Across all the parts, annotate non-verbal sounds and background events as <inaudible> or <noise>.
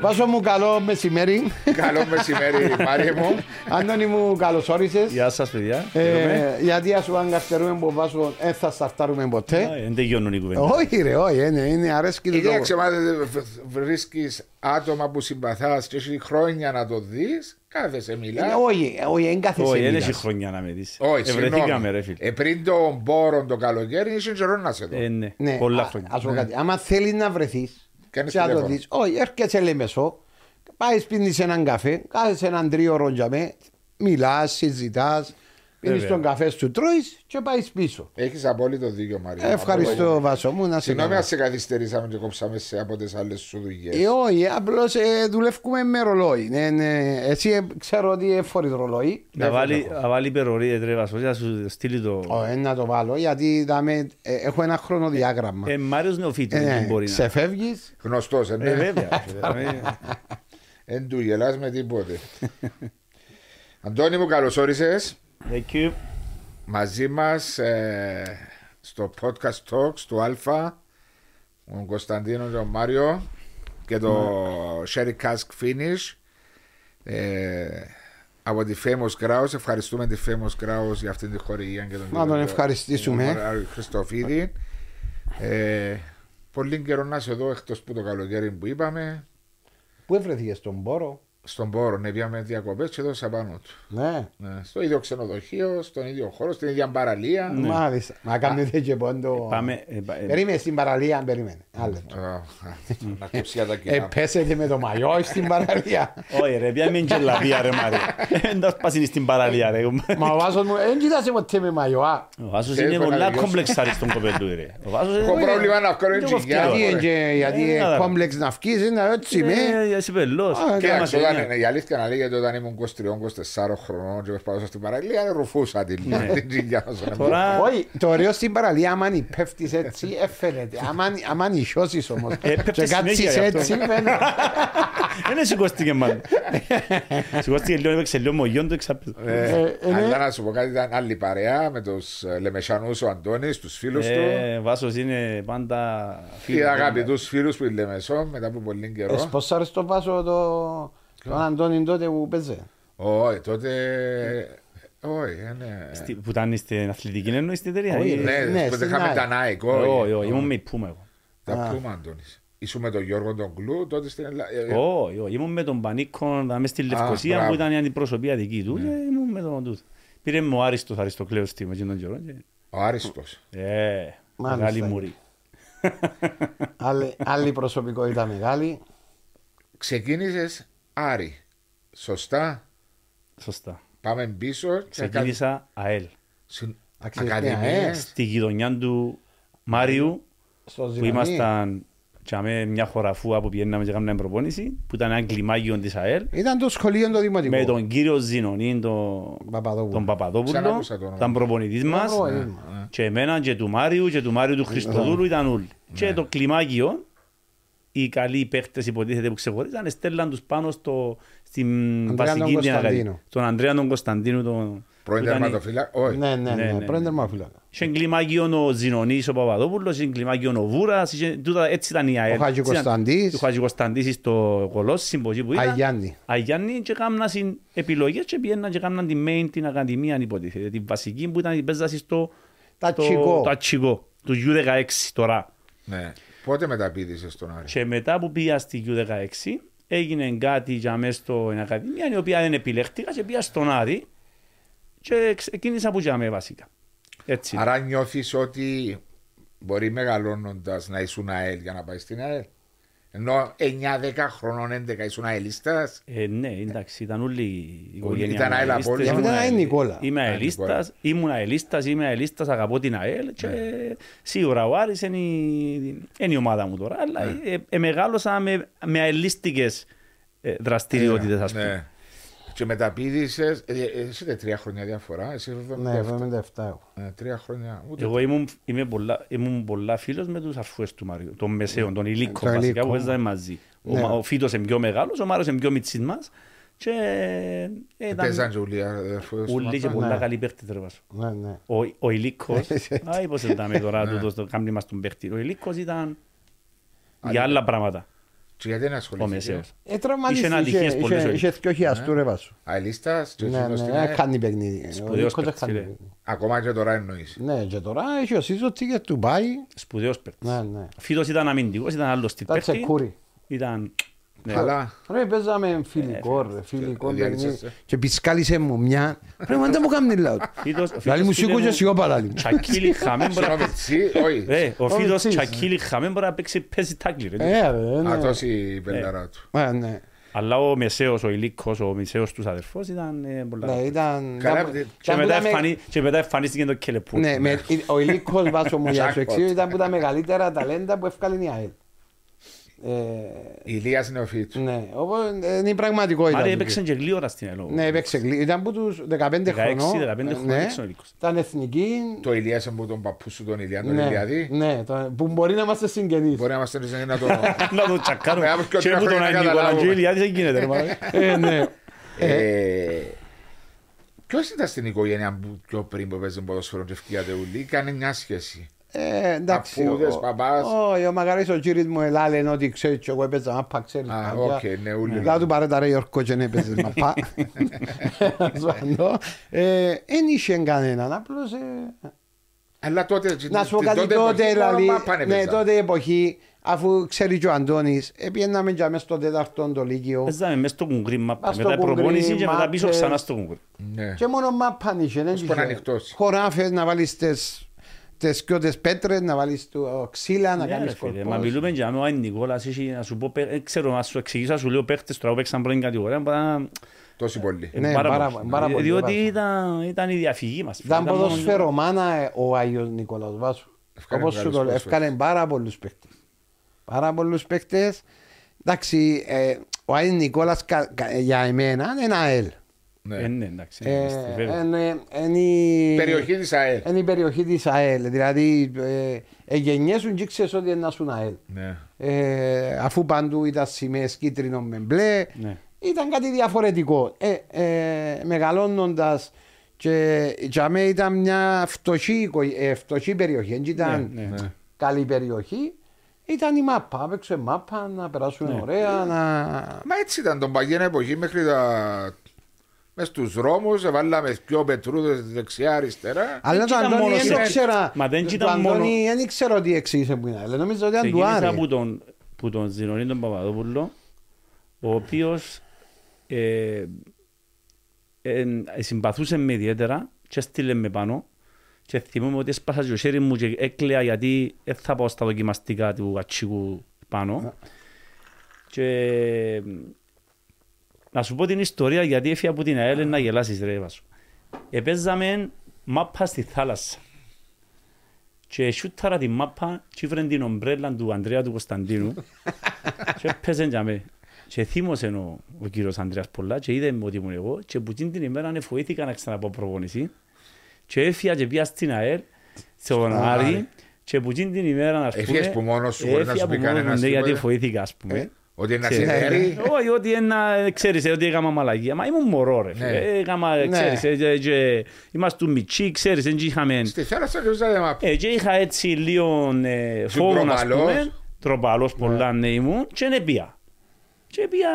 Βάσο μου καλό μεσημέρι. Καλό μεσημέρι, Μάριε μου. Άντωνη μου, καλώς όρισες. Γεια σας παιδιά. Ε, γιατί ας σου αν καστερούμε που βάσο, δεν θα σταρτάρουμε ποτέ. Δεν τελειώνουν οι κουβέντες. Όχι ρε, όχι, είναι, είναι αρέσκει το Κοίταξε, μα βρίσκεις άτομα που συμπαθάς και έχει χρόνια να το δεις, κάθεσαι μιλά. Είναι, Όχι, όχι, δεν κάθεσαι Όχι, δεν μιλάς. έχει χρονιά να με δεις. Όχι, Ευρεθήκαμε συγγνώμη. ρε φίλε. Ε, πριν το μπόρο το καλοκαίρι, είσαι καιρό να σε δω. Ε, ναι, Ναι, πολλά α- χρόνια. Ας πω κάτι. Άμα θέλεις να βρεθείς Κάνεις και να το τηλέφωνο. δεις, όχι, έρχεσαι Λεμεσό, πάει πίνεις έναν καφέ, κάθεσαι έναν τρίωρο για με, μιλάς, συζητάς, πίνεις Βέβαια. τον καφέ σου, τρώεις και πάεις πίσω. Έχεις απόλυτο δίκιο, Μαρία. Ευχαριστώ Βάσο μου, να σε Συγγνώμη καλά. αν σε καθυστερήσαμε και κόψαμε σε από τις άλλες σου δουλειές. Ε, όχι, απλώς ε, δουλεύουμε με ρολόι. Ναι, ναι. Εσύ ε, ξέρω ότι είναι φορείς ρολόι. Να βάλει, να βάλει υπερορίες ρε Βασός, να σου στείλει το... Όχι, να το βάλω, γιατί δάμε, ε, έχω ένα χρονοδιάγραμμα. Ε, Μάριος νεοφύτης, Ε, δεν μπορεί να... ξεφεύγεις, Γνωστός, ε, Ε, ναι. βέβαια. Ε, <laughs> Εν του γελάς με τίποτε. Αντώνη μου, καλώς όρισες. Thank you. Μαζί μας ε, στο podcast talks του Αλφα ο Κωνσταντίνος και ο Μάριο και το Sherry Cask Finish ε, από τη Famous Grouse. Ευχαριστούμε τη Famous Grouse για αυτήν τη χορηγία και τον Να τον ευχαριστήσουμε. τον Μάριο Χριστοφίδη. Ε, πολύ καιρό να είσαι εδώ εκτός που το καλοκαίρι που είπαμε. πού έβρεθηκες στον πόρο; Στον πόρο, ναι, πήγαμε διακοπές και εδώ πάνω του. Ναι, Ναι, στο ίδιο ξενοδοχείο, στον ίδιο χώρο, στην ίδια παραλία. μάλιστα. Μα κάνετε και πόντο. Πάμε... ε, πα- ε, Περίμενε στην παραλία, περίμενε. Άλλο λεπτό. Α, Να κόψει για τα Ε, κοινά. πέσετε με το μαγιό στην παραλία. Όχι ρε, πια μην γελαβία ρε Μάριο. Δεν τα σπάσει στην παραλία ρε. Μα ο Βάσος μου, δεν κοιτάσαι ποτέ με μαγιό. α. Ο Βάσος Ε, είναι έχω πολλά αναλύσει. κομπλεξάρι στον κοπέλου ρε. Ο Βάσος Έχω είναι... πρόβλημα να βγάλω είναι εντζικιά. κοφτιό. Γιατί ωραία. είναι- Γιατί Ε, είναι κατάλαβα. κόμπλεξ να βγεις, είναι έτσι είμαι. Ε, Είσαι πελός. Α, Και Κοίταξε, μας όταν εννιά. είναι η αλήθεια να λέγεται όταν ήμουν 23-24 χρονών και περπατούσα στην παραλία, ρουφούσα την Ναι. την τζιγιά να σου Τώρα... Όχι, το ωραίο στην παραλία, άμα αν πέφτεις έτσι, έφερεται. Άμα αν νησιώσεις όμως Ε, και πέφτεις κάτσεις συνέχεια γι' αυτό. έτσι, φαίνεται. Δεν σηκώστηκε μάλλον. Σηκώστηκε λίγο, έπαιξε λίγο μογιόν του εξαπέζω. Ε, ε, ναι. Αλλά να σου πω κάτι, ήταν άλλη παρέα με τους ε, Λεμεσανούς ο Αντώνης, τους φίλους του. Ε, Βάσος είναι πάντα Οι φίλος. αγαπητούς φίλους που είναι Λεμεσό μετά από πολύ καιρό. Εσπόσαρες το βάσο το... τον Αντώνη τότε που παίζε. Όχι, τότε. Όχι, ε, ναι. Στη- Που ήταν στην αθλητική εννοείς στην εταιρεία. Όχι, ή- ρε. Ναι, ναι, τότε στην είχαμε ΑΕΚ. τα Nike. Όχι, όχι, ήμουν με η Πούμα εγώ. Τα Puma, Αντώνης. Ήσουν με τον Γιώργο τον Κλού, τότε στην Ελλάδα. Όχι, όχι, ήμουν με τον Πανίκο δάμε στη Λευκοσία μπράβο. που ήταν η αντιπροσωπεία δική του και ήμουν με τον τούτο. Πήρε μου ο Άριστος Αριστοκλέος στη μαζί τον καιρό. και- Ο Άριστος. Ε, Μάλιστα. μεγάλη μουρή. Άλλη, άλλη προσωπικότητα μεγάλη. Ξεκίνησες Άρη. Σωστά. Σωστά. Πάμε πίσω. Ξεκίνησα ΑΕΛ. Αξιοπιστία, Ακαδημίες. ε; Στη γειτονιά του Μάριου Στο που Ζηνονί. ήμασταν και μια χωραφούα που πιέναμε και κάναμε προπόνηση που ήταν ένα κλιμάκιο της ΑΕΛ Ήταν το σχολείο το δημοτικό. με τον κύριο Ζηνονή τον, Παπαδόπουλο. τον Παπαδόπουλο Ξανάκουσα το όνομα. ήταν προπονητής μας προπονητής μας. και εμένα και του Μάριου και του Μάριου του Χριστοδούλου ήταν όλοι και το κλιμάκιο οι καλοί παίχτες υποτίθεται που ξεχωρίζαν στέλναν τους πάνω στο, στην Ανδρέα βασική τον την Κωνσταντίνο. ακαδημία. τον Ανδρέα τον Κωνσταντίνου τον, Πρώην που ήταν- τερματοφύλακα. Όχι. Ναι, ναι, Ναι, ναι. ναι, Πρώην ναι. τερμαφύλακα. Είχε κλιμάκιο ο Ζηνονής ο Παπαδόπουλος, είχε κλιμάκιο ο Βούρας, είχε- τούτα- έτσι ήταν η ΑΕΛ. Ο Χατζικοσταντής. Ο Χατζικοσταντής στο Κολόσι, που εκεί που ήταν. Αγιάννη. Αγιάννη και κάμνα συν επιλογές και πιέναν και κάμναν την main την ακαδημία αν υποτίθεται. Την βασική που ήταν η παίζαση στο Τατσικό. Τατσικό τους U16 τώρα. Ναι. Πότε μεταπίδησες στον Άρη; Και μετά που πήγα στη U16 έγινε κάτι για μέσα στην ακαδημία η οποία δεν επιλέχτηκα και πήγα στον Άρη και ξεκίνησα από για μες βασικά. Έτσι. Άρα νιώθεις ότι μπορεί μεγαλώνοντας να ήσουν ΑΕΛ για να πάει στην ΑΕΛ; Ενώ 9-10 χρονών, 11 ήσουν αελίστας. Ε, ναι, εντάξει, ήταν όλοι η οικογένεια Ήταν μου ΑΕΛ αελίστες, απόλυτα. ήμουν Ήταν αελ- η Νικόλα. Είμαι Α, η αελίστας, ήμουν αελίστας, είμαι αελίστας, αγαπώ την ΑΕΛ και σίγουρα ο Άρης είναι η, είναι η ομάδα μου τώρα, αλλά ε, ε, μεγάλωσα με, με αελίστικες ε, δραστηριότητες ας πούμε. Ναι. Και μεταπίδησες. Εσύ δεν τρία χρόνια διαφορά. Εσύ Ναι, 77. 77 έχω. Ε, Τρία χρόνια. Ούτε Εγώ ήμουν, είμαι πολλά, ήμουν πολλά φίλος με τους αρφούες του Μαριού, των μεσαίων, των υλίκων Τον βασικά υλικό. που παίζαμε μαζί. Ο, Ναι. Μα- ο Φίτος είναι πιο μεγάλος, ο Μάρος είναι πιο μιτσής μας και ε, ήταν Παίζαν και όλοι οι αδερφούς του ούλοι και Μαθά. πολλά Ναι. καλοί παίχτες ρε βάσο. Ναι, ναι. Ο, ο Ηλίκος, άι πως ήταν τώρα Ναι. τούτος το κάμπνι μας τον παίχτη, ο Ηλίκος ήταν για άλλα πράγματα. Και γιατί να ο ασχοληθεί. Μεσαίος. Ε, Είχε τραυματίστηκε, ατυχίες είχε- πολλές είχε- φορές. είχε δυο χιλιαστού ρε βάσου. Α, η λίστας και Ναι, εκείνος ναι, στην δεν ΑΕΛ. κάνει παιχνίδι. Ο Σπουδαίος Νίκος δεν παίκτης, κάνει φίλε. παιχνίδι. Ακόμα και τώρα εννοείς. Ναι, και τώρα έχει ο Σίζο και του πάει. Σπουδαίος παίκτης. Ναι, ναι. Φίτος ήταν αμυντικός, ήταν άλλος στην Τα παίκτη. τσεκούρι. Ήταν... ναι. Καλά. Ρε, παίζαμε φιλικό, ρε, φιλικό ε, παιχνίδι. διάλυσες, Και πισκάλισε μου μια. Ρε, μα δεν μου κάνει λαό. Φίτος- ο Λάλη μου Φίτος, φίλε σήκω και μου, σιώπα, λάλη μου. Τσακίλι χαμέν μπορεί να Συγγνώμη, παίξει. τσι, όχι. Ρε, ο Όχι, Φίτος τσι, τσακίλι χαμέν μπορεί να παίξει παίζει τάκλι. ρε. Ε, ρε, Α, ναι. τόση η πελάρα του. Ε, ναι. Αλλά ο Μεσαίος, ο Ηλίκος, ο Μεσαίος τους αδερφός ήταν ε, πολλά. Ναι, ήταν... Καλά, ήταν- και Και ήταν που μετά τα με- εμφανί- Και μετά εμφανίστηκε το Κελεπούρ. Ναι, με- ο Ηλίκος Βάσο μου <laughs> για σου Jackpot. εξήγω ήταν που τα μεγαλύτερα ταλέντα που έφκαλε η ΑΕΛ. Ε, Η Ηλίας Νεοφίτου. Ναι, οπότε ε, είναι η πραγματικότητα. Άρα του έπαιξε και γλύωρα στην ΕΛΟ. Ναι, έπαιξε γλύ- Ήταν από τους 15 χρονών. 16-15 ε, χρονών ναι. έπαιξε ο Ηλίκος. Ήταν εθνική. Το Ηλίας από τον παππού σου τον Ηλία, τον Ναι, Ηλιάδη. ναι, το- που μπορεί να είμαστε συγγενείς. Μπορεί να είμαστε εμείς να το... <laughs> Να το τσακάρω. Με άπως και Και ότι που να τον χρόνια Νικόλα καταλάβω. Τζουίλιάδη δεν γίνεται. ρε, μάνα. Ε, ναι. Ε, Ποιος ήταν στην οικογένεια που πιο πριν που παίζει ποδοσφαίρο και ευκαιρία όλοι, κάνει μια σχέση. Ε, εντάξει. Παππούδες, ο- παπάς. Όχι, ο Μακαρής ο κύρις μου ελάλε ότι ξέρει και εγώ έπαιζα μάπα, ξέρεις. Α, μάπα. οκ, ναι, ούλοι. Μετά του παρέτα ρε Γιώργο και δεν έπαιζες μάπα. <laughs> Σπανώ. Ε, Εν είχε κανέναν, απλώς... ε, Αλλά τότε... Να σου πω την κάτι τότε τότε, εποχή, μόνο δηλαδή, μάπαν ναι, έπαιζαν. τότε η εποχή, αφού ξέρει και ο Αντώνης, επιέναμε και μέσα στο τέταρτο το Λύκειο Παίζαμε μες στο κουγκρί μάπα. Ας στο Μετά κουγκρί, προπόνηση και μετά πίσω μάπες. ξανά στο κουγκρί. Ναι. και μόνο μάπαν είχε, δεν Ως που να ανοιχτώσει. χωράφες να βάλεις τις τις κοιότες πέτρες, να βάλεις το ξύλα, να Ναι, κάνεις ρε φίλε, Μα κορπός. μιλούμε για ο Νικόλας, είχε να σου πω, παι- δεν ξέρω, να σου εξηγήσω, να σου λέω παίχτες τώρα που παίξαν πρώτη κατηγορία, πάρα- Τόσοι πολλοί. ε, Ναι, πάρα πάρα- πολλοί. πάρα πολλοί, Διότι πάρα πολλοί. ήταν- ήταν η διαφυγή μας. φίλε. Ήταν μόνο- ποδοσφαιρομάνα ε, ο Άγιος Νικόλαος Βάσου. Ευκάνε Όπως σου καλούς το λέω, ποδοσφαίρους. έφκανε πάρα πολλούς παίκτες. Πάρα πολλούς παίκτες. Εντάξει, ε, ο Άγιος Νικόλας κα- κα- για εμένα είναι ένα ΑΕΛ. Περιοχή της ΑΕΛ. είναι η περιοχή της ΑΕΛ. Δηλαδή, ε, ε, γενιέσουν και ξέρεις ότι είναι να σου ΑΕΛ. Ναι. Ε, αφού παντού ήταν σημαίες κίτρινο με μπλε, Ναι. ήταν κάτι διαφορετικό. Ε, ε, μεγαλώνοντας και για μένα ήταν μια φτωχή, οικο- ε, φτωχή περιοχή, δεν ήταν Ναι, ναι. Ναι. καλή περιοχή. Ήταν η μάπα, παίξε μάπα, να περάσουμε Ναι. ωραία, να... Μα έτσι ήταν τον παγιένα εποχή μέχρι τα... Μες στους δρόμους έβαλαμε πιο πετρούδες δεξιά αριστερά. Αλλά το ήταν Αντώνη μόνο δεν σε- το ξέρα. Μα δεν Το ήταν μόνο- Αντώνη δεν ξέρω τι εξήγησε που είναι. Αλλά νομίζω ότι ήταν του Ξεκίνησα Άρη. από τον, που τον Ζηνονί τον Παπαδόπουλο, ο οποίος ε, ε, ε, συμπαθούσε με ιδιαίτερα και στείλε με πάνω και θυμούμαι ότι έσπασα και το χέρι μου και έκλαια γιατί δεν θα πάω στα δοκιμαστικά του ατσίκου πάνω. Και ε, να σου πω την ιστορία γιατί έφυγα από την ΑΕΛ να γελάσεις ρε Βάσο. Επέζαμε μάπα στη θάλασσα. Και σούταρα την μάπα και ήφερε την ομπρέλα του Ανδρέα του Κωνσταντίνου και έπαιζε για με. Και θύμωσε ο, ο κύριος Ανδρέας πολλά και είδε ότι ήμουν εγώ και που την την ημέρα φοήθηκα να ξαναπώ προπονησή και έφυγα και πήγα στην ΑΕΛ στον Άρη. Άρη και που την την ημέρα να πούμε Έφυγες που μόνος σου, μπορεί να έφυγα σου πει που μόνος μου, κανένας ναι, γιατί τίποτε. φοήθηκα ας πούμε. Ε, Ότι να Ξέρεις, συνέρει. Όχι, ότι ένα, ξέρεις, ότι έκανα μαλαγία. Μα ήμουν μωρό ρε. φίλε. Ναι. Έκαμα, Ναι. ξέρεις, ε, και- και είμαστε μητσί, ξέρεις, δεν είχαμε... Στη θάλασσα και ζούσατε μάπα. Ε, και είχα έτσι λίγο ε, φόβο, ας τροπαλός. πούμε. Τροπαλός πολλά ναι ήμουν και δεν πήγα. Και πήγα,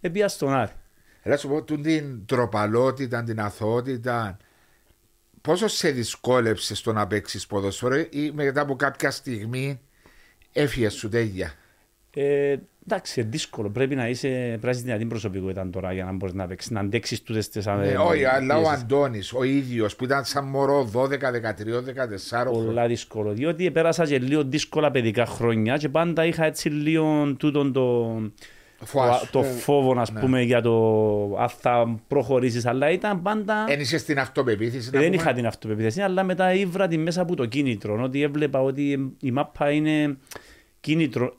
ε, πήγα στον Άρη. Έλα σου πω τούν την τροπαλότητα, την αθωότητα. Πόσο σε δυσκόλεψες στο να παίξεις ποδοσφαίρο ή μετά από κάποια στιγμή έφυγες σου τέλεια; Ε, εντάξει, δύσκολο. Πρέπει να είσαι, πρέπει να είσαι δυνατή προσωπικότητα τώρα για να μπορείς να παίξεις, να αντέξεις τούτες τις Ναι, ε, όχι, αλλά ο πιέσεις. Αντώνης, ο ίδιος που ήταν σαν μωρό 12, 13, 14 χρόνια. Πολλά δύσκολο. Διότι πέρασα και λίγο δύσκολα παιδικά χρόνια και πάντα είχα έτσι λίγο τούτον το, Φοάσου. το φόβο, να Ναι. πούμε, για το αν θα προχωρήσεις. Αλλά ήταν πάντα... Εν είσαι στην αυτοπεποίθηση. να δεν πούμε. είχα την αυτοπεποίθηση, αλλά μετά ήβρα τη μέσα από το κίνητρο. Ότι έβλεπα ότι η μάπα είναι κίνητρο.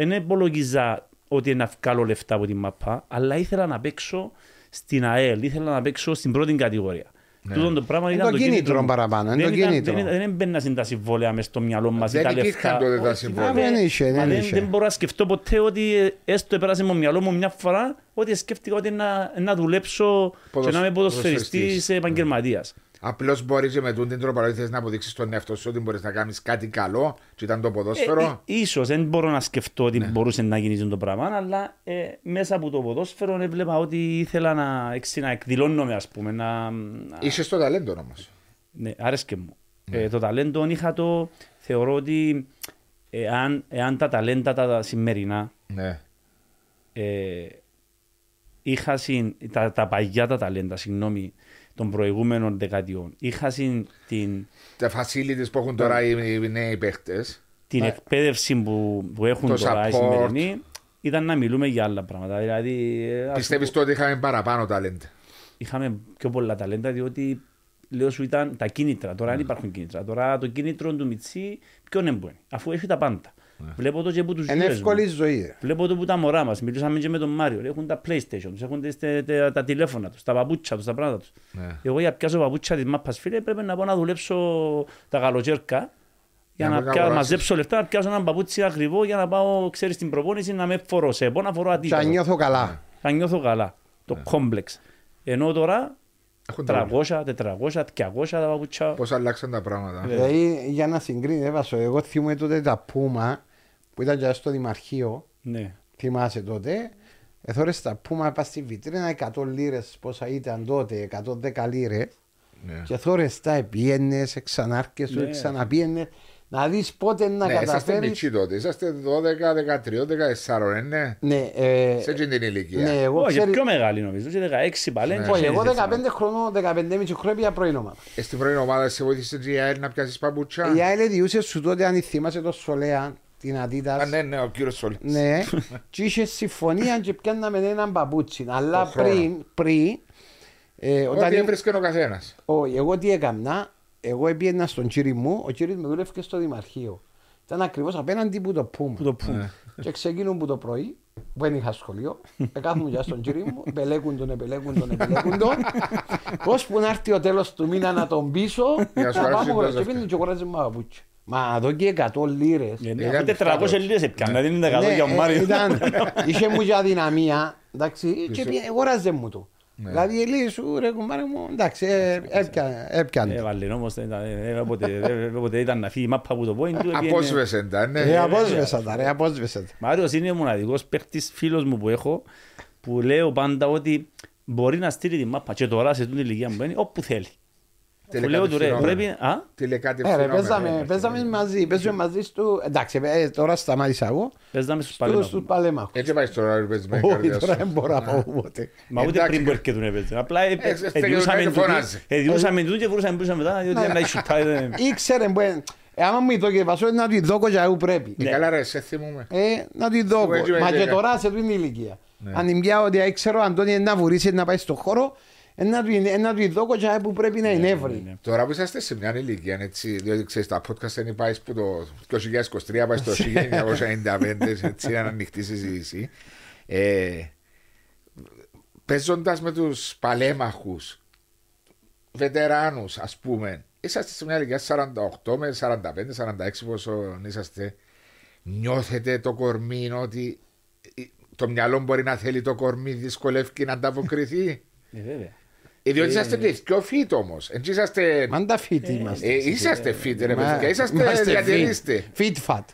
Δεν υπολογίζα ότι είναι να βγάλω λεφτά από τη μάπα, αλλά ήθελα να παίξω στην ΑΕΛ, ήθελα να παίξω στην πρώτη κατηγορία. Ναι. Τούτο το πράγμα Είναι ήταν το το κίνητρο κίνητρο. παραπάνω, είναι Δεν το ήταν- κίνητρο. Δεν, δεν έμπαινα στην τα συμβόλαια μες στο μυαλό μας ή Δεν τα υπήρχαν λεφτά. τότε τα Όχι, συμβόλαια. βέβαια. Δεν είχε, Μα δεν δεν, είχε. δεν μπορώ να σκεφτώ ποτέ ότι ε, έστω επέρασε με το μυαλό μου μια φορά ότι σκέφτηκα ότι να, να δουλέψω και Ποδοσ- να είμαι ποδοσφαιριστής ποδοσφαιριστής. επαγγελματίας. Απλώς μπορείς και με τούτη την τρόπο θες να αποδείξεις τον εαυτό σου ότι μπορείς να κάνεις κάτι καλό και ήταν το ποδόσφαιρο. Ε, ε, ίσως δεν μπορώ να σκεφτώ ότι Ναι. μπορούσε να γίνει το πράγμα, αλλά ε, μέσα από το ποδόσφαιρο έβλεπα ότι ήθελα να, εξ- να εκδηλώνομαι, ας πούμε, να, να- Είσαι το ταλέντο όμως. ναι, άρεσκε μου. Ε, το ταλέντο είχα το, θεωρώ ότι εάν, εάν τα ταλέντα τα σημερινά Ναι. ε, είχα συν, τα, τα παγιά τα ταλέντα, συγγνώμη, των προηγούμενων δεκαετιών, είχα συν την, Τα facilities που έχουν τώρα οι, οι νέοι παίχτες. την εκπαίδευση που, που έχουν Ναι. Το τώρα οι support. σημερινοί, ήταν να μιλούμε για άλλα πράγματα. Δηλαδή, ε, ας Πιστεύεις πω, ότι είχαμε παραπάνω ταλέντα. είχαμε πιο πολλά ταλέντα, διότι λέω σου ήταν τα κίνητρα. Τώρα Ναι. δεν υπάρχουν κίνητρα. Τώρα το κίνητρο του Μιτσί ποιον εμπόει, αφού έχει τα πάντα. Ναι. Βλέπω το και από τους Είναι γύρες μου. εύκολη ζωή. ρε. Βλέπω το που τα μωρά μας, μιλούσαμε και με τον Μάριο, έχουν τα PlayStation τους, έχουν τις- τε- τε- τα τηλέφωνα τους, τα παπούτσια τους, τα πράγματα τους. Ναι. Εγώ για πιάσω παπούτσια της μάπας φίλε πρέπει να πάω να δουλέψω τα καλοκαίρκα για Να να μπορείς να πια- αγοράσεις. μαζέψω λεφτά, να πιάσω έναν παπούτσι ακριβό για να πάω, ξέρεις, στην προπόνηση να με φορώ σε να φορώ Και αντίθετο. αν νιώθω καλά. Θα νιώθω καλά. Το Ναι. κόμπλεξ. Ενώ τώρα Έχουν τα 300, 400, 200 τα παπούτσια. Πώς αλλάξαν τα πράγματα. Δηλαδή για να συγκρίνει, έβασο. Εγώ θυμούμαι τότε τα Πούμα που ήταν και στο Δημαρχείο. Ναι. Θυμάσαι τότε. Εθώρες τα Πούμα πας στη βιτρίνα 100 λίρες πόσα ήταν τότε, 110 λίρες. Ναι. Και θόρε τα επιένε, ξανάρκε σου, Ναι. ξαναπιένε. Να δεις πότε να Ναι, είσαστε καταφέρει. μικροί τότε. Είσαστε 12, 13, 14, ε, ναι. Ναι, ε, Σε εκείνη την ηλικία. ναι, εγώ Όχι, ξέρει. πιο μεγάλη νομίζω, και 16 πάλι. Όχι, εγώ 15 χρονών, 15,5 χρόνια πια πρώην ομάδα. Ε, στην πρώτη ομάδα σε βοήθησε η ΑΕΛ να πιάσεις παπούτσια; Η ΑΕΛ διούσες σου τότε, αν θυμάσαι το Σολέα, την Αντίτα. Α, ναι, ναι, ο κύριος Σόλ. Ναι, <laughs> και είχε συμφωνία και πιάνναμε έναν παπούτσι. Αλλά Το χρόνο. πριν, πριν, ε, όταν Ό,τι ήμ- έβρισκε ο καθένας. όχι, εγώ τι έκανα, εγώ έπιανα στον κύριο μου, ο κύριος με δούλευε στο Δημαρχείο. Ήταν ακριβώς απέναντι που το πούμε. Που το πούμε. Και ξεκινούν που το πρωί, που δεν είχα σχολείο, εκάθομαι για στον κύριο μου, επελέκουν τον, επελέκουν τον, επελέκουν τον, ώσπου να έρθει ο τέλος του μήνα να τον πείσω, Για να να σου αρέσει πάμε το χωρίς και δεύτερο. πίνει και αγοράζει μου παπούτσια. Μα εδώ και 100 λίρες. Ε, ναι, Ήταν Αφού 400 φτάτο. λίρες έπιανα, δεν είναι 100 Ναι, για ο ε, Μάριο. ήταν- Είχε μου για δυναμία, εντάξει, και Είσαι- πήγε- αγόραζε μου το. Ναι. Δηλαδή λέει σου ρε κουμπάρε μου, εντάξει, ε, έπια- έπιανε. Έβαλε όμως, δεν ήταν- ε, όποτε- ε, όποτε ήταν να φύγει η μάπα από το πόιν του. έπιανε- Απόσβεσε τα, ναι. Ε, απόσβεσα τα ρε, απόσβεσα τα. Μάριος είναι ο μοναδικός παίκτης φίλος μου που έχω που λέω πάντα ότι μπορεί να στείλει τη μάπα και τώρα σε τούτη ηλικία μου είναι όπου θέλει. Παίζαμε, παίζαμε μαζί, παίζουμε μαζί στο, εντάξει, ε, τώρα σταμάτησα εγώ, παίζαμε στους στους παλέμαχους. παλέμαχους. Έτσι πάει τώρα, παίζεις με Όχι, καρδιάς τώρα σου. δεν μπορώ να πάω ποτέ. Μα ούτε Εντάξει. πριν που έρχεται να παίζει. Απλά ε, Ε, ε, στέκεται εδιούσαμε και τούτη- φωνάζει. εδιούσαμε τούτη και βρούσαμε πίσω μετά, διότι Ναι. να σουτάει, δεν- Ήξερε που, ε, άμα μου το και βασό να του δώκω για που πρέπει. Ε, Καλά ρε, σε θυμούμε. Ε, να του δώκω. έτσι με Μα και έλεγα. τώρα σε την ηλικία. Ναι. Αν την πιάω ότι ξέρω ο Αντώνη να βουρήσει να πάει στον χώρο, ε, να του- ε, να του δώκω για που πρέπει να είναι εύρη. ναι. Τώρα που είσαστε σε μια ηλικία, έτσι, διότι ξέρεις, τα podcast δεν πάει που το 2023 πάει στο <laughs> 1995, έτσι, είναι ανοιχτή συζήτηση. Ε, Παίζοντας με τους παλέμαχους, βετεράνους, ας πούμε, είσαστε σε μια ηλικία 48 με 45, 46 πόσο είσαστε. Νιώθετε το κορμί ότι το μυαλό μπορεί να θέλει το κορμί, δυσκολεύει να ανταποκριθεί; Ε, βέβαια. Ε, Διότι είσαστε πιο fit όμως. Έτσι είσαστε. Μαν τα φίτη είμαστε. Ε, είσαστε fit, ρε Μα- παιδιά. Είσαστε είμαστε διατηρήστε. fit. Fit fat.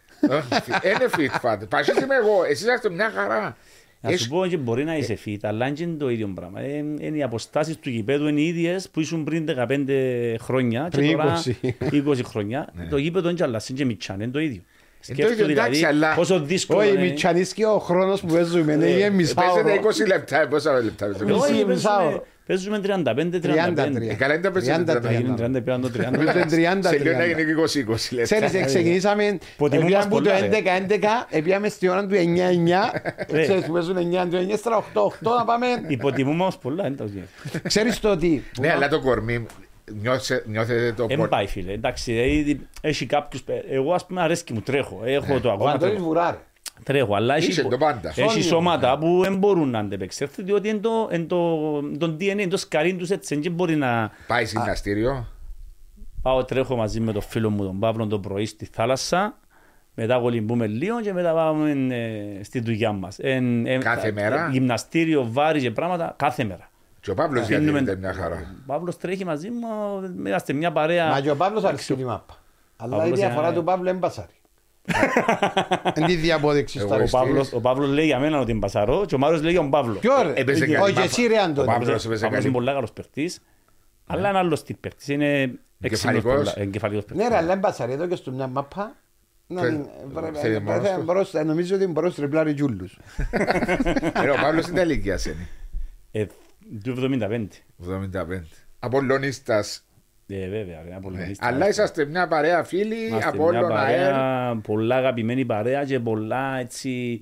Είναι fit fat. Πασίστε είμαι εγώ. Εσεί είσαστε μια χαρά. Να Έχεις- σου πω ότι μπορεί να είσαι fit, αλλά είναι και το ίδιο πράγμα. Ε, Είναι οι αποστάσεις του γηπέδου είναι οι ίδιες που ήσουν πριν 15 χρόνια και Πριν τώρα 20. 20 χρόνια. Το γήπεδο είναι και αλλάζει, είναι και μιτσάν, είναι το ίδιο. Είναι το ίδιο, Σκέφτομαι εντάξει, δηλαδή αλλά- πόσο δύσκολο Όχι, είναι. μη τσανίσκει ο χρόνος που παίζουμε. Είναι Ε, μισά Παίζετε ώρα. 20 λεπτά. Πόσα λεπτά παίζετε; Μισή, Όχι, μισά παίζουμε- ώρα. Παίζουμε 35-35. Ε, καλά, είναι τα παίζετε 30, 30. Θα γίνουν 30 πήραν το 30. Παίζουμε 30, Σε λίγο να 30. γίνει και 20-20 λεπτά. Ξέρεις, ξεκινήσαμε, Ποτιμούν έπιαμε μας που το πολλά, ρε. 11-11, έπιαμε στη ώρα του 9-9, Ρε. ξέρεις που παίζουν 9 του 9, στρα 8-8 να πάμε. Υποτιμούμε όμως πολλά, δεν τα βγαίνει. Ξέρεις το τι, Ναι, αλλά το κορμί νιώσε- νιώθετε το Δεν πο- πάει φίλε, εντάξει, δηλαδή, έχει κάποιους, παι- εγώ ας πούμε αρέσκει μου, τρέχω, έχω το ο ακόμα Αντώνης τρέχω. Βουράρ. Τρέχω, αλλά έχει, Είσαι το πάντα. έχει Σόνιο. σώματα που δεν μπορούν να αντεπεξέλθουν, διότι είναι το, είναι το, το DNA, είναι το σκαρί τους έτσι, δεν μπορεί να Πάει γυμναστήριο. πάω τρέχω μαζί με τον φίλο μου τον Παύλο το πρωί στη θάλασσα, μετά κολυμπούμε λίγο και μετά πάμε ε, στη δουλειά μας. Εν- εν- Κάθε ε, μέρα; Γυμναστήριο, βάρη και πράγματα, κάθε μέρα. Και ο Παύλος Αφήνουμε- διατηρείται μια χαρά. Ο Παύλος τρέχει μαζί μου, είμαστε μια παρέα. Μα και ο Παύλος αρκεί τη μάπα. Αλλά η Παύλος διαφορά είναι- του Παύλου είναι μπασάρι. <laughs> Είναι τη διαπόδειξη Εγώ στα Ο Οριστής. Παύλος, ο Παύλος λέει για μένα ότι είναι πασαρό και ο Μάριος λέει για τον Παύλο. Ποιο ρε; Έπαιζε καλή Όχι μάπα. εσύ ρε Ο Αντώνη. Παύλος Ο έπαιζε Παύλος καλή. είναι πολύ καλός παίχτης, αλλά είναι άλλος τύπ παίχτης. Είναι έξυπνος Εγκεφαλικός. πολλά- εγκεφαλικός παίχτης. Ναι ρε, αλλά είναι μπασάρι. Εδώ και στο μια μάπα. να Θε- την- πρέπει- θέλει μόνος πρέπει- του. μπορείς- Νομίζω ότι μπορείς να τριπλάρει τζούλους. Ε, Ο Παύλος <laughs> είναι τα ηλικία είναι. Ε, του 75. 75. Απόλλωνιστας. Ε, βέβαια, ρε, από Ναι. λογίστα. Αλλά είσαστε μια παρέα φίλοι, Είμαστε μια Απόλλων ΑΕΛ. παρέα, πολλά αγαπημένη παρέα και πολλά έτσι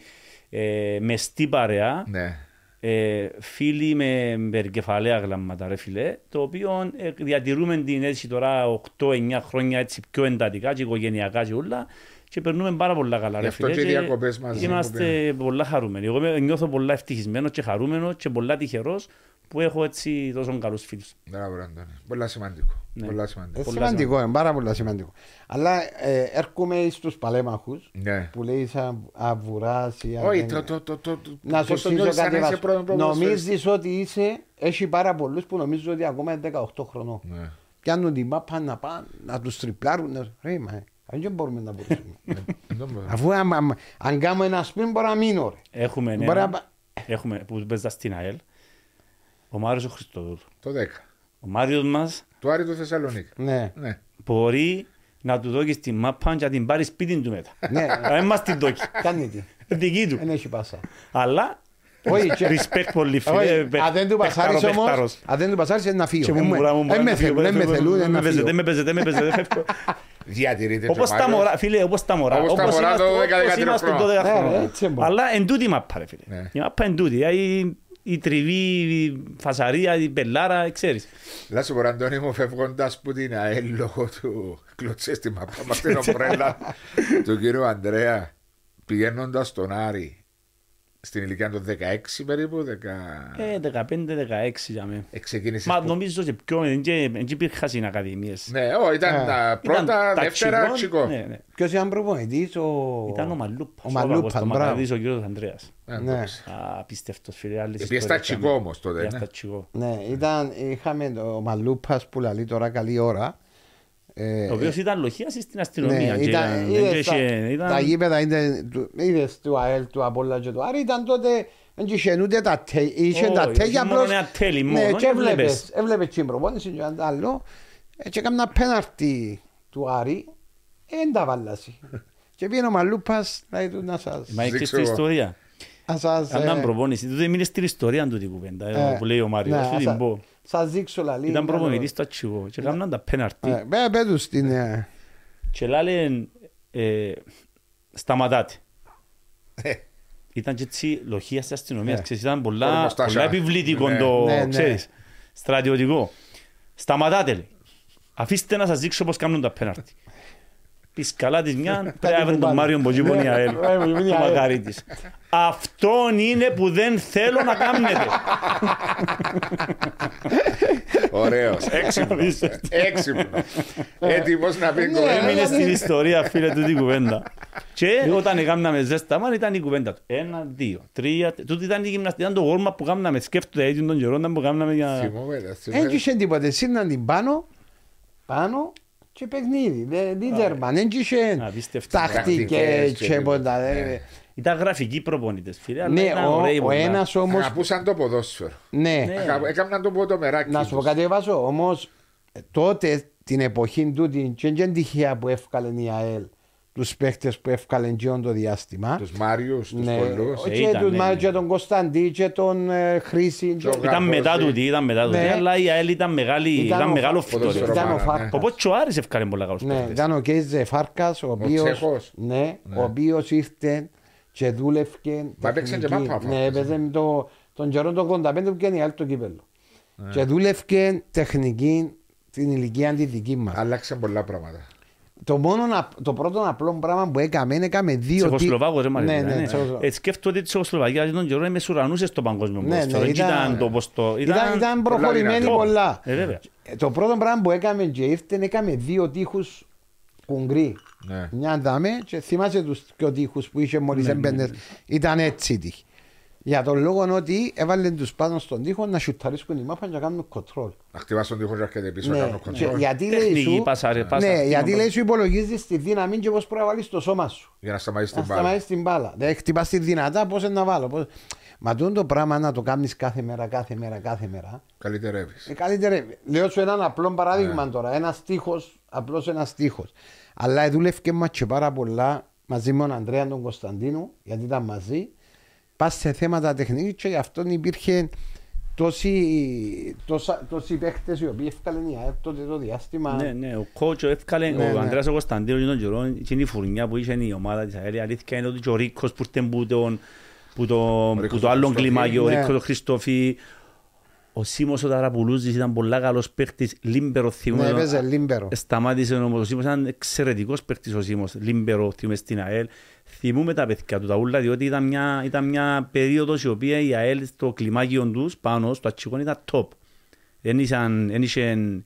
ε, μεστή παρέα. Ναι. Ε, φίλοι με περκεφαλαία γλάμματα ρε φίλε, το οποίο ε, διατηρούμε την έτσι τώρα 8-9 χρόνια έτσι πιο εντατικά και οικογενειακά και όλα και περνούμε πάρα πολλά καλά Γι' ρε αυτό φίλε. και οι διακοπές μαζί που Είμαστε πολλά χαρούμενοι. Εγώ είμαι- νιώθω πολλά ευτυχισμένος και χαρούμενος και πολλά τυχερός που έχω έτσι τόσο καλούς φίλους. Μπράβο, ρε Αντώνη. Πολλά σημαντικό. Ναι. Πολλά σημαντικό. Είναι Πολλά σημαντικό, είναι πάρα πολύ σημαντικό. Αλλά ε, έρχομαι στους παλέμαχους Ναι. που λέει σαν αβουράς ή Όχι, αν- το- το- το- το- το- Να σου πώς το εξηγήσω νιώθεις αν κάτι είσαι Βάσο. πρώτο ποδοσφαιριστής. Νομίζεις ότι είσαι, έχει πάρα πολλούς που νομίζουν ότι ακόμα είναι 18 χρονών. Ναι. Πιάνουν την μάπα να πάνε, να τους τριπλάρουν. να- Ρε, μα, ε, δεν μπορούμε να μπορούμε. Δεν μπορώ. Αφού αν, αν, αν κάνω ένα σπίτι μπορώ να μείνω ρε. Έχουμε, Μπορεί να ένα, πα- έχουμε που παίζα στην ΑΕΛ, ο Μάριος ο Χριστοδούλου. Το 10. Ο Μάριος μας Το Άρη του Θεσσαλονίκη. Ναι. Ναι. μπορεί να του δώσει τη μάπα και να την πάρει σπίτι του μετά. Ναι. Δεν μας την δώσει. Κάνει τι. Δική του. Δεν έχει πάσα. Αλλά Όχι, και- respect πολύ Όχι, φίλε. αν δεν του πασάρεις Παιχταρό, όμως, παιχταρός. αν δεν του πασάρεις είναι να φύγω. Και Ε, μου μου- μπουρά μου, ε, μπουρά με μου, θέλουν, φύγω, ε, με φύγω, θέλουν, με ε, να παίζετε, φύγω. με παίζετε, με παίζετε, φεύγω. Διατηρείται Όπως και ο τα Μάριος. μωρά, φίλε, όπως τα μωρά. Όπως τα Όπως μωρά είμαστε- το 12-13 όπως είμαστε χρονών. 12 Ναι, χρονών. ρε, έτσι είναι. Αλλά εν τούτη η μάπα, ρε φίλε. Ναι. Η μάπα εν τούτη. Η- Η τριβή, η φασαρία, η πελάρα, ξέρεις. Να σου πω, Αντώνη μου, φεύγοντας που την ΑΕΛ λόγω του κλωτσέ στη μαπά μας την <laughs> ομπρέλα του κύριου Ανδρέα, πηγαίνοντας στον Άρη στην ηλικία των 16 περίπου, 10... Ε, 15-16 για μένα. Ε, ξεκίνησες Μα που- νομίζω και πιο, δεν και- δεν και υπήρχαν οι ακαδημίες. Ναι, ό, ήταν Ε, τα πρώτα, Ήταν δεύτερα, ταξικό, τσικό. ναι, ναι. Ποιος ήταν προπονητής, ο... Ήταν ο Μαλούπας. Ο Μαλούπας, ο μπράβο. Παπαδής, ο κύριος Ανδρέας. Ε, Ναι. εντάξει. Απίστευτος φίλε. άλλες Επειδή ιστορίες στα είχαμε. τσικό όμως τότε, Πήγα ναι. στα τσικό. Ναι, ήταν, είχαμε το Μαλούπας που λέει τώρα καλή ώρα. Ε, Ο οποίος ήταν λοχίας στην αστυνομία. ναι, και ήταν, δεν είδες, είχε- τα, ήταν- τα γήπεδα είναι, του- είδες του ΑΕΛ, του Απόλλα και του Άρη, ήταν τότε, δεν είχε ούτε τα τέλη, είχε Όχι, τα είχε τέλη μόνο απλώς, ένα τέλη μόνο, ναι, και και έβλεπες, έβλεπες. έβλεπες την προπόνηση και αν άλλο, ε, και έκανα πέναρτη του Άρη, δεν τα βάλασαι. <laughs> και πήγαινε ο Μαλούπας, λέει του να σας, Μα έχεις Δείξω την εγώ. ιστορία. να σας, Αν ήταν ε, προπόνηση. Τούτο μείνε στην ιστορία του την κουβέντα ε, ε, που λέει ο Μάριος. ναι, Σου την σας- πω. Σας δείξω λαλή. Ήταν καλό. προπονητής στο τσικό και έκαναν τα πέναρτη. Ε, πέ- πέ τους την, ε, Και λάλε ε, σταματάτε. Ε, Ήταν και έτσι λοχεία της αστυνομίας. Ναι. Ξέρεις, ήταν πολλά, Ορμοστάσια. πολλά επιβλητικό Ναι. το, Ναι, ναι. ξέρεις, στρατιωτικό. Σταματάτε, λέει. Αφήστε να σας δείξω πώς κάνουν τα πέναρτη. Πεις καλά της μια, πρέπει να βρει τον Μάριο Μποτζίπον η ΑΕΛ. Ναι, ναι, ναι, Ο Μακαρίτης. Αυτόν είναι που δεν θέλω να κάνετε. Ωραίος, έξυπνος. Έξυπνος. Έτοιμος να πει Ναι, κουβέντα. Έμεινε στην ιστορία, φίλε, του την κουβέντα. Και όταν έκαναμε ζέσταμα, ήταν η κουβέντα του. Ένα, δύο, τρία. τε- Τούτη ήταν η γυμναστική, ήταν το warm που κάναμε. Σκέφτομαι έτσι τον καιρό ήταν που κάναμε για... Θυμούμαι, τα Δεν θυμούμαι. είχε τίποτε. Σύρναν την πάνω, πάνω και παιχνίδι. Δεν δεν τέρμα. Δεν είχε Απίστευτο. τακτικές Τακτικές και και ποτά. ναι. δεν- Ήταν γραφικοί προπονητές, φίλε, αλλά Ναι, ήταν ο, ωραίοι ο πολλά. ένας όμως, Αγαπούσαν το ποδόσφαιρο. ναι, Ναι. Ακα- Έκαναν το ποδομεράκι να σου πω τους. κάτι Βάσο, όμως ε, τότε την εποχή τούτη και δεν τυχαία που έφκαλε η ΑΕΛ τους παίχτες που έφκαλε και το διάστημα. Τους Μάριους, τους Ναι, πολλούς. Ε, και ήταν, τους ναι, Μα- ναι. και τον Κωνσταντή και τον ε, Χρήση. και- Το Ήταν Γαρμπόζη. μετά τούτη, ήταν μετά τούτη, Ναι. αλλά η ΑΕΛ ήταν μεγάλη, ήταν ο μεγάλο Φα- φυτόριο. Ποδοσφαιρό. Ήταν ο Φάρα, ναι. Φάρκας. Οπότε και ο Άρης έφκανε πολλά καλούς Ναι, παίκτες. ήταν ο Κέιζε Φάρκας, ο οποίος, Τσέχος. ναι, ο οποίος ήρθε και δούλευκε Μα έπαιξε και τεχνική. μάπα ο Ναι, Φάρκας, έπαιζε με το, τον καιρό το 85 που πιάνει άλλο το κύπελο. Ναι. Και δούλευκε τεχνική την ηλικία τη δική μας. Άλλαξαν πολλά πράγματα. Το, μόνο, να- το πρώτο απλό πράγμα που έκαμε, είναι έκαμε δύο... τι- Τσεχοσλοβάκος, ρε Ναι, Μαρία. ναι, ναι. Τσεχοσλοβάκος. Ε, Σκέφτομαι ότι η Τσεχοσλοβακία τον καιρό μεσουρανούσε στο παγκόσμιο Ναι, ποδόσφαιρο. ναι, Δεν ήταν το πως το... Ήταν, ήταν προχωρημένη δυνατό. πολλά. Ε, βέβαια. Ε, Το πρώτο πράγμα που έκαμε και ήρθε, έκαμε δύο τείχους κουγκρί. Ναι. Μια δάμε και θυμάσαι τους δυο τείχους που είχε μόλις Ναι, έμπαινες. Ήταν έτσι η τείχη. Για τον λόγο ότι έβαλε τους πάνω στον τοίχο να σιουταρίσκουν η μάπα και να κάνουν κοτρόλ. Να χτυπάς τον τοίχο και έρχεται πίσω, να Ναι, κάνω και κοντρόλ. γιατί λέει Τεχνική, σου, πάσα, ρε, πάσα. ναι, γιατί Τι λέει να σου υπολογίζεις τη δύναμη και πώς πρέπει να βάλεις το σώμα σου. Για να σταματήσεις Να την μπάλα. σταματήσεις την μπάλα. Δεν χτυπάς τη δυνατά, πώς να βάλω. Πώς... Μα τούτο το πράγμα να το κάνεις κάθε μέρα, κάθε μέρα, κάθε μέρα. Καλυτερεύεις. Ε, καλύτερα. Λέω σου έναν απλό παράδειγμα τώρα. Ένας τείχο, απλώς ένας τείχο. Αλλά δούλευε μας και πάρα πολλά μαζί με τον Ανδρέα τον Κωνσταντίνο, γιατί ήταν μαζί. Πας σε θέματα τεχνικής και γι' αυτό υπήρχε τόσοι, τόσα, τόσοι παίχτε οι οποίοι έφκαλαν η ΑΕΠ τότε το διάστημα. Ναι, ναι, ο κότσο έφκαλε, Ναι, ο ναι. Ανδρέας ο Κωνσταντίνος τον καιρό, εκείνη η φουρνιά που είχε η ομάδα της ΑΕΛ, η αλήθεια είναι ότι και ο Ρίκος που ήρθε που τον- που το, Ρίκος που το ο άλλο Χριστόφι. κλιμάκιο, ο Ναι. Ρίκος ο Χριστόφι, ο Σίμος ο Ταραπουλούζης ήταν πολλά καλός παίχτης, λίμπερο ναι, θυμούμαι. έπαιζε λίμπερο. Σταμάτησε όμως ο Σίμος, ήταν εξαιρετικός παίχτης ο Σίμος, λίμπερο θυμούμαι στην ΑΕΛ. Θυμούμαι τα παιδιά του τα ούλα, διότι ήταν μια, ήταν μια περίοδος η οποία η ΑΕΛ στο κλιμάκιο τους πάνω, στο ατσικόν ήταν top. Δεν είχαν, δεν είχαν,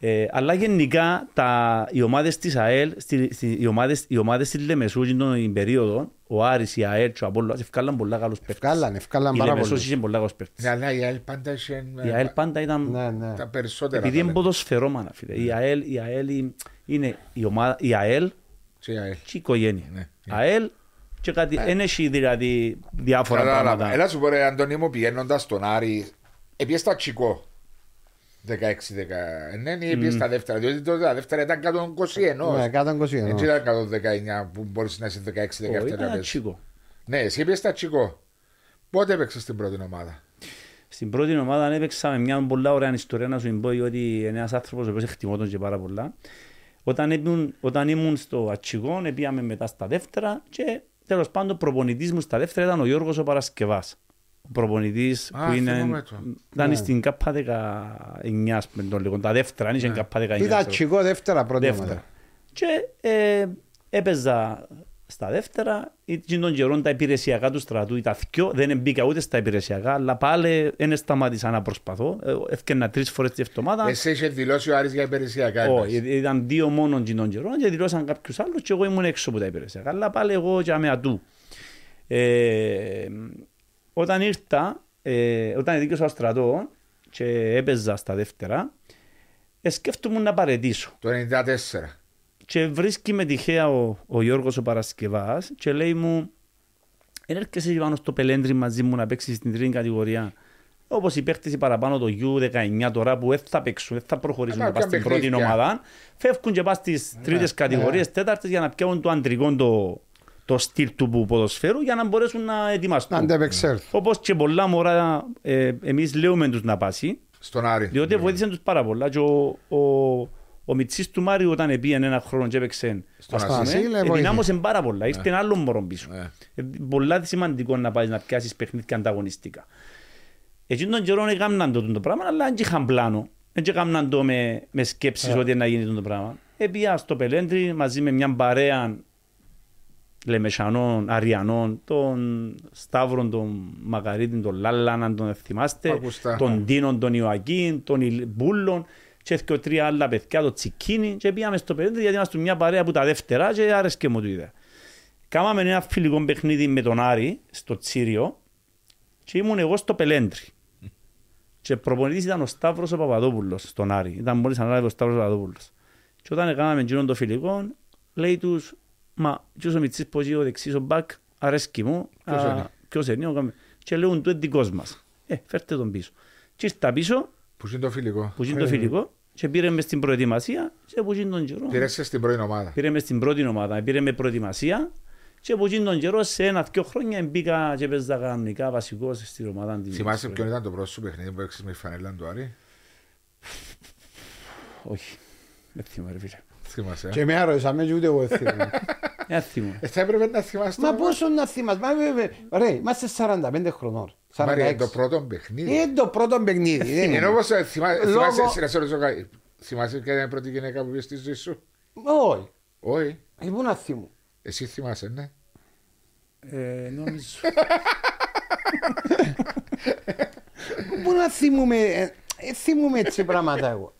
ε, αλλά γενικά τα, οι ομάδες της ΑΕΛ, στη, στη, οι, ομάδες, οι ομάδες της Λεμεσού την περίοδο, ο Άρης, η ΑΕΛ και ο Απόλλωνας ευκάλαν πολλά καλούς παίχτες. Ευκάλαν, ευκάλαν Η πάρα Λεμεσός πολύ. είχε πολλά καλούς παίχτες. Ναι, αλλά η ΑΕΛ πάντα είχε Η ΑΕΛ πάντα ήταν Ναι, ναι. τα περισσότερα. επειδή είναι ταλέντα. ποδοσφαιρόμανα, φίλε. Η ΑΕΛ, η ΑΕΛ είναι η, ομάδα, η ΑΕΛ Και η ΑΕΛ. και η οικογένεια. Ναι. ΑΕΛ και κάτι, δεν έχει δηλαδή διάφορα Κατάλαβα. πράγματα. Έλα σου πω ρε Αντώνη μου πηγαίνοντας στον Άρη, έπιες στα Τσικό. 16-10. Ναι, ή έπιες στα δεύτερα. Διότι τότε τα δεύτερα ήταν 121. Ναι, 121. Έτσι ήταν 119 που μπορείς να είσαι 16-17 Όχι, να ήταν ένα παίζεις. τσίκο. Ναι, εσύ έπιες στα Τσικό. Πότε έπαιξες στην πρώτη ομάδα; Στην πρώτη ομάδα έπαιξα με μια πολλά ωραία ιστορία να σου πω ότι είναι ένας άνθρωπος ο οποίος εκτιμώ τον και πάρα πολλά. Όταν ήμουν, όταν ήμουν στο Ατσιγό, πήγαμε μετά στα δεύτερα και τέλος πάντων προπονητής μου στα δεύτερα ήταν ο Γιώργος ο Παρασκευάς. Ο προπονητής Α, που είναι, θυμούμαι τον. ήταν Ναι. στην ΚΑΠΑ 19, ας πούμε, τον λέγον, τα δεύτερα, αν είχε ΚΑΠΑ 19. Ήταν ξέρω. τσικό δεύτερα πρώτη δεύτερα. ομάδα. Και ε, έπαιζα στα δεύτερα, ή των καιρών τα υπηρεσιακά του στρατού, τα θκιο, δεν μπήκα ούτε στα υπηρεσιακά, αλλά πάλι δεν σταμάτησα να προσπαθώ. Ε, Έφτιανα τρεις φορές τη εβδομάδα. Εσύ είχες δηλώσει ο Άρης για υπηρεσιακά. Όχι, εντάξει. ήταν δύο μόνον των καιρών και δηλώσαν κάποιους άλλους και εγώ ήμουν έξω από τα υπηρεσιακά. Αλλά πάλι εγώ και με ατού. Ε, όταν ήρθα, ε, όταν δίκαιο στο στρατό και έπαιζα στα δεύτερα, ε, σκέφτομαι να παρετήσω. Το 94. Και βρίσκει με τυχαία ο, ο Γιώργος ο Παρασκευάς και λέει μου «Εν έρχεσαι πάνω στο πελέντρι μαζί μου να παίξεις στην τρίτη κατηγορία». Όπως οι παίχτες οι παραπάνω το U19 τώρα που δεν θα παίξουν, δεν θα προχωρήσουν Αλλά να πας στην πιάνουν πρώτη παιχνίδια. ομάδα, φεύγουν και πας στις τρίτες κατηγορίες, τέταρτες για να πιάνουν το αντρικό το, το στυλ του ποδοσφαίρου για να μπορέσουν να Να ετοιμαστούν. αντεπεξέλθουν. Όπως και πολλά μωρά ε, εμείς λέουμε τους να πάσει, Στον Άρη. διότι βοήθησαν τους πάρα πολλά. Και ο, ο, ο Μιτσής του Μάριου όταν πήγαινε ένα χρόνο και έπαιξε Στον ας πούμε, Ασύλ, ε, βοήθησε. ενδυνάμωσε πάρα πολλά. Ήρθε ένα άλλο μωρό πίσω. Ναι. Ε, Πολλά σημαντικό να πάεις να πιάσεις παιχνίδια ανταγωνιστικά. Εκείνον τον καιρό έκαναν το, το πράγμα, αλλά δεν είχαν πλάνο. Δεν έκαναν το με, με σκέψεις ότι να γίνει το πράγμα. Επία στο Πελέντρι μαζί με μια παρέα Λεμεσανών, Αριανών, τον Σταύρον, τον Μακαρίτη, τον Λάλαν, αν τον θυμάστε, Ακουστά. τον Τίνον, τον Ιωακίν, τον Ιλ- Μπούλον και και τρία άλλα παιδιά, το Τσικίνι και πήγαμε στο Πελέντρι γιατί είμαστε μια παρέα που τα δεύτερα και άρεσκε μου το ιδέα. Κάμαμε ένα φιλικό παιχνίδι με τον Άρη στο Τσίριο και ήμουν εγώ στο Πελέντρι. Και προπονητής ήταν ο Σταύρος ο Παπαδόπουλος στον Άρη. Ήταν μόλις ανάλαβε ο Σταύρος ο Παπαδόπουλος. Και όταν έκαναμε εκείνον το φιλικό, λέει τους, μα ποιος ο Μιτσής πως ο δεξής ο μπακ, αρέσκει μου. Ποιος Α, είναι; Ποιος είναι, ο- και λέγουν του είναι δικός μας. Ε, φέρτε τον πίσω. Και ήρθα πίσω, Που είναι το φιλικό. που είναι το φιλικό, και πήρε με στην προετοιμασία και που είναι τον καιρό. Πήρεσαι στην πρώτη ομάδα. Πήρε με στην πρώτη ομάδα, πήρε με προετοιμασία και από εκείνον τον καιρό σε ένα-δυο χρόνια μπήκα και παίζα κανονικά βασικός στην ομάδα της. Θυμάσαι ποιο ήταν το πρώτο σου παιχνίδι που έξεις με τη φανέλα του Άρη. Όχι, δεν θυμάμαι ρε φίλε. Θυμάσαι. ε? Και με άρρωσαμε και ούτε εγώ θυμάμαι. Δεν θυμάμαι. Ε, θα έπρεπε να θυμάσαι. Μα το- πόσο να θυμάσαι. Μα, βέβαια, Ρε, είμαστε 45 χρονών. Μάρια, 46. το πρώτο παιχνίδι. Είναι το πρώτο παιχνίδι. δεν είναι. Ενώ όπως ε, θυμά- Λόγω- θυμάσαι, εσύ, να σε ρωτήσω κάτι. θυμάσαι ποια ήταν η πρώτη γυναίκα που πήγες στη ζωή σου; Όχι. Όχι. Ε, Πού να θυμώ. Εσύ θυμάσαι, ναι. Ε, νομίζω. Πού να θυμούμε. ε, ε, θυμούμε έτσι πράγματα εγώ.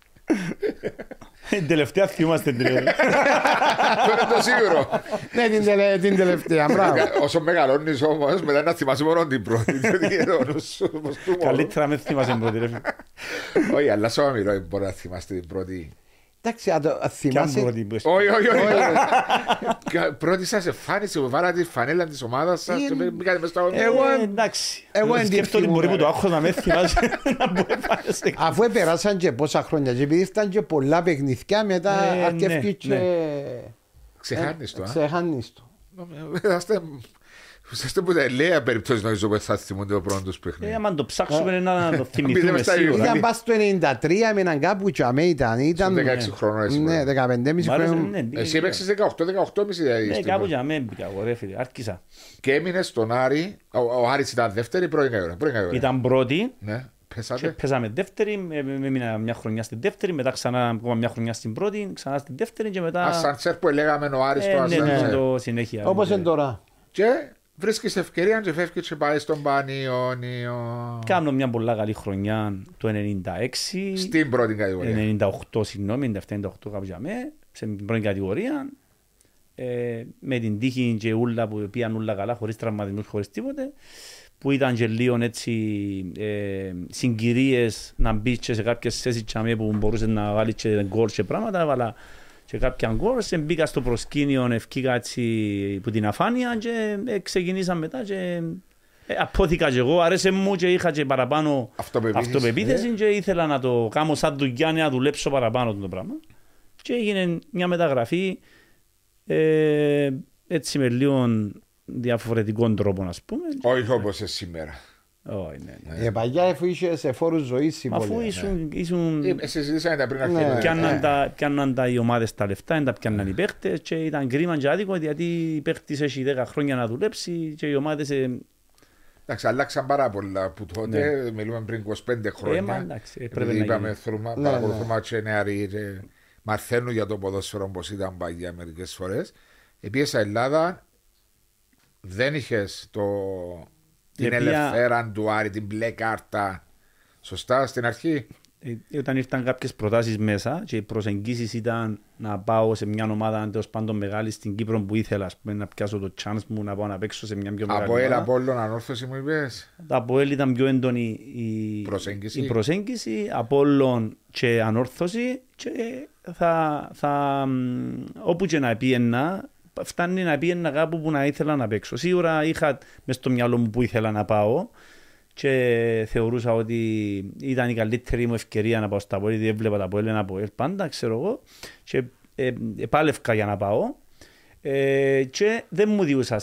Την τελευταία θυμάστε την Αυτό είναι το σίγουρο. Ναι, την τελε- την τελευταία. Μπράβο. Όσο μεγαλώνεις όμως, μετά να θυμάσαι μόνο την πρώτη. διότι ο νους σου, όπως του μόνο. Καλύτερα με θυμάσαι πρώτη ρε φίλε. Όχι, αλλά σώμα μιλώ, μπορεί να θυμάστε την πρώτη. Εντάξει, αν το- αν Κι αν θυμάσαι. πρώτη που είσαι. Όχι, όχι, όχι. Κα- Πρώτη σας εμφάνιση που βάλατε τη φανέλα της ομάδας σας και Είναι- μπήκατε μες στο Εγώ- Ε, εντάξει. εγώ εν τη Σκέφτομαι ότι μπορεί θυμούμαι, που το ρε. άγχος να με θυμάσαι <laughs> να μπορεί να πάρεις Αφού επεράσαν και πόσα χρόνια και επειδή ήταν και πολλά παιχνιδιά μετά Ε, αρκεύκει ναι, και Ξεχάνεις το, α. ξεχάνεις το. Είσαστε- Είσαστε που τα ελαία περιπτώσεις νομίζω που θα θυμούνται το πρώτος τους Ε, παιχνίδι. άμα το ψάξουμε να το <laughs> Μπείτε θυμηθούμε μες στα σίγουρα. Ήταν πας στο 93 με έναν κάπου και αμέ ήταν. ήταν Στον 16 χρονών εσύ. Ναι, μπορεί. 15,5 Μ' άρεσε, χρόνια. ναι, μπήκα Εσύ και- έπαιξες 18-18,5 δηλαδή. Ναι, στην κάπου πρώτη. για μένα μπήκα εγώ ρε φίλε, άρχισα. Και έμεινες στον Άρη. Ο, ο Άρης ήταν δεύτερη ή πρώτη κατηγορία. Πρώτη κατηγορία. Ήταν πρώτη Ναι, και πέσατε. παίζαμε δεύτερη, με- με- έμεινα μια χρονιά στην δεύτερη, μετά ξανά ακόμα μια χρονιά στην πρώτη, ξανά στην δεύτερη και μετά... Ασαντσέρ που λέγαμε ο Άρης Ε, το ναι, ναι, Ασαντσέρ. το συνέχεια. Όπως Ναι. είναι τώρα. Και βρίσκεις ευκαιρία και φεύγεις και πάει στον Πανιόνιο. Κάνω μια πολλά καλή χρονιά το 96, Στην πρώτη κατηγορία. 98 συγγνώμη, 97-98 κάπου για μέ, σε πρώτη κατηγορία. Ε, με την τύχη και ούλα που πήγαν ούλα καλά, χωρίς τραυματισμούς, χωρίς τίποτε. Που ήταν και λίγο έτσι ε, συγκυρίες να μπεις και σε κάποιες θέσεις τσάμε που μπορούσες να βάλεις και γκολ και πράγματα, αλλά και κάποια γκολ. Σε μπήκα στο προσκήνιο, ευκήκα έτσι που την αφάνεια και ε, ξεκινήσαμε μετά και ε, απόθηκα και εγώ, άρεσε μου και είχα και παραπάνω Αυτοπεποίθηση. αυτοπεποίθηση και ήθελα να το κάνω σαν δουλειά να δουλέψω παραπάνω το πράγμα. Και έγινε μια μεταγραφή ε, έτσι με λίγο διαφορετικών τρόπων ας πούμε. Όχι όπως είναι σήμερα. Όχι, ναι, ναι. Ε, Παλιά αφού είχε σε φόρους ζωής Μα Αφού συμβόλαια. ήσουν, ήσουν Ε, Συζητήσαμε τα πριν Ναι. αρχίσουμε. πιάνναν, Ναι. τα, πιάνναν τα οι ομάδες τα λεφτά, δεν τα πιάνναν οι παίχτες και ήταν κρίμα και άδικο γιατί οι παίχτες έχει 10 χρόνια να δουλέψει και οι ομάδες ε, Εντάξει, αλλάξαν πάρα πολλά που τότε, μιλούμε πριν 25 χρόνια. Ναι. Ε, μα εντάξει, ε, πρέπει Επειδή να είπαμε, γίνει. θέλουμε, Ναι, παρακολουθούμε και νεαροί και μαθαίνουν για το ποδόσφαιρο όπως ήταν παγιά μερικές φορές. Επίσης, η Ελλάδα δεν είχες το... την οποία- ελευθέρα του Άρη, την μπλε κάρτα. Σωστά, στην αρχή; Ε, όταν ήρθαν κάποιες προτάσεις μέσα και οι προσεγγίσεις ήταν να πάω σε μια ομάδα τέλος πάντων μεγάλη στην Κύπρο που ήθελα ας πούμε, να πιάσω το chance μου να πάω να παίξω σε μια πιο μεγάλη Από ελ, ομάδα. από όλων, ανόρθωση μου είπες; Από ελ ήταν πιο έντονη η Προσέγγιση. η προσέγγιση από όλων και ανόρθωση και θα, θα, μ, όπου και να πήγαινα φτάνει να πήγαινα κάπου που να ήθελα να παίξω. Σίγουρα είχα μες στο μυαλό μου που ήθελα να πάω και θεωρούσα ότι ήταν η καλύτερη μου ευκαιρία να πάω στα πόλη, γιατί έβλεπα τα πόλη από ελ πάντα, ξέρω εγώ, και ε, επάλευκα για να πάω ε, και δεν μου διούσα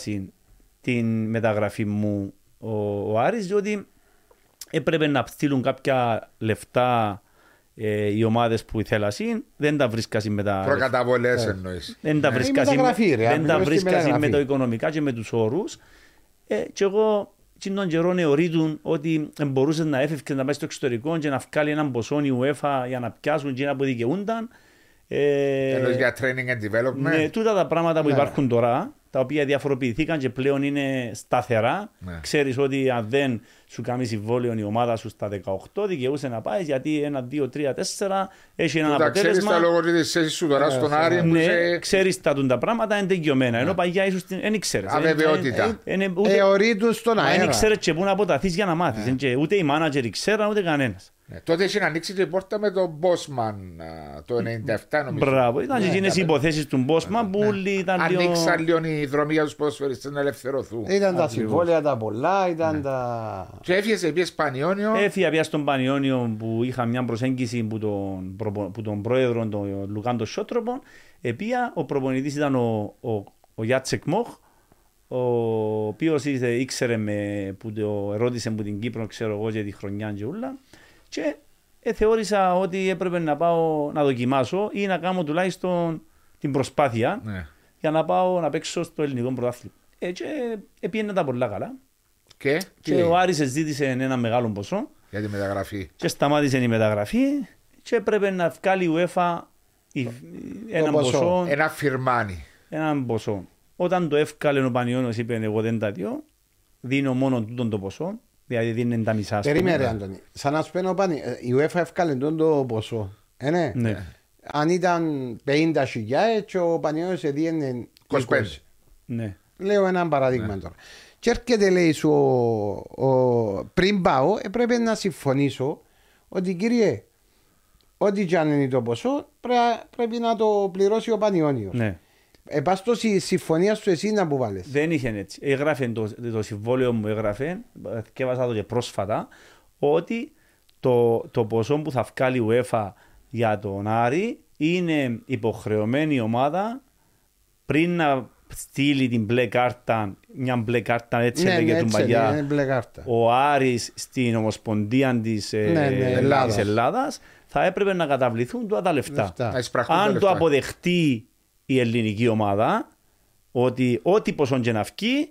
την μεταγραφή μου ο, ο Άρης, διότι έπρεπε να στείλουν κάποια λεφτά ε, οι ομάδες που ήθελασαν, δεν τα βρίσκασαν με τα Προκαταβολές εννοείς. δεν τα Ναι. βρίσκασαν Η μεταγραφή, ρε, δεν τα αμυγός τη βρίσκασαν με μεταγραφή. το οικονομικά και με τους όρους. Ε, και εγώ τον καιρό νεωρίτουν ότι μπορούσε να έφευκε να πάει στο εξωτερικό και να βγάλει έναν ποσό η UEFA για να πιάσουν εκείνα που δικαιούνταν. Ε, Εννοείς για training and development; ναι, τούτα τα πράγματα που Ναι. υπάρχουν τώρα, τα οποία διαφοροποιηθήκαν και πλέον είναι σταθερά. Ναι. Ξέρεις ότι αν δεν σου κάνει συμβόλαιο η ομάδα σου στα 18, δικαιούσε να πάει γιατί ένα, δύο, τρία, τέσσερα έχει ένα Τα ξέρεις αποτέλεσμα. τα λόγω της θέσης σου τώρα στον Άρη που Ναι, είσαι ξέρεις τα τούν τα πράγματα είναι τελειωμένα. Ενώ παγιά ίσως την- δεν ήξερες. Αβεβαιότητα. Ε, ε, ε, ούτε- Εωρείτουν στον Μα δεν αέρα. ήξερες και πού να αποταθείς για να μάθεις. Ε, και Ούτε οι μάνατζερ ξέραν, ούτε κανένας. Ναι, τότε είχε ανοίξει και η πόρτα με τον Bosman α, το 97 νομίζω. Μπράβο. Ήταν και Ναι, εκείνες οι υποθέσεις του Μπόσμαν που όλοι ήταν λίγο... Ανοίξαν λίγο οι δρόμοι για τους ποδοσφαιριστές να ελευθερωθούν. Ήταν τα συμβόλαια τα πολλά, ήταν τα... Και έφυγε πήγε Πανιόνιο. Έφυγα πια στον Πανιόνιο που είχα μια προσέγγιση που τον, προπο- που τον πρόεδρο, τον Λουκάντο Σότροπον. Επία, ο προπονητής ήταν ο, ο, ο Γιάτσεκ Μοχ, ο οποίος ήξερε με, που το ερώτησε από την Κύπρο, ξέρω εγώ, για τη χρονιά και ούλα. Και ε, θεώρησα ότι έπρεπε να πάω να δοκιμάσω ή να κάνω τουλάχιστον την προσπάθεια Ναι. για να πάω να παίξω στο ελληνικό πρωτάθλημα. Ε, και ε, πήγαινε τα πολλά καλά. Και, Και τι, ο Άρης ζήτησε ένα μεγάλο ποσό για τη μεταγραφή. και σταμάτησε η μεταγραφή και έπρεπε να βγάλει η UEFA η- έναν ποσό. ποσό, Ένα φιρμάνι. έναν ποσό. Όταν το έφκαλε ο Πανιώνος είπε εγώ δεν τα δυο, δίνω μόνο τούτον το ποσό, δηλαδή δίνει τα μισά. ας πούμε. Περίμενε, Άντωνη. Σαν να σου πένω πάνι, η UEFA έφκαλε τον το ποσό. Ε, ναι. Ναι. Αν ήταν 50 χιλιάδες και ο Πανιόνιος έδιενε 25. 20. Ναι. Λέω ένα παράδειγμα τώρα. Και έρχεται λέει σου ο, ο- πριν πάω έπρεπε να συμφωνήσω ότι κύριε ό,τι και αν είναι το ποσό πρέ- πρέπει να το πληρώσει ο Πανιόνιος. ναι. Ε, πας στο συ- συμφωνία σου εσύ να που βάλεις. Δεν είχε έτσι. Έγραφε το, το συμβόλαιο μου, έγραφε, και έβαζα το και πρόσφατα, ότι το, το ποσό που θα βγάλει η UEFA για τον Άρη είναι υποχρεωμένη η ομάδα πριν να στείλει την μπλε κάρτα, μια μπλε κάρτα έτσι ναι, έλεγε ναι, του έτσι παλιά, είναι μπλε κάρτα. ο Άρης στην Ομοσπονδία της, ε, Ναι, ναι, Ελλάδας. της Ελλάδας θα έπρεπε να καταβληθούν τώρα τα λεφτά. Λεφτά. Να εισπραχτούν τα Αν το λεφτά. αποδεχτεί η ελληνική ομάδα ότι ό,τι ποσό και να βγει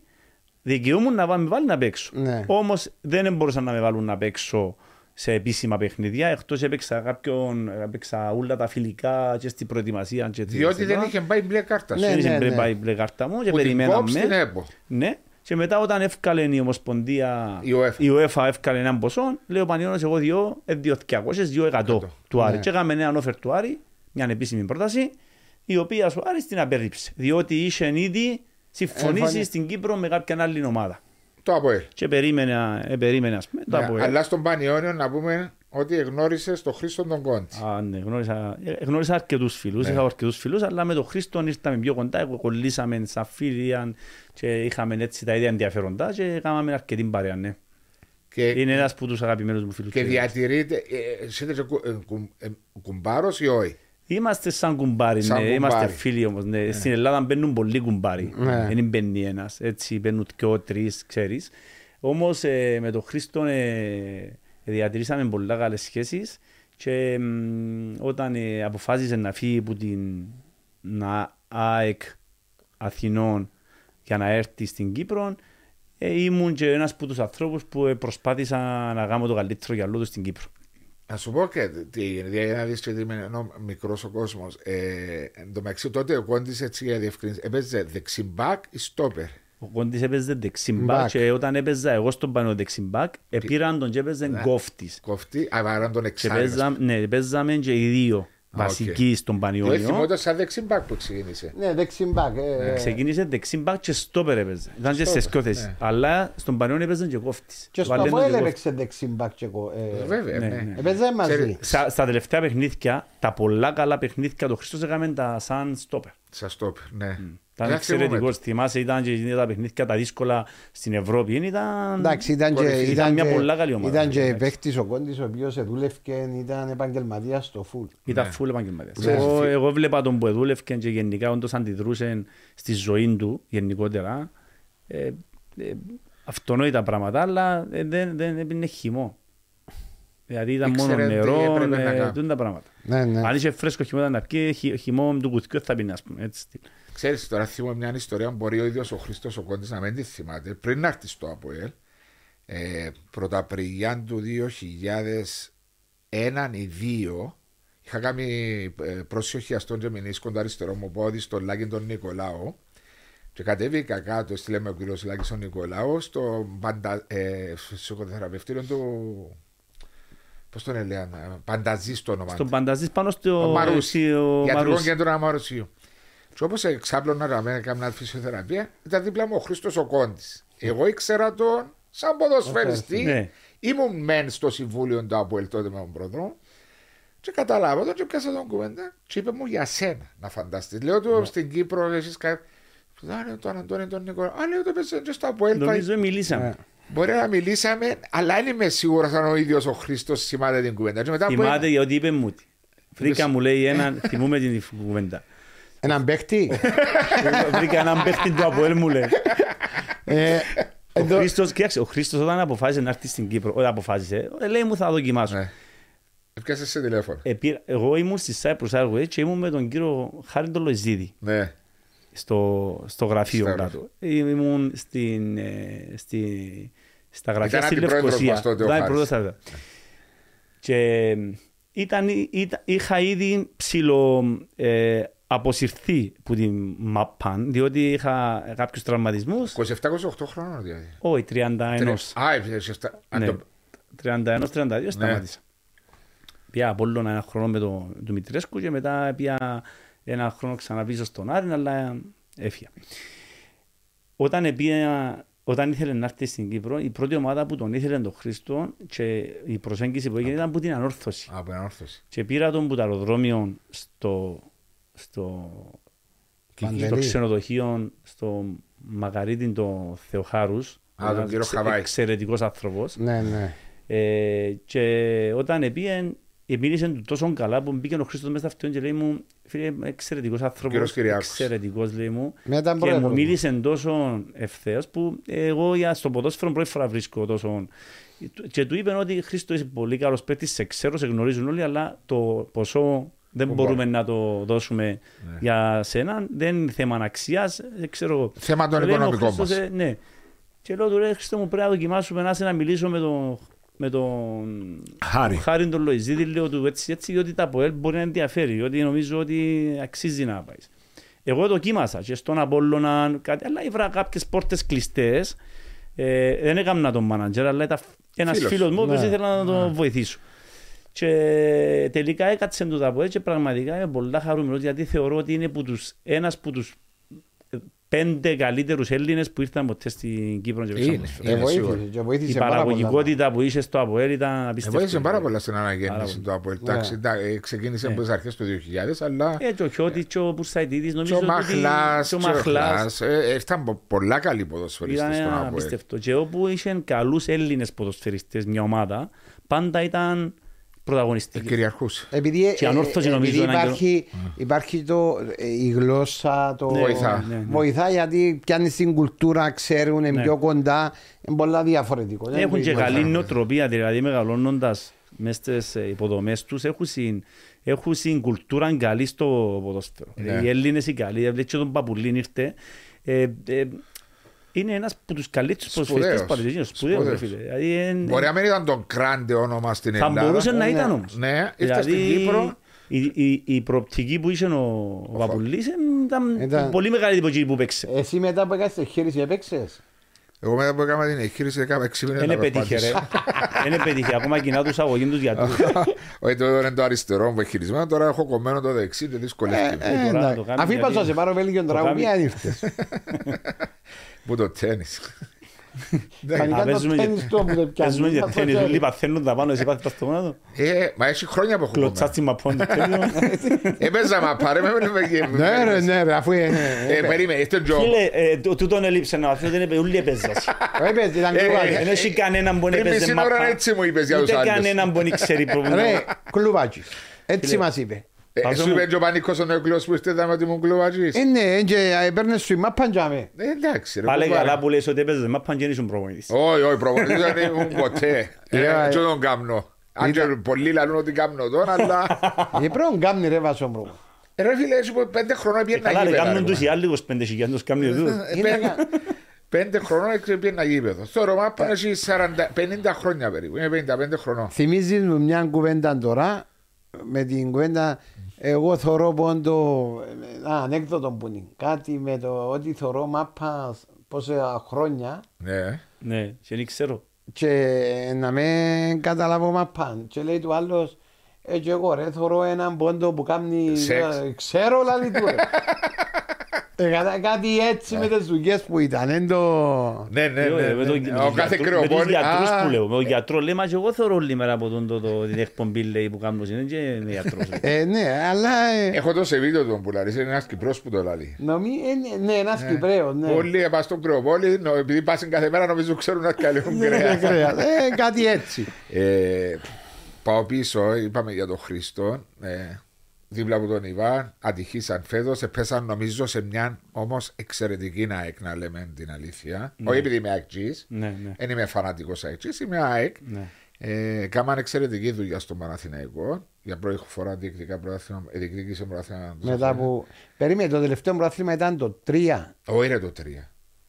δικαιούμουν να με βάλουν να παίξω. Ναι. Όμως δεν μπορούσαν να με βάλουν να παίξω σε επίσημα παιχνίδια εκτός έπαιξα κάποιον, έπαιξα όλα τα φιλικά και στην προετοιμασία. Και τις- Διότι δεν τα- είχε πάει μπλε κάρτα. Ναι, σου. δεν είχε ναι, μπλε- ναι. πάει η μπλε κάρτα μου και Που την περιμέναμε. κόψει την ΕΠΟ. Ναι. Και μετά όταν έφκαλε η Ομοσπονδία, Η UEFA. η UEFA έφκαλε έναν ποσό, λέει ο Πανιώνος εγώ δύο, ε, δύο 200, δύο 100 του Άρη. Ναι. Και έκαμε έναν offer του Άρη, μια επίσημη πρόταση, η οποία ο Άρης την απέρριψε. Διότι είχε ήδη συμφωνήσει Εμφανι- στην Κύπρο με κάποια άλλη ομάδα. Το ΑΠΟΕΛ. Και περίμενε, ε, περίμενε ας πούμε, το Ναι, ΑΠΟΕΛ. αλλά στον Πανιόνιο να πούμε ότι γνώρισε τον Χρήστο τον Κόντι. Α, ναι, γνώρισα, ε, γνώρισα αρκετούς φίλους, είχα αρκετούς φίλους, αλλά με τον Χρήστο ήρθαμε πιο κοντά, εγώ κολλήσαμε σαν φίλοι και είχαμε έτσι τα ίδια ενδιαφέροντα και κάναμε αρκετή παρέα, ναι. Και, Είναι ένας από τους αγαπημένους μου φίλους. και και- διατηρείται. ε, Είστε και κου- ε, κου- ε, κουμπάρος ή όχι; Είμαστε σαν κουμπάρι, Σαν ναι. κουμπάρι. είμαστε φίλοι όμως. Ναι. Στην Ελλάδα μπαίνουν πολλοί κουμπάρι. Ναι. Δεν μπαίνει ένας. Έτσι μπαίνουν δυο, τρεις, ξέρεις. Όμως ε, με τον Χρήστο ε, διατηρήσαμε πολλά καλές σχέσεις και μ, όταν ε, αποφάσισε να φύγει από την να- ΑΕΚ Αθηνών για να έρθει στην Κύπρο ε, ήμουν και ένας από τους ανθρώπους που ε, προσπάθησα να κάνω το καλύτερο για λόγους στην Κύπρο. Να σου πω και τι για να δεις και τι είναι μικρός ο κόσμος. Ε, εν τω μεταξύ τότε ο Κόντι έτσι για διευκρίνηση έπαιζε δεξιμπάκ ή στόπερ. Ο Κόντις έπαιζε δεξιμπάκ Μπακ. και όταν έπαιζα εγώ στον πάνω δεξιμπάκ επήραν τον και έπαιζε κόφτης. Κοφτή, αλλά τον Και εξάρι. παίζαμε, ναι, παίζαμε και οι δύο βασικοί στον Το Πανιόνιο. θυμόταν σαν δεξιμπάκ που ξεκίνησε. Ναι, δεξιμπάκ. ε, Ξεκίνησε δεξιμπάκ και στόπερ έπαιζε. Ήταν και σε Στόπερ, σκιώθες. ναι. Αλλά στον Πανιόνιο έπαιζε και κόφτης. Και στο Βάλε τον Αποέλ και έπαιξε δεξιμπάκ και εγώ. ε, Βέβαια, ναι, ναι. ναι. Έπαιζε μαζί. Ξέρει- Στα, στα τελευταία παιχνίδια, τα πολλά καλά παιχνίδια, το Χρήστος έκαμε τα σαν στόπερ. Σαν στόπερ, ναι. Ήταν Δεν εξαιρετικός. θυμούμαι. Θυμάσαι, ήταν και τα παιχνίδια τα δύσκολα στην Ευρώπη. Ήταν... Εντάξει, ήταν και, Κορυφή. ήταν μια και, πολλά καλή ομάδα. ήταν και Εντάξει. παίχτης ο Κόντης ο οποίος δούλευκε, ήταν επαγγελματίας στο φουλ. Ήταν Ναι. φουλ επαγγελματίας. Ξέρεις, Εγώ, φι- εγώ βλέπα τον που δούλευκε και γενικά όντως αντιδρούσε στη ζωή του γενικότερα. Ε, ε, αυτονόητα πράγματα, αλλά ε, δεν, δεν έπινε χυμό. Δηλαδή ήταν μόνο Ήξερε τι νερό, έπρεπε να ε, κάνει. τούτα τα πράγματα. Ναι, ναι. Αν είχε φρέσκο χυμό να πιει, χυ- χυμό του κουθκιού θα πίνει, ας πούμε. Έτσι. Ξέρεις, τώρα θυμώ μια ιστορία που μπορεί ο ίδιος ο Χρήστος ο Κόντης να μην τη θυμάται. Πριν να έρθεις στο ΑΠΟΕΛ, ε, πρωταπριγιά του 2001 ή 2, είχα κάνει ε, πρόσοχη αστών και μηνίσκον το αριστερό μου πόδι στο Λάκη τον Νικολάου και κατέβηκα κάτω, στείλε με ο κύριος Λάκης τον Νικολάου στο παντα, ε, ψυχοθεραπευτήριο του Πώς τον έλεγαν, Πανταζής στο όνομα. Στον Πανταζής πάνω στο Ο Μαρούσι. ο Ιατρικό Μαρούσι. κέντρο Αμαρουσίου. Και όπως εξάπλωνα να με έκανα φυσιοθεραπεία, ήταν δίπλα μου ο Χρήστος ο Κόντης. Εγώ ήξερα τον σαν ποδοσφαιριστή. Ναι. Ήμουν μεν στο συμβούλιο του Αποέλ τότε με τον πρόεδρο. Και καταλάβω τον και πιάσα τον κουβέντα. Και είπε μου για σένα να φανταστείς. Λέω του Ναι. στην Κύπρο, εσείς κάτι. Λέω τον Αντώνη τον Νικόλα. Α, λέω το πέσε και στο Αποέλ. πάει. Νομίζω μιλήσαμε. Ναι. Μπορεί να μιλήσαμε, αλλά δεν είμαι σίγουρος αν ο ίδιος ο Χρήστος σημάδε την κουβέντα. Και μετά που Θυμάται γιατί είπε μου. τι. Βρήκα μου λέει έναν, θυμούμε την κουβέντα. Έναν παίχτη. <laughs> Βρήκα έναν παίχτη του Αποέλ μου λέει. ε, Ο εδώ- Χρήστος, κοίταξε, ο Χρήστος όταν αποφάσισε να έρθει στην Κύπρο, όταν αποφάσισε, ε, λέει μου θα δοκιμάσω. Ναι. Έπιασε σε τηλέφωνο. Ε, πήρα- εγώ ήμουν στη Cyprus Airways και ήμουν με τον κύριο Χάρη Λοϊζίδη Ναι. στο, στο γραφείο Στο κάτω. Ήμουν στην, ε, στη, στα γραφεία Ήταν στη αντιπρόεδρος Λευκοσία. μας τότε ο Ήταν Χάρης. πρόεδρος, ναι. Και ήταν, ήταν, είχα ήδη ψηλο ε, αποσυρθεί που την ΜΑΠΑΝ, διότι είχα κάποιους τραυματισμούς. 27-28 χρόνων δηλαδή. Όχι, 31. Α, έπιασε 7. Αν Ναι. το- 31-32 σταμάτησα. Πια Απόλλωνα ένα χρόνο με τον Δημητρέσκου και μετά πια ένα χρόνο ξανά πίσω στον Άρη, αλλά έφυγε. Όταν, πήγα, όταν ήθελε να έρθει στην Κύπρο, η πρώτη ομάδα που τον ήθελε τον Χρήστο και η προσέγγιση που έγινε ήταν από την ανόρθωση. Από την ανόρθωση. Και πήρα τον που το αεροδρόμιο στο, στο, στο ξενοδοχείο, στο Μαγαρίτη το Θεοχάρους. Α, τον κύριο Χαβάης. Εξαιρετικός άνθρωπος. Ναι, ναι. Ε, και όταν πήγε, μίλησε του τόσο καλά που μπήκε ο Χρήστος μέσα στο αυτόν και λέει μου φίλε εξαιρετικός άνθρωπος, Κύριος Κυριάκος. εξαιρετικός λέει μου Μετά και πρόεδρο. μου μίλησε τόσο ευθέως που εγώ για στο ποδόσφαιρο πρώτη φορά βρίσκω τόσο και του είπε ότι Χρήστο είσαι πολύ καλός παίκτης, σε ξέρω, σε γνωρίζουν όλοι αλλά το ποσό δεν Που μπορούμε μπορεί. να το δώσουμε για σένα, δεν είναι θέμα αξίας, δεν ξέρω. Θέμα των Και λέει, οικονομικών ο Χρήστος, μας. ε, Ναι. Και λέω του ρε Χρήστο μου πρέπει να δοκιμάσουμε να σε να μιλήσω με τον με τον Χάρη. Χάρη τον Λοϊζίδη, λέω του έτσι, έτσι, διότι τα ΠΟΕΛ μπορεί να ενδιαφέρει, διότι νομίζω ότι αξίζει να πάει. Εγώ δοκίμασα και στον Απόλλωνα, κάτι, αλλά ήβρα κάποιες πόρτες κλειστές. Ε, δεν έκανα τον μάνατζερ, αλλά ήταν ένας Φίλος. φίλος μου, ο οποίος Ναι. ήθελα να τον βοηθήσω. Και τελικά έκατσε του τα ΠΟΕΛ και πραγματικά είμαι πολλά χαρούμενος γιατί θεωρώ ότι είναι που τους, ένας από τους πέντε καλύτερους Έλληνες που ήρθαν ποτέ στην Κύπρο και Είναι. παίξαν ποδόσφαιρο. Ε, Είναι βοήθησε, σίγουρο. και Η βοήθησε πάρα πολλά. παραγωγικότητα που είχες στο ΑΠΟΕΛ ήταν Εγώ απίστευτη. είσαι πάρα πολλά στην Πάρα αναγέννηση πολύ. του Αποέλ. Ναι. Εντάξει, εντά- ε, ξεκίνησε Ναι. από τι αρχές του 2000, αλλά. Ε, και ο Χιώτης και ο Πουρσαϊτίδης Και νομίζω ο ότι- Μαχλάς, και ο και ο Μαχλάς Χλάς, ε, Ήταν πο- πολλά καλοί ποδοσφαιριστές ήταν στον ένα Αποέλ. απίστευτο. Και όπου είχε καλούς Έλληνες ποδοσφαιριστές μια ομάδα, πάντα ήταν πρωταγωνιστική. Κυριαρχούσε. Επειδή, Και η ανόρθωση ε, νομίζω επειδή έναν υπάρχει, υπάρχει το, ε, η γλώσσα, το, Ναι, Βοηθά. ναι, ναι. βοηθά γιατί πιάνεις την κουλτούρα, ξέρουν, είναι Ναι. πιο κοντά, είναι πολλά διαφορετικό. Δεν Έχουν είναι και το ίδιο. καλή νοοτροπία, δηλαδή μεγαλώνοντας μέσα στις ε, υποδομές τους έχουν συν, έχουν συν κουλτούρα καλή στο ποδόσφαιρο. Ναι. Οι Έλληνες οι καλοί, δηλαδή και τον Παπουλίν ήρθε, ε, ε, είναι ένας από τους καλύτερους Σπουδαίος. ποδοσφαιριστές παραδείγματος. Σπουδαίος, ρε Σπουδαίος. φίλε. Δηλαδή, εν- Μπορεί να μην ήταν τον κράντε όνομα στην Θα Ελλάδα. μπορούσε να Ναι. ήταν όμως. Ναι, ήρθε Δηλαδή, στην Κύπρο. Η, η, η προοπτική που είχε ο, ο Παπουλής ε, ήταν, Ήταν- πολύ μεγάλη από εκεί που παίξε. Εσύ μετά που έκανες εγχείρηση έπαιξες; Εγώ μετά που έκανα την εγχείρηση έκανα 6 μήνες Δεν να πέτυχε ρε. προσπάθησω. Δεν <laughs> πέτυχε. Ακόμα κοινά τους αγωγήν τους γιατρούς. <laughs> Όχι, το είναι το αριστερό μου χειρισμένο, τώρα έχω κομμένο το δεξί και Ε, δυσκολεύτηκε. ε, τώρα εντάξει. το κάνει Αφού είπα γιατί- σας, σε πάρω Βέλγιο τώρα, το που κάνει- μία ήρθες. <laughs> Που το τέννις. Κανονικά <laughs> Α, το παίζουμε και- τέννις το που δεν πιάνει. Παίζουμε και θα το τέννις, ξέρει. όλοι παθαίνουν τα πάνω, εσύ πάθεις τα στο γόνατο. Ε, μα έχει χρόνια που έχω Κλωτσάς κομμένο. την μαπών του <laughs> τέννις. Έπαιζα μα πάρε με με και... Ναι ρε, ναι ρε, αφού είναι... Ε, περίμενε, ήρθε ο Τζο. Φίλε, ε, το- τούτον έλειψε να μαθαίνω, δεν έπαιζε, όλοι έπαιζας. Έπαιζε, ήταν Ε, κλουβάκι. Δεν έχει κανέναν που Πριν έπαιζε μισή μαπά. ώρα έτσι μου είπες για τους Ούτε άλλους. κανέναν που δεν ξέρει πρόβλημα. Ρε, κλουβάκι. Έτσι μας είπε. Ε, Πάσο Σου μου. είπε και ο Πανικός ο νεοκλός που ήρθε εδώ με ότι μου κλωβατζείς. Ε, ναι, και έπαιρνες σου η μάπα τζάμε. Ε, εντάξει ρε. Πάλε κουμπάρε. καλά που λες ότι έπαιζες μαπά και δεν ήσουν προπονητής. Όχι, όχι, προπονητής δεν ήμουν ποτέ. Ε, Ε, Και τον κάμνω. Αν και πολλοί λαλούν ότι κάμνω τώρα, αλλά... <laughs> Ε, πρέπει να κάνει ρε βάσο μπρο. Ε, Ρε φίλε, έτσι που πέντε χρόνια Ε, πήγαινα Καλά ρε, γήπεδα. κάνουν ρε, τους οι άλλοι 25 χιλιάδες, κάνουν και τούτος. Ε, πέντε- Πέντε χρόνια πήγαινα γήπεδο. Στο Ρωμά πάνε έχει 40 50 χρόνια περίπου. Είναι 55 χρονών. Θυμίζεις μου μια κουβέντα τώρα, με την κουβέντα, εγώ θωρώ πόντο, ένα ανέκδοτο που είναι, κάτι με το ότι θωρώ μάπα πόσα χρόνια Ναι. Ναι, και δεν ξέρω. και να με καταλάβω μάπα. Και λέει του άλλος, ε, και εγώ ρε, θωρώ έναν πόντο που κάνει, Σεξ. ε, ξέρω λαλί του ρε. <laughs> Ε, κατα- κάτι έτσι με τις δουλειές που ήταν, εν το... Ναι, ναι, Ε, ναι, με το- ναι. με Ο τους κάθε γιατρούς- Με τους κρεοπόλη. γιατρούς Α, που λέω. Με τον γιατρό λέει, μα και εγώ θεωρώ όλη μέρα από τον, το, το, την εκπομπή λέει, που κάνουν είναι και είναι γιατρός. Ε, ναι, αλλά... ε, Έχω το σε βίντεο τον που λαλείς. Είναι ένας Κυπρός που το λαλεί. Νομί, ε, ναι, ναι, ένας Κυπρέος, ναι. Όλοι πας στον κρεοπόλη, νο- επειδή πας κάθε μέρα νομίζω ξέρουν να καλούν Ναι, κρέα. ναι, κρέας. Ε, κάτι έτσι. Ε, πάω πίσω, είπαμε για τον Χρήστο. Ε, δίπλα από τον Ιβάν, ατυχήσαν φέτος. Επέσαν νομίζω σε μια όμως εξαιρετική ΑΕΚ, να λέμε την αλήθεια. Όχι επειδή είμαι ΑΕΚΤΖΙ, Ναι, ναι. δεν είμαι φανατικός ΑΕΚΤΖΙ, είμαι ΑΕΚ. Ναι. Ε, κάμαν εξαιρετική δουλειά στο Παναθηναϊκό. Για πρώτη φορά διεκδικά πρωτάθλημα- ε, διεκδίκησε πρωτάθλημα. Μετά που... Περίμενε, το τελευταίο πρωτάθλημα ήταν το 3. Όχι ρε το 3.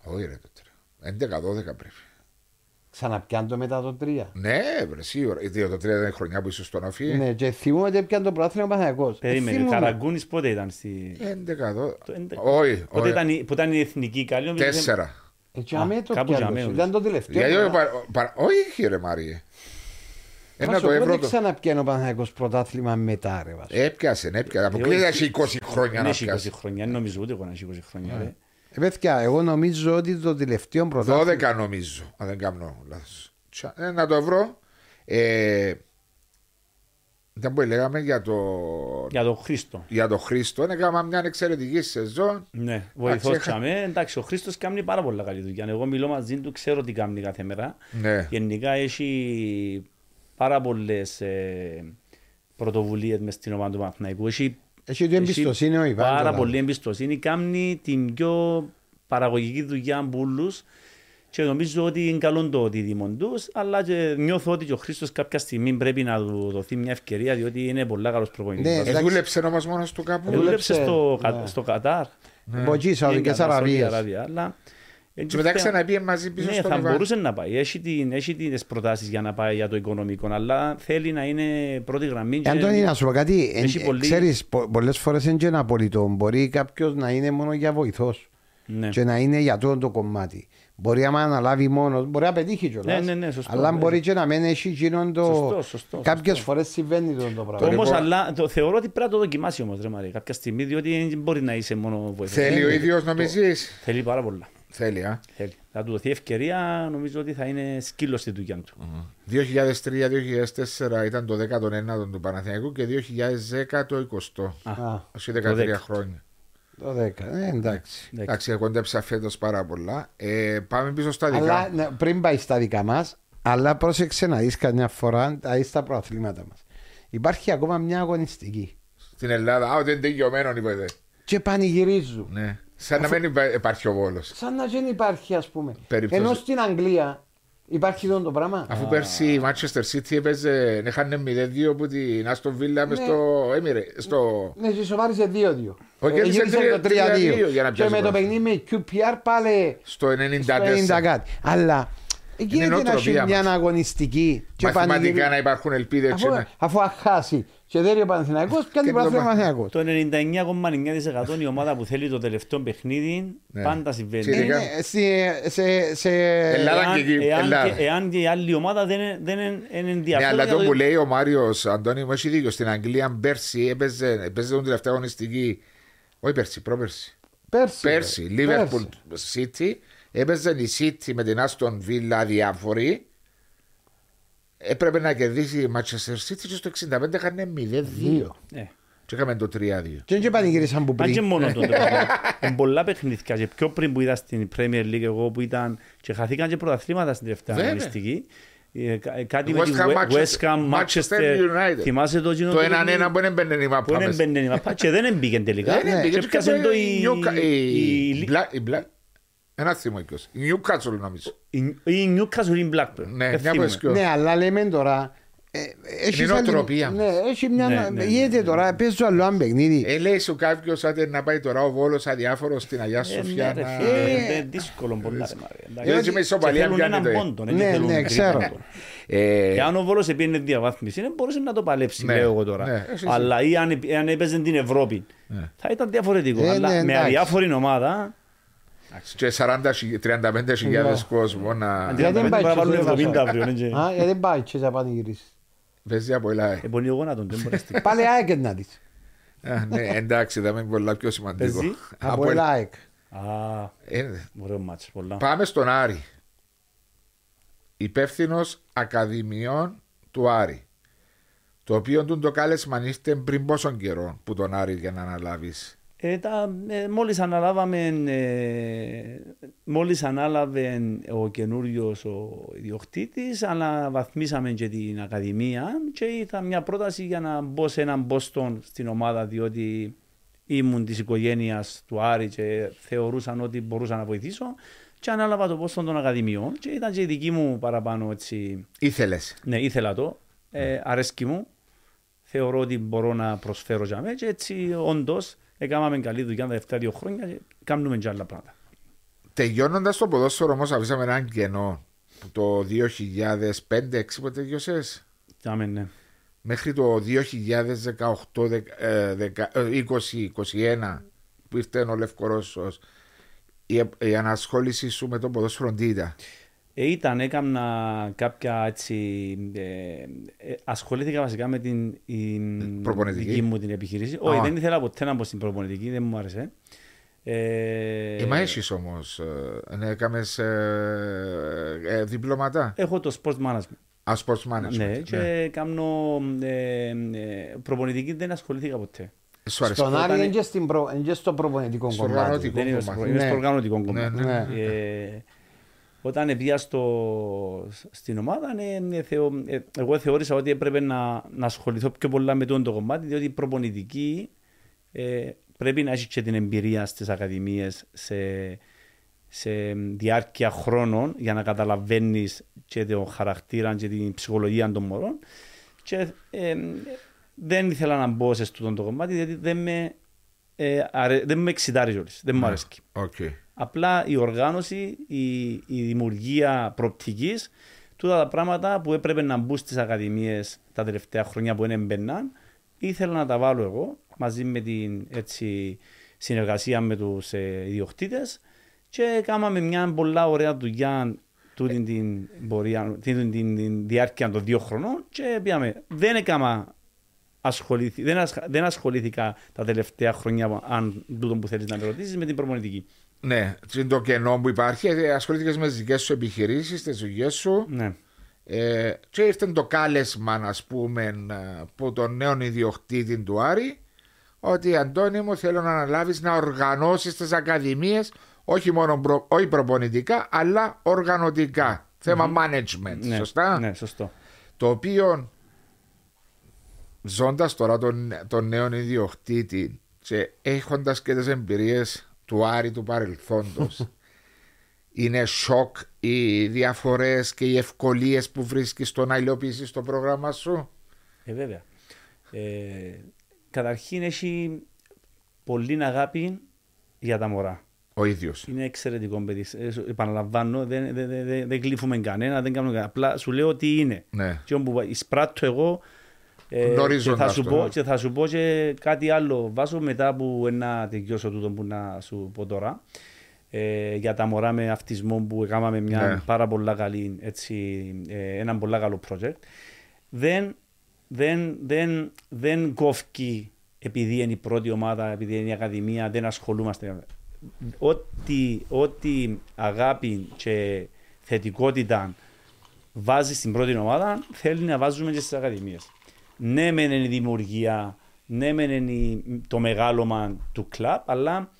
Όχι ρε το 3. 11-12 πρέπει. Ξαναπιάν το μετά το 3. Ναι, βρε, σίγουρα. Γιατί το 3 ήταν η χρονιά που ήσουν στον Αφή. Ναι, και θυμούμαι ότι πιάν το πρωτάθλημα Παναθηναϊκός. Ε, Περίμενε, θυμούμαι. Καραγκούνης πότε ήταν στη... 11-12. το 11. Όχι, Πότε όχι. ήταν, η- που ήταν η εθνική καλή. νομίζω δεν- Τέσσερα. Ε, και αμέ το κάπου πιάν τζαμέ, το. όμως. Ήταν το τελευταίο. Γιατί όχι, πρωτάθλημα. παρα- παρα- όχι, ρε Μάριε. Ένα Βάσο, το ευρώ πότε το. ξαναπιάνει ο Παναθηναϊκός πρωτάθλημα μετά ρε Βάσο; Έπιασε, έπιασε. Αποκλείται έχει 20 χρόνια Δεν να έχει 20 πιάσει. χρόνια, δεν νομίζω ούτε εγώ να έχει 20 χρόνια. Ρε. Ε, παιδιά, εγώ νομίζω ότι το τελευταίο πρωτάθλημα 12 νομίζω, αν δεν κάνω λάθος. Τσα- Ένα το ευρώ. Ε, ήταν που λέγαμε για το, Για τον Χρήστο. για το Χρήστο. Έκανα μια εξαιρετική σεζόν. Ναι, βοηθός έχα- τσαμέ. Εντάξει, ο Χρήστος κάνει πάρα πολλά καλή δουλειά. Εγώ μιλώ μαζί του, ξέρω τι κάνει κάθε μέρα. Ναι. Γενικά έχει πάρα πολλές ε, πρωτοβουλίες μες στην ομάδα του Παναθηναϊκού. Έχει, Έχει την εμπιστοσύνη ο Ιβάν. Πάρα το πολύ λάβει. εμπιστοσύνη. Κάνει την πιο παραγωγική δουλειά από όλους και νομίζω ότι είναι καλό το δίδυμο τους, αλλά και νιώθω ότι και ο Χρήστος κάποια στιγμή πρέπει να του δοθεί μια ευκαιρία, διότι είναι πολύ καλός προπονητής. Ναι, Βασικά, Ε, εντάξει. δούλεψε όμως μόνος του κάπου. δούλεψε, Δούλεψε στο, Κα- ναι. στο Κατάρ. Από εκεί, Σαουδικές Στην Σαουδική Αραβίες. Αραβία, αλλά Και μετά ξαναπήγε μαζί πίσω ναι, στον θα Ιβάν. μπορούσε να πάει. Έχει, την, έχει τις προτάσεις για να πάει για το οικονομικό, αλλά θέλει να είναι πρώτη γραμμή. και- Ε, Αντώνη, να σου πω κάτι. εν- Έχει πολύ- Ξέρεις, πο- πολλές φορές είναι και ένα απολύτω. Μπορεί κάποιος να είναι μόνο για βοηθός Ναι. και να είναι για το, το κομμάτι. Μπορεί άμα αναλάβει μόνος, μπορεί να πετύχει κιόλας. Ναι, ναι, ναι, σωστό. Αλλά Ναι. μπορεί και να μην έχει εκείνον το... Σωστό, σωστό, Κάποιες σωστό. φορές συμβαίνει το, το πράγμα. Το Όμως, λοιπόν- αλλά το, θεωρώ ότι πρέπει να το δοκιμάσει όμως, ρε Μαρία, κάποια στιγμή, διότι δεν μπορεί να είσαι μόνο βοηθός. Θέλει ο Ναι, ίδιο, νομίζει. Θέλει πάρα πολλά. Θέλει, α. Θέλει. Θα του δοθεί ευκαιρία, νομίζω ότι θα είναι σκύλος στη δουλειά του. 2003-2004 ήταν το 19ο του Παναθηναϊκού και 2010 το 20ο. Α, Όσοι το 13 10. χρόνια. το 10. Ε, εντάξει. Εντάξει, εγώ κόντεψα φέτος πάρα πολλά. Ε, πάμε πίσω στα δικά. Αλλά ναι, πριν πάει στα δικά μας, αλλά πρόσεξε να δεις καμιά φορά τα στα προαθλήματα μας. Υπάρχει ακόμα μια αγωνιστική. Στην Ελλάδα, α, ότι είναι τελειωμένο, είπατε. Και πανηγυρίζουν. Ναι. Σαν να μην υπά- υπάρχει ο Βόλος. Σαν να δεν υπάρχει, ας πούμε. Περίπτωση. Ενώ στην Αγγλία υπάρχει αυτό το πράγμα. Αφού πέρσι η Manchester City έπαιζε, έχανε 0-2 από την Aston Villa μες Ναι. στο Emirates. Στο... Ναι, και σοβάρισε 2-2. Όχι, Ε, κέρδισε γύρισε τρία- το 3-2. τρία-δύο για να Και πιάσει με το πρωτάθλημα. παιχνίδι με QPR πάλι Στο 94. στο 90 κάτι. Αλλά γίνεται να έχει νοοτροπία μια μας. αγωνιστική. και Μαθηματικά πανηγυρι- να υπάρχουν ελπίδες. Αφού, αφού αχάσει και δεν είναι ο Παναθηναϊκός, πιάνει Και το το Παναθηναϊκός. Παναθηναϊκός. Το 99,9% η ομάδα που θέλει το τελευταίο παιχνίδι Ναι. πάντα συμβαίνει. Και Ε, ειδικά- ναι, σε- σε- σε- Ελλάδα Εάν, και εκεί, εάν, Ελλάδα. και, εάν και η άλλη ομάδα δεν, είναι- δεν είναι- είναι Ναι, ενδιαφέρον. αλλά για το το- που λέει ο Μάριος Αντώνη μου έχει δίκιο. Στην Αγγλία πέρσι έπαιζε, έπαιζε τον τελευταίο αγωνιστική. Όχι πέρσι, πρόπερσι. Πέρσι. Πέρσι, ρε. Liverpool Πέρσι. City. Έπαιζε η City με την Aston Villa διάφοροι. Έπρεπε να κερδίσει η Manchester City και στο 65 είχαν 0-2. Δύο. Ναι. Και είχαμε το 3-2. Και δεν πανηγύρισαν που Αν και πριν. μόνο τότε. <laughs> Είναι πολλά παιχνίδια και πιο πριν που είδα στην Premier League εγώ που ήταν και χαθήκαν και πρωταθλήματα στην τελευταία Βέβαια. αγωνιστική. Ε, κα- ε, Κάτι West με τη Ham, West- West Ham, Manchester Manchester. United. Θυμάσαι το κοινό Το το 1-1 που δεν μπαινε η που μάπα δεν μες. μπαινε η μαπά και δεν έμπηκε τελικά. Δεν έμπηκε, Και και πιάσε το η... Ένα θύμο ποιος. Η Newcastle νομίζω. η- η Newcastle ή η Blackburn. Ναι, Δεν μια θυμούμαι. που Ναι, αλλά λέμε τώρα. ε, έχεις Είναι σαν την- νοοτροπία Ναι, μας. έχει μια. Ναι, ναι, ναι, Γίνεται ναι. τώρα, παίζω άλλο ένα παιχνίδι. Ε, λέει σου κάποιος άντε να πάει τώρα ο Βόλος αδιάφορος στην Αγία Ε, Σοφιά. ναι, ρε να- φίλε, Ε, είναι δύσκολο πολλά. ρε, Μάρια. Εντάξει. Έτσι με ισοπαλία Και θέλουν πιάνει έναν το- πόντο, δεν Ναι, θέλουν ναι, τρία ξέρω. πόντο. Ε, Εάν ο Βόλος επήρε διαβάθμιση, δεν μπορούσε να το παλέψει, Ναι, λέω εγώ τώρα. ναι, εσύ, Αλλά ή αν, αν έπαιζε την Ευρώπη, Ναι. θα ήταν διαφορετικό. Ε, Αλλά ναι, με εντάξει. αδιάφορη ομάδα, και 40 χι- 35 χιλιάδες κόσμο να αντί Γιατί να δεν πάει πρέπει να βάλουν και στο 70 Βάσο. αύριο. ναι, και- Α, γιατί δεν πάει και θα πανηγυρίσει. παίζει από ελάε. Ε, πονεί ο γόνατον, δεν μπορείς να Πάλι ΑΕΚ να δεις. Α, Ναι, εντάξει, θα είναι πολλά πιο σημαντικό. Παίζει. Από Από- ΑΕΚ. Α, Ε, ωραίο μάτσο, πολλά. Πάμε στον Άρη. Υπεύθυνος Ακαδημιών του Άρη. Το οποίο του το κάλεσμα ήρθε πριν πόσο καιρό που τον Άρη για να αναλάβεις; Ε, τα, ε, μόλις αναλάβαμε, ε, μόλις ανάλαβε ο καινούριος ο ιδιοκτήτης, αναβαθμίσαμε και την Ακαδημία και ήρθα μια πρόταση για να μπω σε έναν Μπόστον στην ομάδα διότι ήμουν της οικογένειας του Άρη και θεωρούσαν ότι μπορούσα να βοηθήσω και ανάλαβα το Μπόστον των Ακαδημιών και ήταν και η δική μου παραπάνω έτσι, Ήθελες. ναι ήθελα το, ε, αρέσκει μου, θεωρώ ότι μπορώ να προσφέρω για μένα και έτσι όντως έκαναμε καλή δουλειά τα τελευταία δύο χρόνια και κάνουμε και άλλα πράγματα. Τελειώνοντας το ποδόσφαιρο όμως, αφήσαμε έναν κενό. που Το 2005-2006 που τελειώσες; Κάμε, ναι. Μέχρι το 2018-2021 που ήρθε ο Λευκορώσος η, η ανασχόληση σου με το ποδόσφαιρο τι ήταν; Ε, ήταν, έκανα κάποια έτσι. Ε, ε, ασχολήθηκα βασικά με την η, Προπονητική. δική μου την επιχείρηση. Α. Όχι, δεν ήθελα ποτέ να μπω στην προπονητική, δεν μου άρεσε. Ε, Ε, μα έχεις όμως, ε, ναι, έκαμες ε, ε, διπλώματα; Έχω το sports management. Α, sports management. Ναι, και κάνω ε, ε, προπονητική δεν ασχολήθηκα ποτέ. Σου αρέσει. Στον Άρη Όταν- είναι και στην προ- είναι και στο προπονητικό Στο κομμάτι. οργανωτικό. Δεν είμαι στο, κομμάτι. είμαι στο Ναι. οργανωτικό Ναι, κομμάτι. Ναι. Ε, όταν πήγα στο, στην ομάδα, ναι, ε, θεω, ε, εγώ θεώρησα ότι έπρεπε να, να ασχοληθώ πιο πολλά με το κομμάτι, διότι η προπονητική ε, πρέπει να έχεις και την εμπειρία στις ακαδημίες σε, σε διάρκεια χρόνων για να καταλαβαίνεις και τον χαρακτήρα και την ψυχολογία των μωρών και ε, δεν ήθελα να μπω σε αυτό το κομμάτι διότι δεν με, ε, αρε, δεν με εξητάρει όλες, δεν μου αρέσει. Οκ. Απλά η οργάνωση, η, η δημιουργία προοπτικής, τούτα τα πράγματα που έπρεπε να μπουν στις ακαδημίες τα τελευταία χρόνια που δεν έμπαιναν, ήθελα να τα βάλω εγώ μαζί με την έτσι, συνεργασία με τους ε, ιδιοκτήτες και κάναμε μια πολλά ωραία δουλειά τούτη την, πορεία, την, την, την διάρκεια των δύο χρονών και πήγαμε. Δεν έκανα ασχολήθη, δεν, ασχ- δεν ασχολήθηκα τα τελευταία χρόνια, αν τούτο που θέλεις να με ρωτήσεις, με την προπονητική. Ναι, τι είναι το κενό που υπάρχει. Ε, Ασχολήθηκες με τις δικές σου επιχειρήσεις, τις δουλειέ σου. Ναι. Ε, και ήρθε το κάλεσμα, ας πούμε, ε, από τον νέο ιδιοκτήτη του Άρη, ότι Αντώνη μου θέλω να αναλάβεις να οργανώσεις τις ακαδημίες, όχι μόνο προ, όχι προπονητικά, αλλά οργανωτικά. Θέμα management, Ναι, σωστά; Ναι, σωστό. Το οποίο ζώντας τώρα τον, τον νέο ιδιοκτήτη και έχοντας και τις εμπειρίες του Άρη του παρελθόντος, <laughs> είναι σοκ οι διαφορές και οι ευκολίες που βρίσκεις στο να υλοποιήσεις το πρόγραμμα σου; Ε, βέβαια. Ε, καταρχήν έχει πολύ αγάπη για τα μωρά. Ο ίδιος. Είναι εξαιρετικό παιδί. Ε, σου- επαναλαμβάνω, δεν, δεν, δεν, δεν, δεν κλείφουμε κανένα, δεν κάνουμε κανένα. Απλά σου λέω τι είναι. Ναι. Και όπου εισπράττω εγώ ε, και, Γνωρίζοντας θα σου το, πω, ναι. και θα σου πω και κάτι άλλο βάσω μετά που να τελειώσω τούτο που να σου πω τώρα ε, για τα μωρά με αυτισμό που έκαναμε μια Ναι. πάρα πολλά καλή, έτσι, ε, ένα πολύ καλό project. Δεν, δεν, δεν, δεν κόφκει επειδή είναι η πρώτη ομάδα, επειδή είναι η ακαδημία, δεν ασχολούμαστε. Ό,τι, ό,τι αγάπη και θετικότητα βάζεις στην πρώτη ομάδα, θέλει να βάζουμε και στις ακαδημίες. Ναι, μεν είναι η δημιουργία, ναι, μεν είναι η- το μεγάλωμα του κλαμπ, αλλά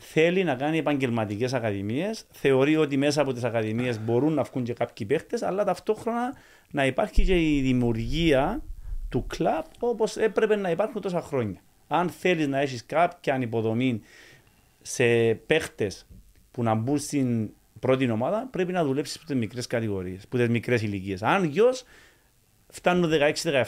θέλει να κάνει επαγγελματικές ακαδημίες. Θεωρεί ότι μέσα από τις ακαδημίες μπορούν να βγουν και κάποιοι παίχτες, αλλά ταυτόχρονα να υπάρχει και η δημιουργία του κλαμπ όπως έπρεπε να υπάρχουν τόσα χρόνια. Αν θέλεις να έχεις κάποια υποδομή σε παίχτες που να μπουν στην πρώτη ομάδα, πρέπει να δουλέψεις από τι μικρές κατηγορίες, από τι μικρές ηλικίες. Αν γιος φτάνουν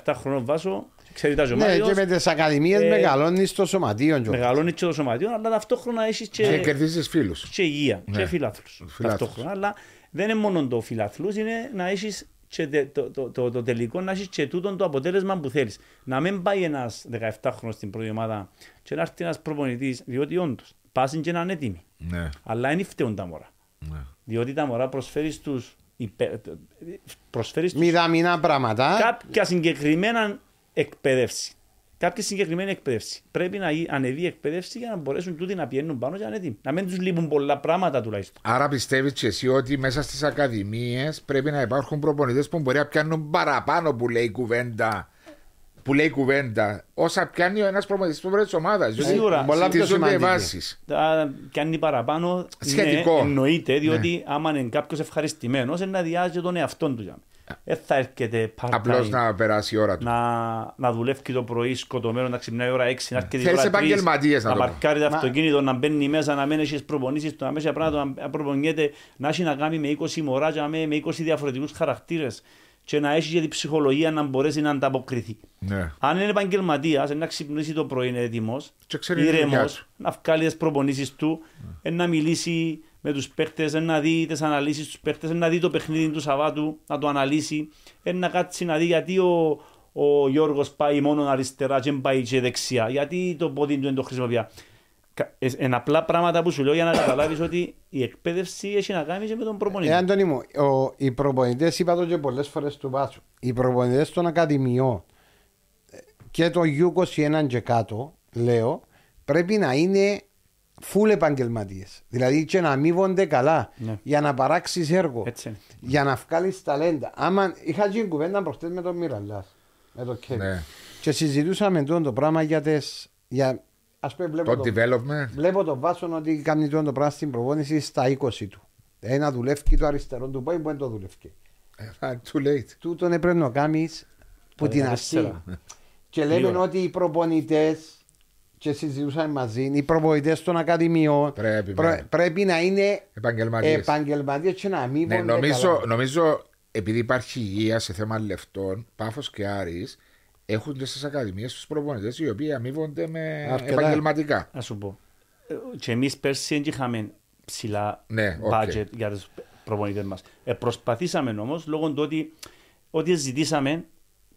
16-17 χρόνων βάσο, ξέρει τα Ναι, ζωμάτια. και με τις ακαδημίες ε, μεγαλώνεις το σωματείο. κιόλας. Μεγαλώνεις και το σωματείο, αλλά ταυτόχρονα έχεις Και και, κερδίζεις φίλους. και υγεία Ναι. και φιλάθλους. Φιλάθλους. Ταυτόχρονα. Αλλά δεν είναι μόνο το φιλάθλους, είναι να έχεις και τε- το, το, το, το, τελικό να έχεις και τούτο το αποτέλεσμα που θέλεις. Να μην πάει ένας 17χρονο στην πρώτη ομάδα και να έρθει ένας προπονητής, διότι όντως πάσουν και να είναι έτοιμοι. Ναι. Αλλά δεν φταίουν τα μωρά. ναι. Διότι τα μωρά προσφέρεις στου. Προσφέρεις στους Μηδαμινά πράγματα. κάποια συγκεκριμένα εκπαίδευση. Κάποια συγκεκριμένη εκπαίδευση. Πρέπει να γι- ανεβεί η εκπαίδευση για να μπορέσουν τούτοι να πηγαίνουν πάνω και να είναι έτοιμοι. Να μην τους λείπουν πολλά πράγματα τουλάχιστον. Άρα πιστεύεις και εσύ ότι μέσα στις ακαδημίες πρέπει να υπάρχουν προπονητές που μπορεί να πιάνουν παραπάνω που λέει η κουβέντα. Που λέει η κουβέντα, όσα πιάνει ο ένας προπονητή του πρώτη ομάδα. Σίγουρα. πολλά πιο Στηρίζονται οι σημαντική. βάσει. Τα κάνει παραπάνω. Σχετικό. Ναι, εννοείται, διότι άμα είναι κάποιος ευχαριστημένος, είναι να διάζει τον εαυτό του. για μένα. Δεν θα έρχεται Απλώς part-time να περάσει η ώρα του. να, να δουλεύει το πρωί σκοτωμένο, να ξυπνάει η ώρα 6, να έρχεται η Θέλεις ώρα 3, επαγγελματίες να να το πω. παρκάρει το αυτοκίνητο, να μπαίνει μέσα, να μένει στις προπονήσεις του, να μέσα πράγματα, να προπονιέται, να έχει να κάνει με 20 μωρά, και να με, με 20 διαφορετικούς χαρακτήρες και να έχει και την ψυχολογία να μπορέσει να ανταποκριθεί. Ναι. Αν είναι επαγγελματίας, να ξυπνήσει το πρωί, είναι έτοιμος, Και ξέρει τη δουλειά ήρεμο, του. να βγάλει τις προπονήσεις του, ε, να μιλήσει με τους παίχτες, να δει τις αναλύσεις τους παίχτες, να δει το παιχνίδι του Σαββάτου, να το αναλύσει, ε, να κάτσει να δει γιατί ο, ο Γιώργος πάει μόνο αριστερά και δεν πάει και δεξιά, γιατί το πόδι του δεν το χρησιμοποιεί. Κα- ε, είναι απλά πράγματα που σου λέω για να καταλάβεις ότι η εκπαίδευση έχει να κάνει και με τον προπονητή. Ε, Αντώνη μου, ο, οι προπονητές, είπα το και πολλές φορές του Βάσου, οι προπονητές των Ακαδημιών ε, και το U21 και κάτω, λέω, πρέπει να είναι full επαγγελματίες. Δηλαδή και να αμείβονται καλά Ναι. για να παράξεις έργο. Έτσι είναι. Για να βγάλεις ταλέντα. Άμα είχα γίνει κουβέντα προχτές με τον Μιραλάς. Με τον Κέβιν. Ναι. Και συζητούσαμε τώρα το πράγμα για τις. Για, ας πούμε, βλέπω Το το, development. Βλέπω τον Βάσο ότι κάνει τώρα το πράγμα στην προπόνηση στα 20 του. Ένα δουλεύει το αριστερό του πόη, μπορεί να το δουλεύει. Ε, <laughs> Too late. Τούτον έπρεπε να κάνεις που Τα την 14. αρχή. Και λέμε Λίγο. ότι οι προπονητές, και συζητούσαμε μαζί, οι προπονητές των ακαδημιών Πρέπει, πρέ- ναι. πρέπει να είναι Επαγγελματίες. επαγγελματίες και να μην Ναι, νομίζω, νομίζω επειδή υπάρχει υγεία σε θέμα λεφτών, Πάφο και Άρης έχουν και στις ακαδημίες τους προπονητές οι οποίοι αμείβονται με Αρκετά. επαγγελματικά. Να σου πω. Ε, Και εμείς πέρσι δεν είχαμε ψηλά Ναι, οκ. budget για τους προπονητές μας. Ε, προσπαθήσαμε όμως λόγω του ότι ό,τι ζητήσαμε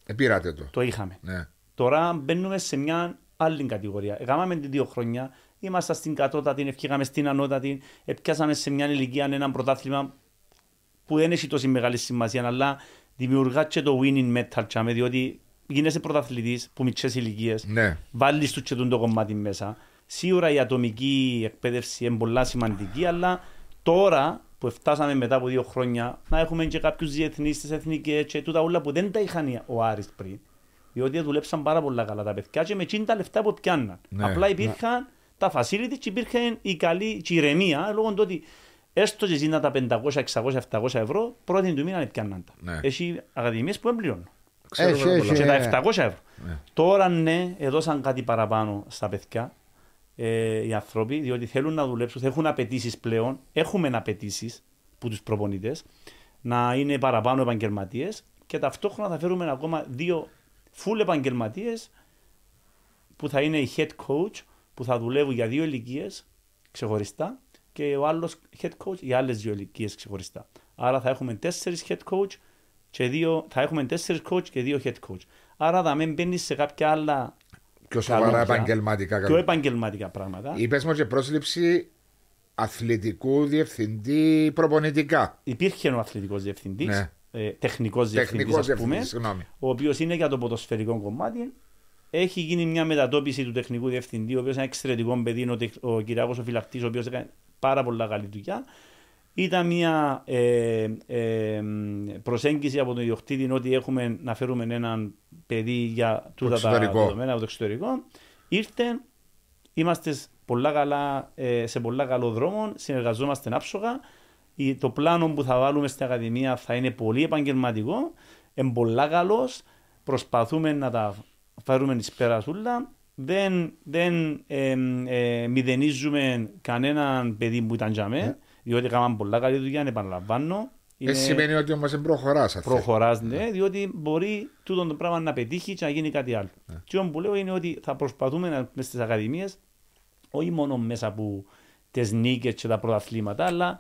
Επήρατε το. το είχαμε. Ναι. Τώρα μπαίνουμε σε μια άλλη κατηγορία. Έκαναμε την δύο χρόνια, ήμασταν στην κατώτατη, ευκήγαμε στην ανώτατη, επιάσαμε σε μια ηλικία ένα πρωτάθλημα που δεν έχει τόση μεγάλη σημασία, αλλά δημιουργά και το winning mental, τζιαμέ, διότι γίνεσαι πρωταθλητής που μικρές ηλικίες, Ναι. βάλεις τους και τον το κομμάτι μέσα. Σίγουρα η ατομική εκπαίδευση είναι πολλά σημαντική, αλλά τώρα που φτάσαμε μετά από δύο χρόνια να έχουμε και κάποιους διεθνείς στις εθνικές και τούτα όλα που δεν τα είχαν ο Άρης πριν. Διότι δουλέψαν πάρα πολλά καλά τα παιδιά και με εκείνα τα λεφτά που πιάνναν. Ναι. Απλά υπήρχαν τα facility και υπήρχε η καλή και η ηρεμία λόγω του ότι έστω και εκείνα τα 500, 600, 700 ευρώ πρώτη του μήνα πιάνναν τα. Ναι. Έχει ακαδημίες που δεν πληρώνουν. Ξέρω Έχει, πάρα έχει. πολλά. Και Ε, τα 700 ευρώ. Ναι. Τώρα ναι, έδωσαν κάτι παραπάνω στα παιδιά ε, οι άνθρωποι, διότι θέλουν να δουλέψουν, έχουν απαιτήσεις πλέον. Έχουμε απαιτήσεις που τους προπονητές να είναι παραπάνω επαγγελματίες και ταυτόχρονα θα φέρουμε ακόμα δύο full επαγγελματίες που θα είναι οι head coach που θα δουλεύουν για δύο ηλικίες ξεχωριστά και ο άλλος head coach για άλλες δύο ηλικίες ξεχωριστά. Άρα θα έχουμε τέσσερις head coach και δύο, θα έχουμε τέσσερις coach και δύο head coach. Άρα θα μην μπαίνει σε κάποια άλλα Πιο σοβαρά καλώδια, επαγγελματικά. πιο επαγγελματικά πράγματα. Είπες μου και πρόσληψη αθλητικού διευθυντή προπονητικά. Υπήρχε ο αθλητικός διευθυντής, Ναι. ε, τεχνικός διευθυντής, Τεχνικός ας πούμε, διευθυντή, συγγνώμη. ο οποίος είναι για το ποδοσφαιρικό κομμάτι. Έχει γίνει μια μετατόπιση του τεχνικού διευθυντή, ο οποίος είναι εξαιρετικό παιδί, είναι ο, τεχ- ο Κυριάκο ο Φυλακτής, ο οποίος έκανε πάρα πολλά καλή δουλειά. Ήταν μια ε, ε, προσέγγιση από τον ιδιοκτήτη ότι έχουμε να φέρουμε έναν παιδί για τούτα τα εξωτερικό. δεδομένα από το εξωτερικό. Ήρθε, είμαστε πολλά καλά, ε, σε πολλά καλό δρόμο, συνεργαζόμαστε άψογα. Η- Το πλάνο που θα βάλουμε στην Ακαδημία θα είναι πολύ επαγγελματικό, είναι πολλά καλός, προσπαθούμε να τα φέρουμε εις πέρα σούλα. Δεν, δεν ε, ε, μηδενίζουμε κανέναν παιδί που ήταν για μέ, διότι έκαναν πολλά καλή δουλειά, επαναλαμβάνω. Ε, σημαίνει ότι όμως δεν προχωράς. Προχωράς, ναι, διότι μπορεί τούτο το πράγμα να πετύχει και να γίνει κάτι άλλο. Ναι. Και όμως που λέω είναι ότι θα προσπαθούμε να, μες στις ακαδημίες, όχι μόνο μέσα από τις νίκες και τα πρωταθλήματα, αλλά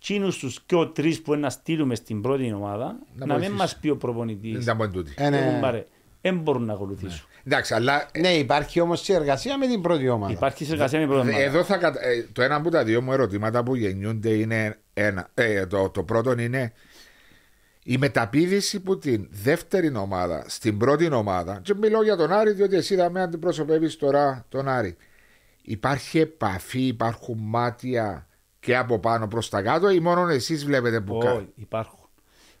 τσίνους τους και ο τρεις που είναι να στείλουμε στην πρώτη ομάδα, Να να, μην βοηθήσεις. μας πει ο προπονητής, Δεν ήταν μόνο τούτη. Ε, ναι. «Ε, κουμπάρε, δεν μπορούν να ακολουθήσουν. Εντάξει, αλλά Ναι, υπάρχει όμως συνεργασία με την πρώτη ομάδα. Υπάρχει συνεργασία με την πρώτη ομάδα. εδώ θα κατα... ε, το ένα από τα δύο μου ερωτήματα που γεννιούνται είναι ένα. Ε, το, το πρώτο είναι η μεταπίδηση που την δεύτερη ομάδα στην πρώτη ομάδα. Και μιλώ για τον Άρη, διότι εσύ θα με αντιπροσωπεύεις τώρα τον Άρη. Υπάρχει επαφή, υπάρχουν μάτια και από πάνω προς τα κάτω, ή μόνο εσείς βλέπετε που Όχι, κάνει. υπάρχουν.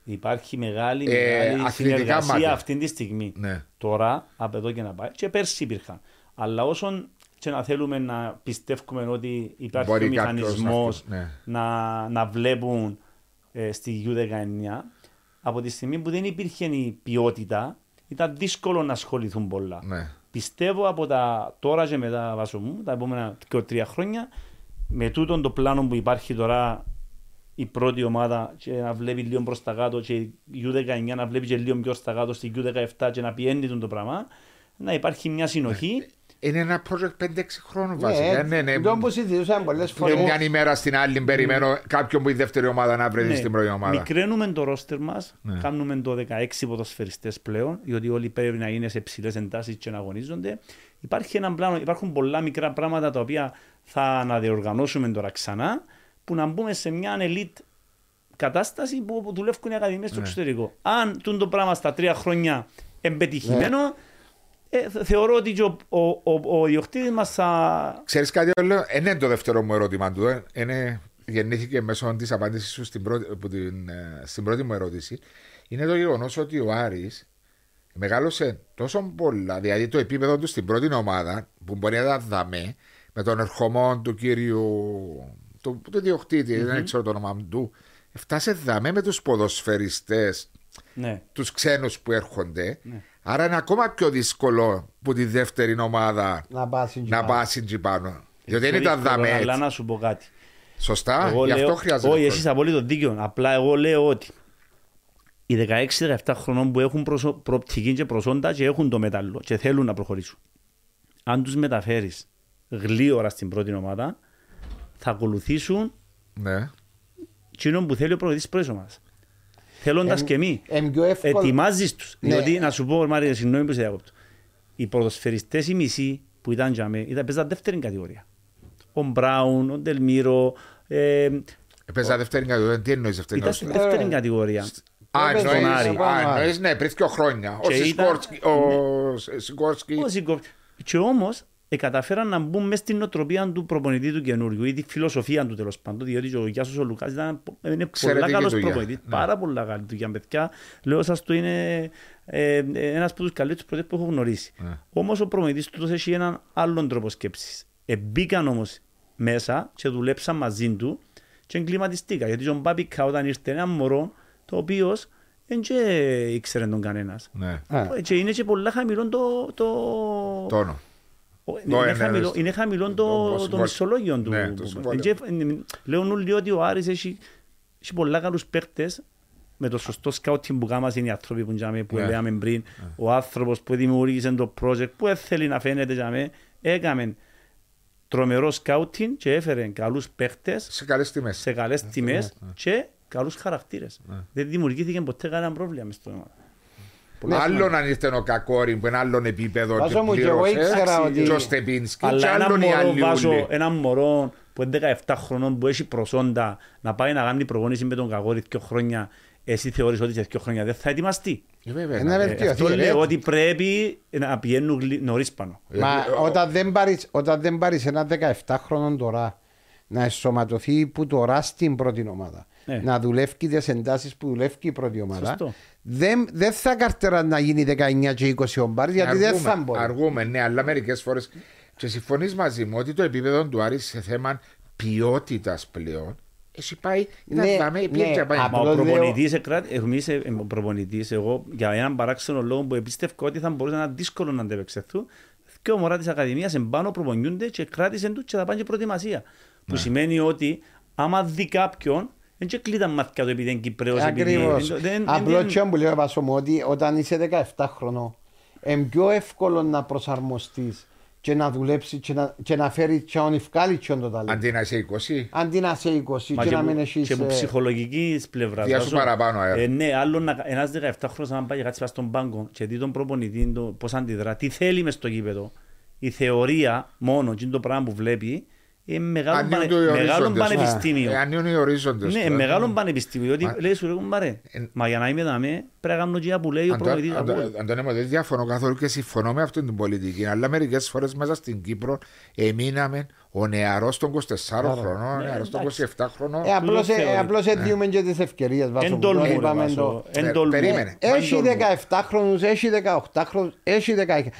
Υπάρχει μεγάλη, Ε, μεγάλη αθλητικά συνεργασία μάτια. αυτή τη στιγμή. Ναι. Τώρα, από εδώ και να πάει, και πέρσι υπήρχαν. Αλλά όσον και να θέλουμε να πιστεύουμε ότι υπάρχει Μπορεί ο κάποιος μηχανισμός να αυτό, ναι. να, να βλέπουν ε, στη U19, από τη στιγμή που δεν υπήρχε η ποιότητα, ήταν δύσκολο να ασχοληθούν πολλά. Ναι. Πιστεύω από τα τώρα και μετά βάσο μου, τα επόμενα και τρία χρόνια, με τούτον το πλάνο που υπάρχει τώρα η πρώτη ομάδα και να βλέπει λίγο προς τα κάτω και η U19 να βλέπει και λίγο πιο στα κάτω στη U17 και να πιένει τον το πράγμα, να υπάρχει μια συνοχή. Είναι ένα project 5-6 χρόνων Ναι, βασικά. Ναι, ναι. Το που συζητούσαμε πολλές Και φορέ. μια ημέρα στην άλλη περιμένω κάποιον που η δεύτερη ομάδα να βρεθεί Ναι, στην πρώτη ομάδα. Μικραίνουμε το ρόστερ μας, Ναι. κάνουμε το 16 ποδοσφαιριστές πλέον, διότι όλοι πρέπει να είναι σε ψηλές εντάσεις και να αγωνίζονται. Υπάρχει ένα πλάνο, υπάρχουν πολλά μικρά πράγματα τα οποία θα αναδιοργανώσουμε τώρα ξανά που να μπούμε σε μια elite κατάσταση που, που δουλεύουν οι ακαδημίες στο Ναι. εξωτερικό. Αν τούν το πράγμα στα τρία χρόνια εμπετυχημένο, ε, θε- θεωρώ ότι και ο, ο, ο, ο ιδιοκτήτης μας θα... Ξέρεις κάτι άλλο, είναι το δεύτερο μου ερώτημα του. ε. Είναι, γεννήθηκε μέσω της απάντησης σου στην πρώτη, που την, ε, στην πρώτη μου ερώτηση. Είναι το γεγονός ότι ο Άρης μεγάλωσε τόσο πολλά, δηλαδή το επίπεδο του στην πρώτη ομάδα, που μπορεί να τα δαμε, με τον ερχομό του κύριου του, του διοκτήτη, δεν ξέρω το όνομα του, φτάσε δαμέ με τους ποδοσφαιριστές Ναι. τους ξένους που έρχονται. Άρα είναι ακόμα πιο δύσκολο που τη δεύτερη ομάδα Να πάσει εκεί να πάνω. πάσει εκεί πάνω. Διότι δεν Πιο ήταν δύσκολο, δαμέ Αλλά έτσι. να σου πω κάτι. Σωστά, Εγώ γι' αυτό λέω- χρειάζεται. Όχι, χρόνο. εσείς απόλυτο δίκιο. Απλά εγώ λέω ότι οι 16-17 χρονών που έχουν προσω... προοπτική και προσόντα και έχουν το μετάλλο και θέλουν να προχωρήσουν. Αν τους μεταφέρεις γλίωρα στην πρώτη ομάδα, θα ακολουθήσουν Ναι. εκείνον που θέλει ο προπονητής της πρώτης ομάδας. Θέλοντας Εμ- και εμείς. Εμ πιο εύκολο. Ετοιμάζεις τους. Ναι. Διότι, να σου πω, Μάρια, συγγνώμη που σε διακόπτω. Οι ποδοσφαιριστές οι μισοί που ήταν για μένα, ήταν παίζαν δεύτερη κατηγορία. Ο Μπράουν, ο Ντελμύρο, ε, Έπαιζα δεύτερη κατηγορία. Τι εννοείς δεύτερη ήταν στη κατηγορία; δεύτερη κατηγορία. Α, Έπαιζε στον εννοείς, Άρη. α, εννοείς, ναι, πριν δύο χρόνια. Ο Και ήταν- Σισκόρσκι. Ο Σισκόρσκι. Ο Ζικο- Και όμως ε, καταφέραν να μπουν μέσα στην νοοτροπία του προπονητή του καινούριου ή τη φιλοσοφία του τέλος πάντων. Διότι ο Γιάσος ο Λουκάς ήταν είναι πολλά Εξαιρετική καλός δουλειά. προπονητής. Ναι. Πάρα πολλά καλή δουλειά, παιδιά. Λέω σας το είναι ε, ένας από τους καλύτερους προπονητές που έχω γνωρίσει. Ναι. Όμως ο προπονητής του έχει έναν άλλον τρόπο σκέψης. Ε, μπήκαν όμως μέσα και δουλέψαν μαζί του και εγκληματιστήκα. Γιατί ο Μπάπικα όταν ήρθε ένα μωρό το οποίος δεν ήξερε τον κανένας. Ναι. Α, Και είναι και πολλά χαμηλό το, το, Τόνο. Ο- Το Είναι, ένας, χαμηλό, είναι- είναι χαμηλό το το, το, συμβόλαιο. μισολόγιο του. Ναι, το που- συμβόλαιο. και, ε, Λέω όλοι ότι ο Άρης έχει, έχει πολλά καλούς παίκτες με το σωστό σκάουτινγκ που κάμασαν είναι οι άνθρωποι που, τζάμε, που Ναι. λέγαμε πριν. Ο άνθρωπος που δημιούργησε το project που δεν θέλει να φαίνεται τζάμε, έκαμε τρομερό σκάουτινγκ και έφερε καλούς παίκτες Σε καλές τιμές. σε καλές τιμές ναι. και καλούς χαρακτήρες. Δεν δημιουργήθηκε ποτέ κανένα πρόβλημα μες στο ομάδα. Άλλον αν ήρθε ο Κακόριν που είναι άλλον επίπεδο Βάζω και μου και εγώ πλήρωσε. ήξερα Εντάξει, ότι... Και ο Στεπίνσκι και Αλλά ένα άλλον οι μωρό, άλλοι βάζω ούλοι. ένα μωρό που είναι 17 χρονών που έχει προσόντα να πάει να κάνει προπόνηση με τον Καγόρη δύο χρόνια εσύ θεωρείς ότι σε δύο χρόνια δεν θα ετοιμαστεί; Ε, βέβαια, Ένα ναι. Ε, βελτιωθεί, αυτό ρε. λέω ότι πρέπει να πηγαίνουν γλυ- νωρίς πάνω. Μα Ε, όταν δεν πάρεις, όταν δεν πάρεις ένα 17χρονο τώρα να εσωματωθεί που τώρα στην πρώτη ομάδα. Ναι. Να δουλεύει τις εντάσεις που δουλεύει η πρώτη ομάδα. Σωστό. Δεν, δεν θα καρτερά να γίνει 19 και 20 ο Μπάρς γιατί δεν θα μπορεί. Αργούμε, ναι, αλλά μερικές φορέ. Και συμφωνείς μαζί μου ότι το επίπεδο του Άρη σε θέμα ποιότητας πλέον έχει πάει. Ναι, Ναι, δάμε, πήγε ναι, και πάει. απλά- Μα ο Απλώς λέω- προπονητής, εκρά- εμείς, ε, ο προπονητής, εγώ για έναν παράξενο λόγο που επίστευκα ότι θα μπορούσε να είναι δύσκολο να αντεπεξεθούν και ο μωρά της Ακαδημίας εμπάνω προπονιούνται και κράτησαν τους και θα πάνε και προετοιμασία. Που σημαίνει ότι άμα δει κάποιον δεν και κλείταν μάτια του επειδή είναι Κυπρέος. επειδή- Ακριβώς. δεν- δεν- Απλό δεν- και που λέω Πασό μου ότι όταν είσαι 17 χρονών είναι πιο εύκολο να προσαρμοστείς και να δουλέψεις και να, και να φέρεις και να βγάλει και το ταλέντο. Αντί να είσαι 20, Αντί να είσαι 20 Μα και, και, να μην που, έχεις... και που ε, ψυχολογικής πλευράς. Διά σου βάζω- παραπάνω, ε. Ε, ναι, άλλο να, ένας 17χρονος να πάει και κάτσει πας στον πάγκο και δει τον προπονητή το, πώς αντιδρά, τι θέλει μες στο γήπεδο. Η θεωρία μόνο, και είναι το πράγμα που βλέπει, είναι μεγάλο, ανοίγουν πανε, το οι μεγάλο ορίζοντες. πανεπιστήμιο. Ε, ανοίγουν οι ορίζοντες. Ναι, τώρα. μεγάλο πανεπιστήμιο, διότι Μα- λέει σου ρε κουμπάρε, Ε, μα για να είμαι δαμέ πρέπει να κάνω και που λέει ο Αντώ- προπονητής. Αντώ- ακούω. Αντώνη μου, δεν διαφωνώ καθόλου και συμφωνώ με αυτή την πολιτική. Αλλά μερικές φορές μέσα στην Κύπρο εμείναμε ο νεαρός των 24 χρονών, ο Ναι, νεαρός των εντάξει. 27 χρονών. Ε, απλώς, Τούτο ε, θεωρεί. απλώς εδίουμε και τις ευκαιρίες βάσο Εν μου. τολμώ, Το ρε, είπαμε Βάσο. το- Εν Ε, τολμώ. περίμενε. Έχει Εν τολμώ. 17 χρόνους, έχει 18 χρόνους, έχει 16.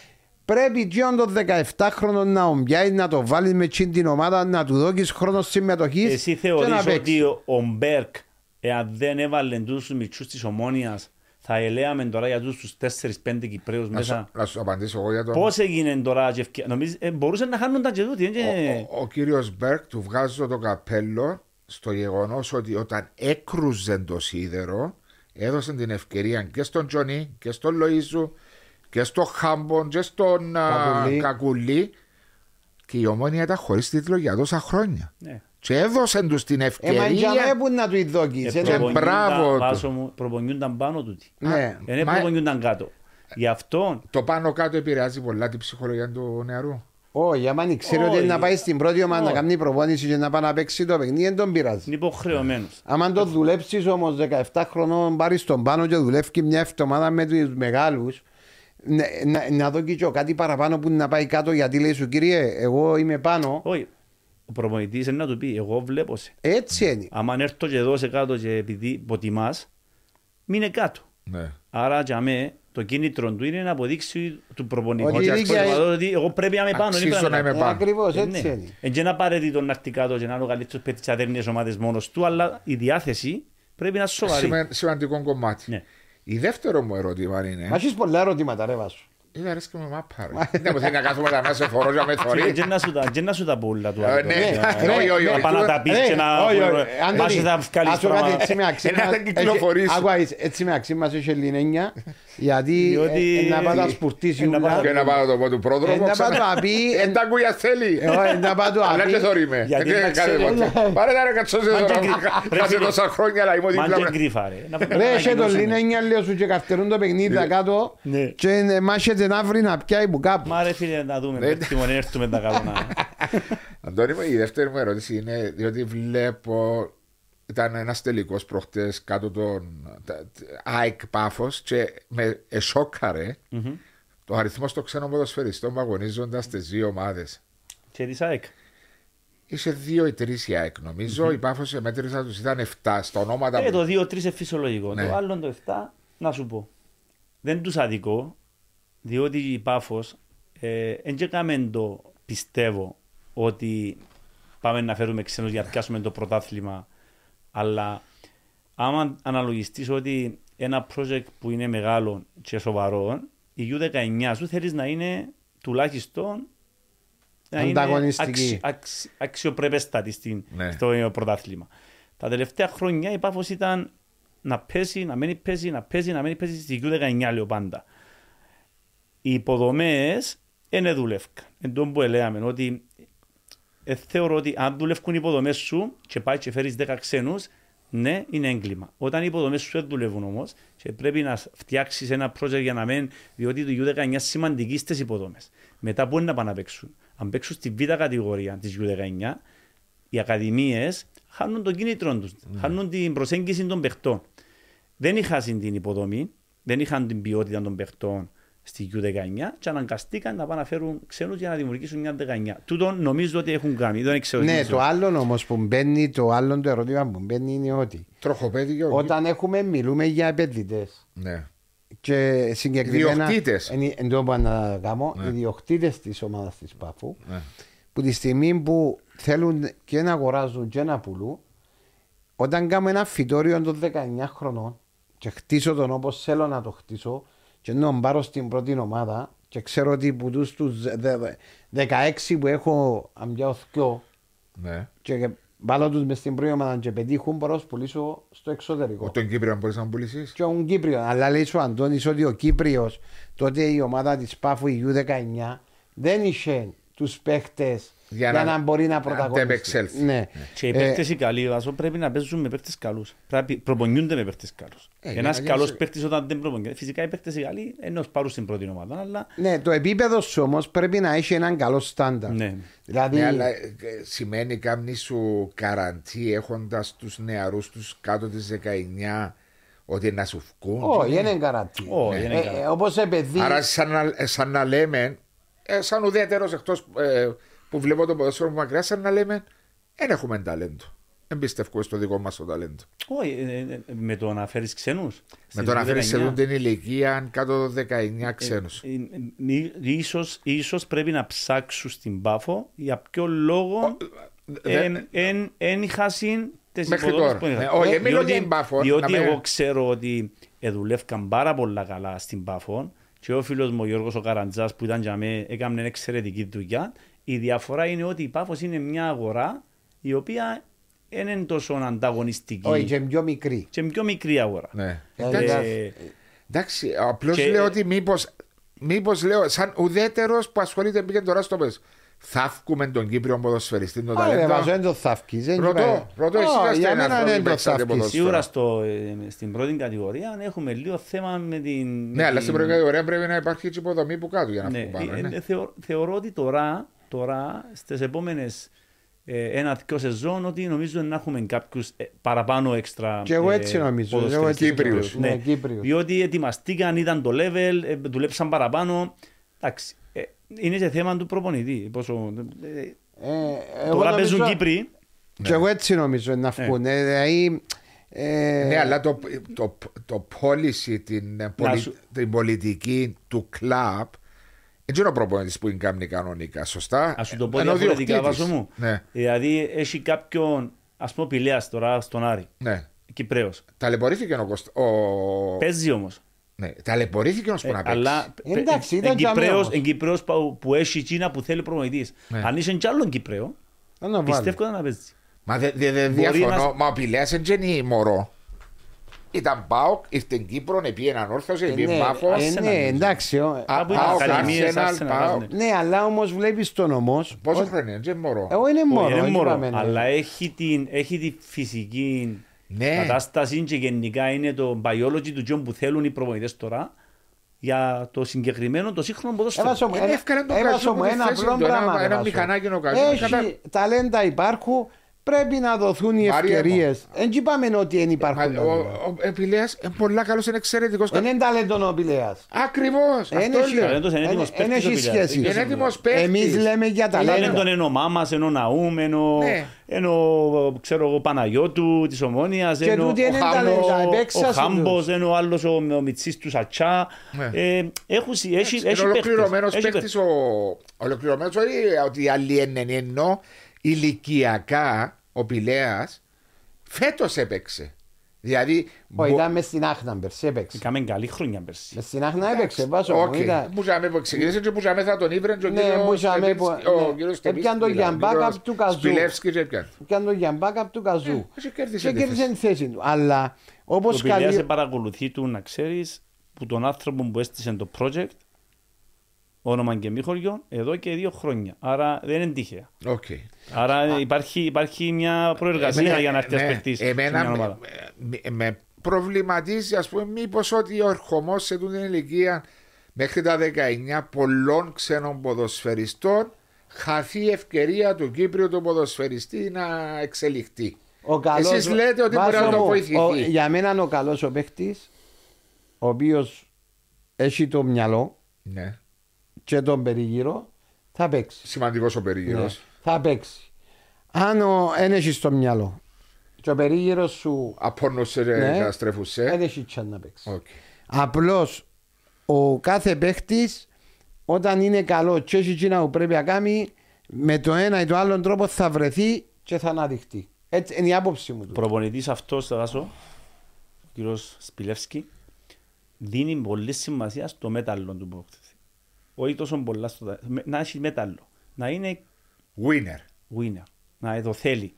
Πρέπει και τον 17 χρόνο να ομπιάει, να το βάλεις με τσιν την ομάδα, να του δώσεις χρόνος συμμετοχής Εσύ και να θεωρείς παίξεις. ότι ο- ο Μπέρκ, εάν δεν έβαλε τους μητσούς της Ομόνιας, θα ελέαμε τώρα για τους τους 4-5 Κυπρέους Να μέσα; σου- Να σου απαντήσω εγώ για τον. Πώς έγινε τώρα και ευκαι... Νομίζεις, ε, μπορούσαν να χάνουν τα και τούτοι, έτσι. Ο, ο, ο κύριος Μπέρκ του βγάζω το καπέλο στο γεγονός ότι όταν έκρουζε το σίδερο έδωσε την ευκαιρία και στον Τζονί και στον Λοΐζου και στον Χάμπον και στον α, Κακουλή. Κακουλή και η ομόνια ήταν χωρίς τίτλο για τόσα χρόνια. Ναι. Και έδωσε τους την Ε, μα για ευκαιρία. μέ που να του ειδώκεις. Ε, ε, προπονιούνταν- μπράβο του. Βάσο μου, προπονιούνταν πάνω τούτοι. Ναι. Δεν Μα- προπονιούνταν κάτω. Γι' αυτό Το πάνω κάτω επηρεάζει πολλά την ψυχολογία του νεαρού. Όχι, άμα ξέρει ότι Όχι. είναι να πάει στην πρώτη ομάδα να Όχι. κάνει προπόνηση και να πάει να παίξει το παιχνίδι, δεν τον πειράζει. Είναι υποχρεωμένος. Άμα το δουλέψεις όμως 17 χρονών, πάρεις τον πάνω και δουλεύει μια εβδομάδα με τους μεγάλους, να, να, να δω και κάτι παραπάνω που να πάει κάτω γιατί λέει σου κύριε, εγώ είμαι πάνω. Όχι. Ο προπονητής είναι να του πει, εγώ βλέπω σε. Έτσι είναι. Άμα έρθω και εδώ σε κάτω και επειδή υποτιμάς, μείνε κάτω. Ναι. Άρα για μέ, το κίνητρο του είναι να αποδείξει του προπονητή. Ότι Ότι δίκαια- ότι εγώ πρέπει να είμαι πάνω. δεν Αξίζω πρέπει να είμαι είμαι πάνω. Ακριβώς Ε, έτσι ναι. είναι. Εν και να απαραίτητο να έρθει κάτω και να είναι ο καλύτερος παίκτης της ατέρνιες ομάδες μόνος του, αλλά η διάθεση πρέπει να είναι σοβαρή. Σημα- Σημαντικό κομμάτι. Ναι. Η δεύτερο μου ερώτημα είναι. Μα έχεις πολλά ερωτήματα, ρε Βάσο. Είναι αρέσκει με μάπα ρε. Δεν μου θέλει να κάθομαι τα μέσα φορώ για με θωρεί. Και να σου τα- και να σου τα πουλά του Ε, άλλου. ναι, Ε, όχι, όχι, Να όχι. πάει να τα πεις και να... όχι, όχι. Μάχε Άντωνη, θα βγάλεις ας σου κάτι πράγματα. έτσι με αξί Ε, να μας- δεν κυκλοφορήσει. έχει- άκουα, έτσι με αξί μας έχει λινένια, γιατί Διότι- ε, ε, να πάει να σπουρτίσει Ε, να ούλα. πάει- Και να πάω το πω του Ε, πρόδρομο. να πάει ξανά. το απεί, Ε, τα ακούγια θέλει. ε, όχι, να πάει το Αλλά απεί. και θωρεί με. Γιατί Ε, να δεν ξέρει- κάνει ποτέ. Πάρε τα ρε κατσόσε Μα τώρα. και γκρι- Κάτσε πρέπει- τόσα χρόνια αλλά είμαι Μα δίπλα και μου. γκρίφα ρε. Να- Ρε, να έχει το ανακοινώσουμε. λινένια, λέω σου και καυτερούν το παιχνίδι τα κάτω Ναι. και ε, μάχεται να βρει να πιάει που κάπου. Μα ρε φίλε να δούμε. Ναι. Τι μόνο έρθουμε τα κάτω να... <laughs> Αντώνη, μου, η δεύτερη μου ερώτηση είναι διότι βλέπω ήταν ένας τελικός προχτές κάτω τον τα- ΑΕΚ Πάφο και με εσόκαρε το αριθμό των ξένων ποδοσφαιριστών που αγωνίζονταν στι δύο ομάδες. Και της ΑΕΚ. Είσαι δύο ή τρεις η ΑΕΚ νομίζω. Η Πάφος μέτρησα τους ήταν 7 στα ονόματα Ε, που- το 2-3 είναι φυσιολογικό. Ναι. Το άλλο το 7, να σου πω. Δεν τους αδικώ, διότι η Πάφος ε, δεν και έκαμε το πιστεύω ότι πάμε να φέρουμε ξένους για να πιάσουμε το πρωτάθλημα, αλλά άμα αναλογιστείς ότι ένα project που είναι μεγάλο και σοβαρό, η U19 σου θέλεις να είναι τουλάχιστον να είναι Ανταγωνιστική. αξι- αξι- αξιοπρεπέστατη στην, Ναι. στο πρωτάθλημα. Τα τελευταία χρόνια η Πάφος ήταν να πέσει, να μένει πέσει, να πέσει, να μένει πέσει στη U19 λέω πάντα. Οι υποδομές δεν δουλεύκαν. Εν τω που λέμε ότι ε, θεωρώ ότι αν δουλεύουν οι υποδομές σου και πάει και φέρεις 10 ξένους, ναι, είναι έγκλημα. Όταν οι υποδομές σου δεν δουλεύουν όμως και πρέπει να φτιάξεις ένα project για να μένει, διότι το U19 είναι σημαντική στις υποδομές. Μετά μπορεί να πάνε να παίξουν; Αν παίξουν στη β' κατηγορία της U19, οι ακαδημίες χάνουν τον κίνητρο τους, χάνουν την προσέγγιση των παιχτών. Δεν είχαν την υποδομή, δεν είχαν την ποιότητα των παιχτών στη U19 και αναγκαστήκαν να πάνε να φέρουν ξένους για να δημιουργήσουν μια 19. Τούτο νομίζω ότι έχουν κάνει, δεν ξέρω. Ναι, τι το άλλο όμως που μπαίνει, το άλλο το ερώτημα που μπαίνει είναι ότι Τροχοπέδιο. όταν έχουμε, μιλούμε για επενδυτές Ναι. και συγκεκριμένα. Ιδιοκτήτες. Εν, εν τω που να κάνω, Ναι. οι διοκτήτε της ομάδας της Πάφου, Ναι. που τη στιγμή που θέλουν και να αγοράζουν και να πουλούν, όταν κάνω ένα φυτόριο των 19 χρονών και χτίσω τον όπως θέλω να το χτίσω, και να τον πάρω στην πρώτη ομάδα, και ξέρω ότι που τους τους δε- δε- 16 που έχω, αν πιάω δυο, Ναι. και βάλω τους μες στην πρώτη ομάδα και πετύχουν, μπορώ να τους πουλήσω στο εξωτερικό. Ο τον Κύπριο μπορείς να πουλήσεις; Και ο Κύπριο. Αλλά λέει σου Αντώνης ότι ο Κύπριος τότε η ομάδα της Πάφου η U19 δεν είχε τους παίχτες Για για, να- να, μπορεί να να πρωταγωνιστεί. αντεπεξέλθει. Ναι. Και οι Ε, παίκτες οι καλοί βάζω, πρέπει να παίζουν με παίκτες καλούς. Πρέπει, προπονιούνται με παίκτες καλούς. Ε, για Ένας να καλός γίνεις- παίκτης όταν δεν προπονιούνται. Φυσικά οι παίκτες οι καλοί ενώ πάρουν στην πρώτη ομάδα, αλλά ναι, το επίπεδο σου όμως πρέπει να έχει έναν καλό στάνταρ. ναι. Δηλαδή, Ναι, αλλά ε, σημαίνει κάμνη σου καραντί έχοντας τους νεαρούς τους κάτω της 19 ότι να σου βγουν; όχι, είναι καρατή. Όχι, Ε, είναι ε, καρατή. όπως σε παιδί, Άρα, σαν να, ε, σαν να λέμε, ε, σαν ουδέτερος εκτός που βλέπω το ποδόσφαιρο μου μακριά, σαν να λέμε δεν έχουμε ταλέντο. Δεν πιστεύω στο δικό μας το ταλέντο. Όχι, ε, ε, ε, με το να φέρεις ξένους. Με στην το να φέρεις σε 19, δουν την ηλικία κάτω των 19 ξένους. ε, ε, ε, ίσως, ίσως πρέπει να ψάξουν στην Πάφο για ποιο λόγο δεν- δεν είχασαν τις Μέχρι υποδομές τώρα. που είχαν. Ναι, όχι, Ε, δεν μιλώ διότι- για την Πάφο, Διότι να με- εγώ ξέρω ότι δουλεύκαν πάρα πολλά καλά στην Πάφο και ο φίλος μου ο Γιώργος ο Καραντζάς που ήταν για μέ έκανε εξαιρετική δουλειά. Η διαφορά είναι ότι η Πάφος είναι μια αγορά η οποία δεν είναι τόσο ανταγωνιστική όχι, και πιο μικρή. και πιο μικρή αγορά. Ναι. Ε, Εντάξει, Ε, εντάξει απλώς και- λέω ότι μήπως. Μήπως λέω, σαν ουδέτερος που ασχολείται πήγαινε τώρα στο πες, θαύκουμε τον Κύπριο ποδοσφαιριστή τον Άρα, ταλέντο. βάζω, δεν το θαύκεις. δεν Ρωτώ, είπα- ρωτώ, εσύ Όχι, είσαστε για ένας μένα άνθρωπος δεν που το παίξατε θαύκεις. ποδόσφαιρο. Σίγουρα στο, ε, στην πρώτη κατηγορία έχουμε λίγο θέμα με την. Ναι, με αλλά την- στην πρώτη κατηγορία πρέπει να υπάρχει και υποδομή που κάτω για να Ναι, βγουν πάνω. ε, ναι. ε, θεω- θεωρώ ότι τώρα τώρα στις επόμενες ε, ένα-δυο σεζόν ότι νομίζω να έχουμε κάποιους ε, παραπάνω έξτρα Και εγώ έτσι νομίζω. Εγώ ποδοσφαιριστές. έτσι Κύπριους. νομίζω. Ναι, Ναι, Κύπριους. διότι ετοιμαστήκαν, είδαν το level, ε, δουλέψαν παραπάνω. Εντάξει, ε, είναι σε θέμα του προπονητή. Πόσο, ε, Ε, εγώ τώρα νομίζω- παίζουν Κύπροι. Και εγώ έτσι νομίζω να βγουν. Ε, Δηλαδή, ε, Ναι, αλλά το, το, το policy, την, ε, πολι- σου- την πολιτική του κλαμπ, δεν είναι ο προπονητής που είναι κάνει κανονικά, σωστά. Α σου το πω Ενώ ο διαφορετικά, διοκτήτης. βάζω μου. Ναι, Δηλαδή, έχει κάποιον, ας πούμε, πηλέας τώρα στον Άρη, ναι. Κυπρέος. Ταλαιπωρήθηκε ο Κωστα... Ο... Παίζει όμως. Ναι, ταλαιπωρήθηκε όμως που να παίξει. Ε, Αλλά Εντάξει, ήταν και Κυπρέος, αμέσως. εν Κυπρέος που, που έχει Κίνα που θέλει προπονητής. Ναι. Αν είσαι κι άλλον Κυπρέο, να το βάλω. πιστεύω να παίζει. Μα δεν δε, δε, Μπορεί διαφωνώ, να- μα ο Πηλέας δεν είναι μωρό. Ήταν ΠΑΟΚ, ήρθε στην Κύπρο, επί έναν όρθος, Ε, επί ναι, Πάφος. ε, Arsenal, ναι, νομίζω. εντάξει. ο- Α, Κάπου είναι ΠΑΟΚ, ακαδημίες, Arsenal, Arsenal, ΠΑΟΚ. ναι. Ναι, αλλά όμως βλέπεις τον όμω. Πόσο χρόνο είναι, δεν μωρό. Εγώ είναι μόνο. Όχι, είναι έτσι μόνο, είπαμε, ναι. αλλά έχει, την, έχει τη φυσική Ναι. κατάσταση και γενικά είναι το biology του τζον που θέλουν οι προπονητές τώρα για το συγκεκριμένο, το σύγχρονο ποδόσφαιρο. Έβασο μου Ε, ένα- εύκολα το έβασο καζού μου με τη ένα θέση απλό του, ένα- πράγμα. ένα έβασο. μηχανάκι ο καζού, Έχει κατα- ταλέντα υπάρχουν, πρέπει να δοθούν οι Μάριε μου. ευκαιρίε. Δεν είπαμε ότι δεν Μα, υπάρχουν. Ο, ο, ο Πηλέας είναι πολλά καλός, είναι εξαιρετικός. Δεν είναι ταλέντο ο Πηλέας. Ακριβώς, Δεν αυτό έχει- λέω. Ταλέντος είναι έτοιμος δεν- παίκτης δεν ο έχει Πηλέας. σχέση. Είναι έτοιμος παίκτης. Εμείς λέμε για Ταλέντον ταλέντα. είναι ο Μάμας, είναι ο Ναούμ, είναι ο, Ναι. είναι ο ξέρω εγώ, Παναγιώτου της Ομόνιας, Και είναι ο, τούτοι είναι ο, ταλέντα, ο, επέξασαν ο Χάμπος, τους. είναι ο άλλος ο, ο Μιτσής του Σατσά. Ναι. Ε, έχουν, συ- έχει, Είναι έχει ολοκληρωμένος παίκτες, έχει παίκτης ο... Ολοκληρωμένος όχι ότι οι άλλοι είναι ενώ ηλικιακά ο Πηλέας φέτος έπαιξε. Δηλαδή... Όχι, μπο- ήταν μες στην Άχνα πέρσι, έπαιξε. Κάμε καλή χρονιά πέρσι. Μες στην Άχνα έπαιξε, Βάσο Οκ. μου. ήταν- Που ζάμε που ξεκίνησε και που ζάμε θα τον ήβρε και ο Ναι, κύριος που ζάμε Στεβίτσκι- που- ο ναι. κύριος Έπιαν το Στεβίτσκι, Γιαμπάκα ο κύριος του Καζού. Σπιλεύσκι και έπιαν. Πιάνε το για backup του καζού. Ε, και κέρδισε Και τη κέρδισε θέση. τη θέση του. Αλλά Ο όπως Πηλέας σε καλή. παρακολουθεί του να ξέρεις που τον άνθρωπο που έστησε το project όνομα και μη χωριό εδώ και δύο χρόνια. Άρα δεν είναι τυχαία. Οκ. Άρα υπάρχει, υπάρχει μια προεργασία Εμένα- για να έρθει ναι, ένας παίκτης σε Εμένα μια με, ομάδα. με- με προβληματίζει, ας πούμε, μήπως ότι ο ερχομός σε τούτη την ηλικία μέχρι τα 19 πολλών ξένων ποδοσφαιριστών χαθεί η ευκαιρία του Κύπριου του ποδοσφαιριστή να εξελιχθεί. Ο καλός, Εσείς λέτε ότι μπορεί Βάσο να το μου, βοηθηθεί. ο- για μένα ο καλός ο παίχτη, ο οποίος έχει το μυαλό Ναι. και τον περιγύρω, θα παίξει. Σημαντικός ο περίγυρος. Ναι, θα παίξει. Αν δεν έχεις το μυαλό και ο περίγυρος σου Απόνωσε Ναι. και αστρέφουσε. δεν έχεις τσάν να παίξει. Οκ. Απλώς ο κάθε παίχτης όταν είναι καλό και έχει εκείνα που πρέπει να κάνει με το ένα ή το άλλο τρόπο θα βρεθεί και θα αναδειχθεί. Έτσι είναι η άποψη μου. Ο του. προπονητής αυτός, θα βάσω, ο κύριος Σπιλεύσκη, δίνει πολύ σημασία στο μέταλλο του που αποκτήσει. Όχι τόσο πολλά στο... τα- με- Να έχει μέταλλο. Να είναι Winner. winner. Να το θέλει.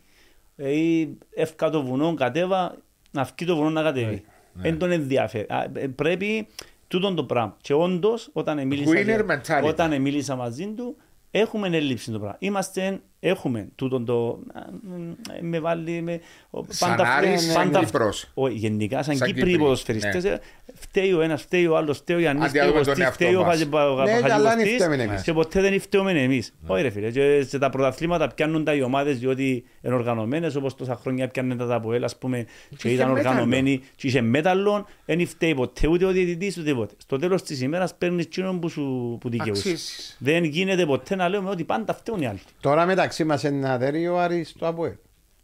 Ε, ή εύκα το βουνό, κατέβα, να βγει το βουνό να κατέβει. Δεν τον ενδιαφέρει. Α, ε, Πρέπει τούτον το πράγμα. Και όντως, όταν μίλησα, Winner mentality. όταν μίλησα μαζί του, έχουμε έλλειψη το πράγμα. Είμαστε, έχουμε τούτον το... α, μ, Με βάλει... Με, ο- Σαν Άρης, σαν πάντα- Κύπρος. όχι, γενικά σαν, Σαν Κύπροι Κύπροι, ποδοσφαιριστές. ναι. ε, Φταίει ο ένας, φταίει ο άλλος, φταίει ο Γιάννης, Αντί να φταίει ο δούμε τον Κωστής, εαυτό φταίει ο μας. Χατζη- ο Ναι, Χατζη- καλά, Κωστής, φταίμε εμείς. και ποτέ δεν φταίουμε εμείς. Όχι ρε φίλε, και σε τα πρωταθλήματα πιάνουν τα οι ομάδες διότι είναι οργανωμένες όπως τόσα χρόνια πιάνουν τα από ελ, ας πούμε και είχε ήταν μέταλλο. οργανωμένοι και είχε μέταλλον, δεν φταίει ποτέ ούτε ο διαιτητής ούτε ποτέ. Στο τέλος της ημέρας παίρνεις εκείνον που σου που δικαιούσε. Αξίζεις. Δεν γίνεται ποτέ να λέμε ότι πάντα φταίουν οι άλλοι. Τώρα μεταξύ μας είναι να δέρει ο Άρης στο ΑΠΟΕ.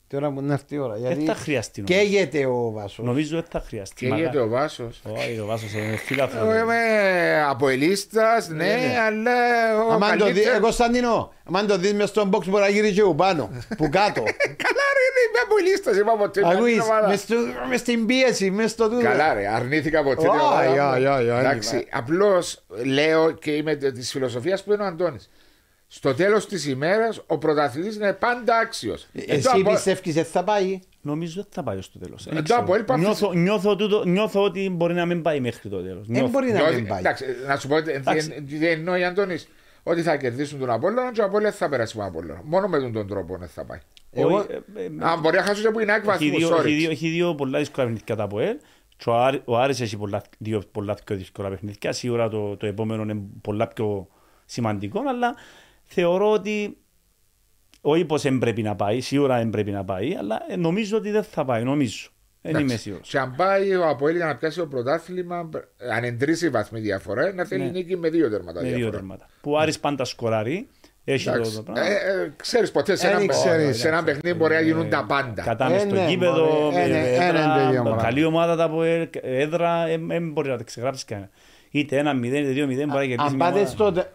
Τώρα που είναι αυτή η ώρα. Γιατί θα χρειαστεί, νομίζω. Καίγεται ο Βάσος. Νομίζω ότι θα χρειαστεί. Και γιατί Μακάρι. ο Βάσος. Όχι, ο Βάσος είναι φίλαθλος. Εγώ είμαι αποελίστας, ναι, αλλά ο Αμάν το δει, καλύτερος- ε, Κωνσταντινό, αν το δεις μες στον box μπορεί να γύρει και ο πάνω, που κάτω. <laughs> Καλά ρε, είμαι αποελίστας, είμαι από την Ακούεις, άλλη ομάδα. μες στο- μες στην πίεση, μες στο τούτο. Καλά ρε, αρνήθηκα από την Ω, ομάδα. για, μου. για, για, Εντάξει, έντυπα. απλώς λέω και είμαι της φιλοσοφίας που είναι ο Αντώνης. Στο τέλος της ημέρας ο πρωταθλητής είναι πάντα άξιος. Εν το Εσύ απο- πιστεύεις ότι θα πάει; Νομίζω ότι θα πάει στο τέλος. Δεν το ξέρω. Αποέλ πάει Νιώθω, φυσικά. νιώθω, τούτο- νιώθω ότι μπορεί να μην πάει μέχρι το τέλος. Δεν Νιώθω. μπορεί να Διότι- μην πάει. Εντάξει, να σου πω τι- Εντάξει. τι τι εννοεί Αντώνης. Ότι θα κερδίσουν τον Απόλλωνα και ο Απόλλωνα θα περάσει με τον Απόλλωνα. Μόνο με τον τρόπο δεν θα πάει. Εγώ- Όχι, ε, ε, Αν μπορεί να χάσουν και που είναι Έχει βαθμού, δύο, sorry. έχει δύο, έχει δύο πολλά δύσκολα παιχνίδια τα ΑΠΟΕΛ. Και ο, Άρη- ο Άρης έχει πολλά, δύο πολλά πιο δύσκολα παιχνίδια. Σίγουρα το, το επόμενο είναι πολλά πιο σημαντικό, αλλά θεωρώ ότι όχι πως δεν πρέπει να πάει, σίγουρα δεν πρέπει να πάει, αλλά ε, νομίζω ότι δεν θα πάει, νομίζω. Δεν είμαι Εντάξει. σίγουρος. Και αν πάει ο Αποέλ για να πιάσει το πρωτάθλημα, αν εντρήσει βαθμή διαφορά, να θέλει Ναι. νίκη με δύο τέρματα Με δύο διαφορά. τέρματα. Που ο Άρης πάντα σκοράρει, έχει το, Εντάξει. το πράγμα. Ε, ε, ξέρεις ποτέ σε Εν ένα, ξέρεις. σε ένα παιχνίδι μπορεί να γίνουν τα πάντα. Κατάμε Ε, στο ναι, γήπεδο, μπορεί. Ε, ναι, ε, ε, ναι, είναι το ίδιο έδρα, πράγμα. καλή ομάδα τα από έδρα, δεν μπορεί να τα ξεγράψεις κανένα. Είτε ένα 0 είτε δύο 0 μπορεί να κερδίσει Αν μια πάτε ομάδα. στο τε-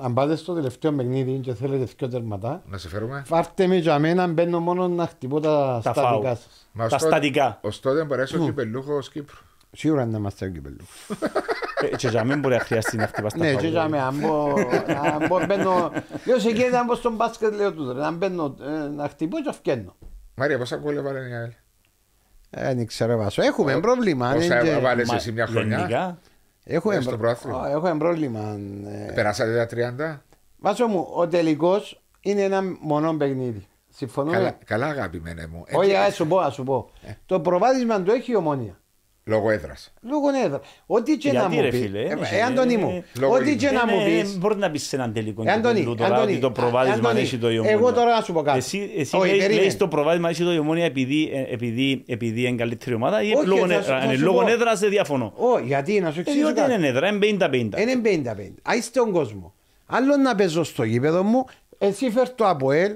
αν πάτε στο τελευταίο παιχνίδι και θέλετε δύο τερματά, Να σε φέρουμε. φάρτε με για μένα, μπαίνω μόνο να χτυπώ τα Τα στατικά φάουλ. σας. Μα Τα ως τότε- στατικά. Ως τότε μπορέσει ο κυπελούχος Κύπρου. Σίγουρα είναι να είμαστε ο κυπελού. Ε, Και για μένα μπορεί να χρειαστεί να χτυπάς τα Ναι, φάουλ. και για μένα, αν μπω- αν μπω μπαίνω... Λέω σε εκεί να μπω στον μπάσκετ, λέω τούτο, ρε, να μπαίνω, ε, να χτυπώ και φκένω. Μάρια, πόσα γκολ έβαλε η ΑΕΛ. Ε, Δεν ξέρω βάσο. Έχουμε πρόβλημα. Πόσα είναι και- έβαλες Μα- εσύ μια χρονιά; Γενικά, Έχουμε Ε, στο προ- πρόθυμα. Ω, Έχουμε πρόβλημα. ε. Περάσατε τα 30. Βάσο μου, ο τελικός είναι ένα μονό παιχνίδι. Συμφωνούμε. Καλά, καλά αγαπημένε μου. Ε, Όχι, τι- α σου πω, α σου πω. Το προβάδισμα του έχει η ομόνια. Λόγω έδρας. Λόγω έδρα. Ό,τι και να Γιατί, μου ρε, πεις. φίλε, Ε, ε, ε, Αντώνη ε, μου, λόγω ό,τι είναι. και να δεν- μου ε, πεις. Δεν μπορεί να πεις σε έναν τελικό Ε, Αντώνη, κυπέλλου τώρα Αντώνη, ότι το προβάδισμα Αντώνη, έχει το η εγώ ομόνια. τώρα να σου πω κάτι. Εσύ, εσύ Όχι, λέεις, περίμενε. λέεις το προβάδισμα έχει το η ομόνια επειδή, ε, επειδή, επειδή είναι καλύτερη ομάδα ή Όχι, λόγω, θα σου- ε, θα ε, σου λόγω πω. έδρας δεν διαφωνώ. Όχι, γιατί να σου Ε, εξηγήσω Διότι κάτι. είναι έδρα, είναι 50-50. Είναι 50-50. Άι στον κόσμο. Άλλο να παίζω στο γήπεδο μου, εσύ φέρ το ΑΠΟΕΛ,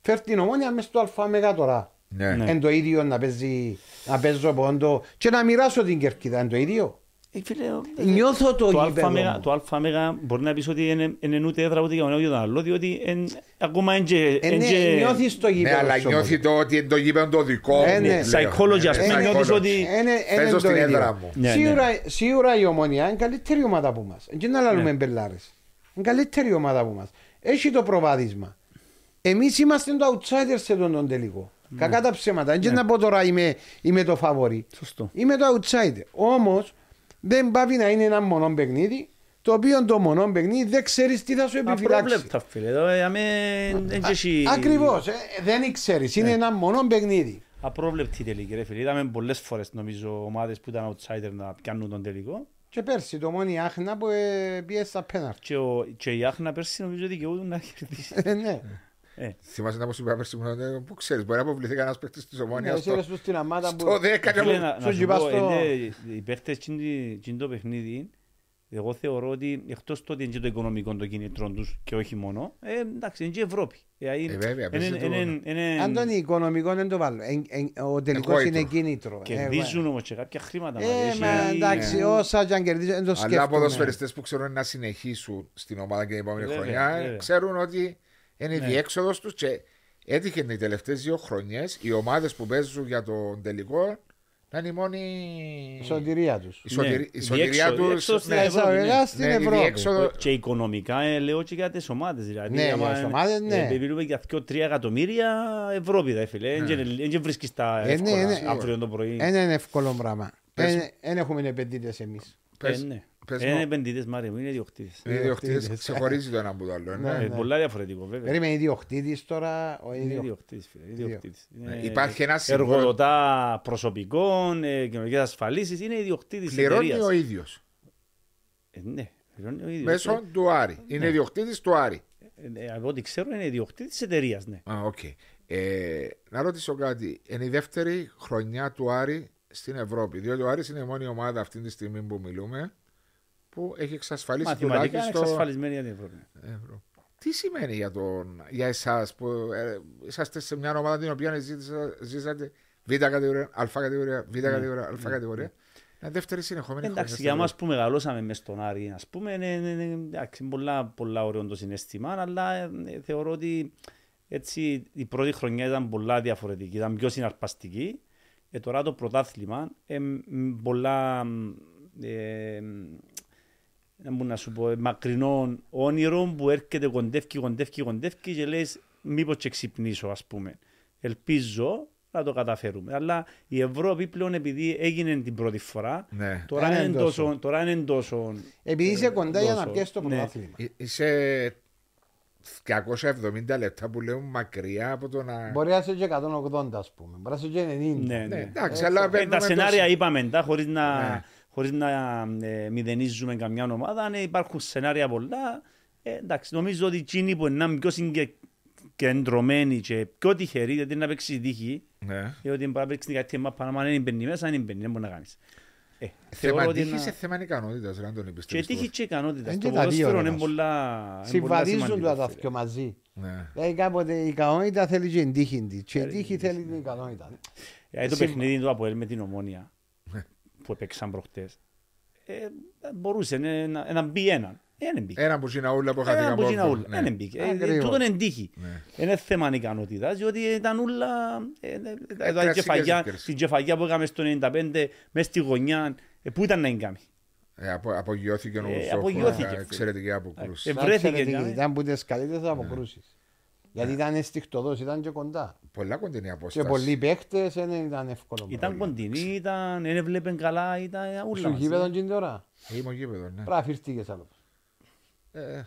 φέρ την ομόνια μες στο ΑΜΕΓΑ τώρα. Ναι. Ναι. Εν το ίδιο να, παίζει, να παίζω πόντο και να μοιράσω την κερκίδα, εν το ίδιο. Ε, φίλε, ε, Νιώθω το, το γήπεδο ΑΜΕΓΑ, μου. το ΑΜΕΓΑ μπορεί να πεις ότι είναι, είναι ούτε έδρα ούτε για τον ένα ούτε τον άλλο, διότι εν, ακόμα είναι και... Ε, εν ναι, και- νιώθεις το Ναι, γήπεδο αλλά σου, νιώθει όμως. το ότι είναι το γήπεδο το δικό μου. Ε, ναι. λέω. Psychology, ας Ε, πούμε, psychology. νιώθεις ότι- Ε, ναι, ε, Παίζω είναι στην το ίδιο. έδρα μου. Ναι, ναι. Σίγουρα, σίγουρα η ομονία είναι καλύτερη ομάδα από μας. Και να λαλούμε Ναι. μπελάρες. Είναι καλύτερη ομάδα από μας. Έχει το προβάδισμα. Εμείς είμαστε το outsider σε τον, τον τελικό. Ναι. Κακά τα ψέματα. Δεν να πω τώρα είμαι, είμαι το φαβορή. Σωστό. Είμαι το outsider. Όμως δεν πάει να είναι ένα μονό παιχνίδι, το οποίο το μονό παιχνίδι δεν ξέρεις τι θα σου επιφυλάξει. Απρόβλεπτα, φίλε. Εδώ, ε, αμέ, δεν έχει- Ακριβώς. δεν ξέρεις. Είναι ένα μονό παιχνίδι. Απρόβλεπτη τελική, ρε φίλε. Είδαμε πολλές φορές, νομίζω, ομάδες που ήταν outsider να πιάνουν τον τελικό. Και πέρσι το μόνη άχνα που ε, πιέσε στα πέναρ. Και, ο, και η Άχνα πέρσι νομίζω δικαιούταν να κερδίσει. Ε, ναι. Ε, Θυμάσαι να πω στην πέρσι μου, ε, πού ξέρεις, μπορεί να αποβληθεί κανένας παίκτης της Ναι, ομόνιας εσύ λες τους στην αμάτα που... στο 10 και Φίλε, από- να, στο να σου γυμπά πω, στο- είναι, οι παίχτες τσιν το παιχνίδι, εγώ θεωρώ ότι εκτός το ότι είναι και το οικονομικό το κίνητρο τους και όχι μόνο, ε, εντάξει, είναι και η Ευρώπη. Ε, είναι- Ε, βέβαια, παίζει είναι- το- είναι- είναι- Αντώνη, οικονομικό δεν το βάλω. Εν- εν- Ο τελικός Εγώιτο. είναι κίνητρο. Κερδίζουν όμως και κάποια χρήματα. Ε, μάλλον. μα Έχει- εντάξει, όσα και αν κερδίζουν, δεν το Αλλά σκέφτομαι. ποδοσφαιριστές που ξέρουν να συνεχίσουν στην ομάδα και την επόμενη Βέβαια, χρονιά βέβαια. ξέρουν ότι είναι η Ναι. διέξοδος τους και έτυχε οι τελευταίες δύο χρονιές οι ομάδες που παίζουν για τον τελικό να είναι η μόνη Η σωτηρία τους. η σωτηρι- Ναι, η σωτηρία διέξοδο- τους διέξοδος στην ναι, Ευρώπης. Εισαγωγικά στην ναι, η Ευρώπη. διέξοδο- Και οικονομικά ε, λέω και για τις ομάδες. Δηλαδή, Ναι, για άμα, τις ομάδες, ναι. ε, Μιλούμε για 2-3 εκατομμύρια Ευρώπη, ρε φίλε. Δεν βρίσκεις τα Ε, ναι, εύκολα ναι. αύριο το πρωί. Δεν είναι εύκολο πράγμα. Πες- Δεν έχουμε επενδυτές εμείς. Πες- Ε, ναι. πες Ε, μου. Είναι επενδυτές, Μάρια μου, είναι ιδιοκτήτες. οι ιδιοκτήτες ιδιοκτήτες. ξεχωρίζει το ένα από το άλλο ε, Ναι, ναι. Ε, Πολλά διαφορετικό, βέβαια. Περίμενε ιδιοκτήτης τώρα. ο Είναι ίδιο- ιδιοκτήτης, φίλε, ιδιοκτήτης. Είναι Υπάρχει ένα συμβόλαιο- Εργοδοτά προσωπικών, ε, κοινωνικές ασφαλίσεις, είναι ιδιοκτήτης πληρώνει εταιρείας. ο ίδιος Ε, Ναι, πληρώνει ο ίδιος. μέσω του Άρη Ναι. είναι ιδιοκτήτης του Άρη Ε, ε, Από ό,τι ξέρω είναι ιδιοκτήτης εταιρείας, ναι. Α, οκ. Ε, να ρωτήσω κάτι. Είναι η δεύτερη χρονιά του Άρη στην Ευρώπη. Διότι ο Άρης είναι η μόνη ομάδα αυτή τη στιγμή που μιλούμε που έχει εξασφαλίσει Μαθηματικά είναι τουλάχιστον εξασφαλισμένη για την Ευρώπη. ευρώ. Τι σημαίνει για, τον, για εσάς που ε, είσαστε σε μια ομάδα την οποία ζήτησα- ζήσατε β' κατηγορία, α κατηγορία, β' κατηγορία, α κατηγορία. Είναι δεύτερη συνεχόμενη χρονιά. Ναι. Εντάξει, στην για Ευρώπη. μας που μεγαλώσαμε μες στον Άρη, ας πούμε, είναι, είναι, είναι, εντάξει, πολλά, πολλά ωραίο το συναίσθημα, αλλά ε, ε, θεωρώ ότι έτσι η πρώτη χρονιά ήταν πολλά διαφορετική, ήταν πιο συναρπαστική. Ε, τώρα το πρωτάθλημα, ε, μ, πολλά, μ, ε, να μπορώ να σου πω, ε, μακρινό όνειρο που έρχεται κοντεύει, κοντεύει, κοντεύει και λες μήπως και ξυπνήσω ας πούμε. Ελπίζω να το καταφέρουμε. Αλλά η Ευρώπη πλέον επειδή έγινε την πρώτη φορά, Ναι. τώρα, Δεν είναι είναι τόσο, τόσο. τώρα είναι τόσο... Επειδή είσαι κοντά για να τόσο. πιέσεις το Ναι. πρωτάθλημα. Ε, Είσαι 270 λεπτά που λέω μακριά από το να. Μπορεί να είσαι και 180 ας πούμε. Μπορεί να είσαι και 90. Ναι, Ναι, ναι. εντάξει, Ε, αλλά Ε, παίρνουμε τα το- σενάρια είπαμε τα χωρίς να, Ναι. χωρίς να ε, μηδενίζουμε καμιά ομάδα. Ναι, υπάρχουν σενάρια πολλά. Ε, εντάξει, νομίζω ότι εκείνοι που είναι πιο συγκεντρωμένοι και πιο τυχεροί, γιατί να παίξεις τύχη, Ναι. διότι μπορεί να παίξεις κάτι μάπα, αν δεν μπαίνει μέσα, δεν μπαίνει, δεν μπορεί να κάνεις. Ε, θεωρώ Θέμα ότι τύχης είναι- σε θέμα ικανότητας, ρε, αν τον Και πιστεύεις. τύχη και ικανότητας. Είναι Στο και τα δύο, ποδόσφαιρο ρε, είναι μας. πολλά είναι πολλά Συμβαδίζουν σημαντικό, τα τα φίλε. δυο μαζί. Ναι. Δηλαδή κάποτε η ικανότητα θέλει και την τύχη της και η τύχη θέλει την ικανότητα. Ε, το Συμμα- παιχνίδι του Αποέλ με την Ομόνια Ναι. Που έπαιξαν προχτές ε, μπορούσε να- να να μπει έναν. Ε, Δεν μπήκε. Ένα που είναι ούλα που Ένα χαθήκαν που από είναι αυτό. ούλα. Ναι. Δεν μπήκε. Ε, Ακριβώς. Τούτον είναι τύχη. Ναι. Είναι θέμα ικανότητας, διότι ήταν ούλα... ε, ε, ε, τα κλασικές κεφαγιά- ευκαιρίες. Την κεφαγιά που έκαμε στο 95 μέσα στη γωνιά, ε, πού ήταν να την κάνει. Ε, απο- Απογειώθηκε ο Ε, Σόφου. απογειώθηκε, φίλε. Εξαιρετική αποκρούση. Ε, Ήταν βρέθηκε, εξαιρετική, ναι. Ήταν που τις καλύτερες αποκρούσεις. Γιατί ήταν αισθηκτοδός, ήταν και κοντά. Πολλά κοντινή Και απόσταση. πολλοί παίχτες δεν ήταν εύκολο. Ήταν κοντινή, ήταν, δεν έβλεπε καλά, ήταν ούλα. Σου μαζί. γήπεδο και τώρα. Είμαι ο γήπεδο, ναι. Πράγμα φύρτηκες άλλο. Ε,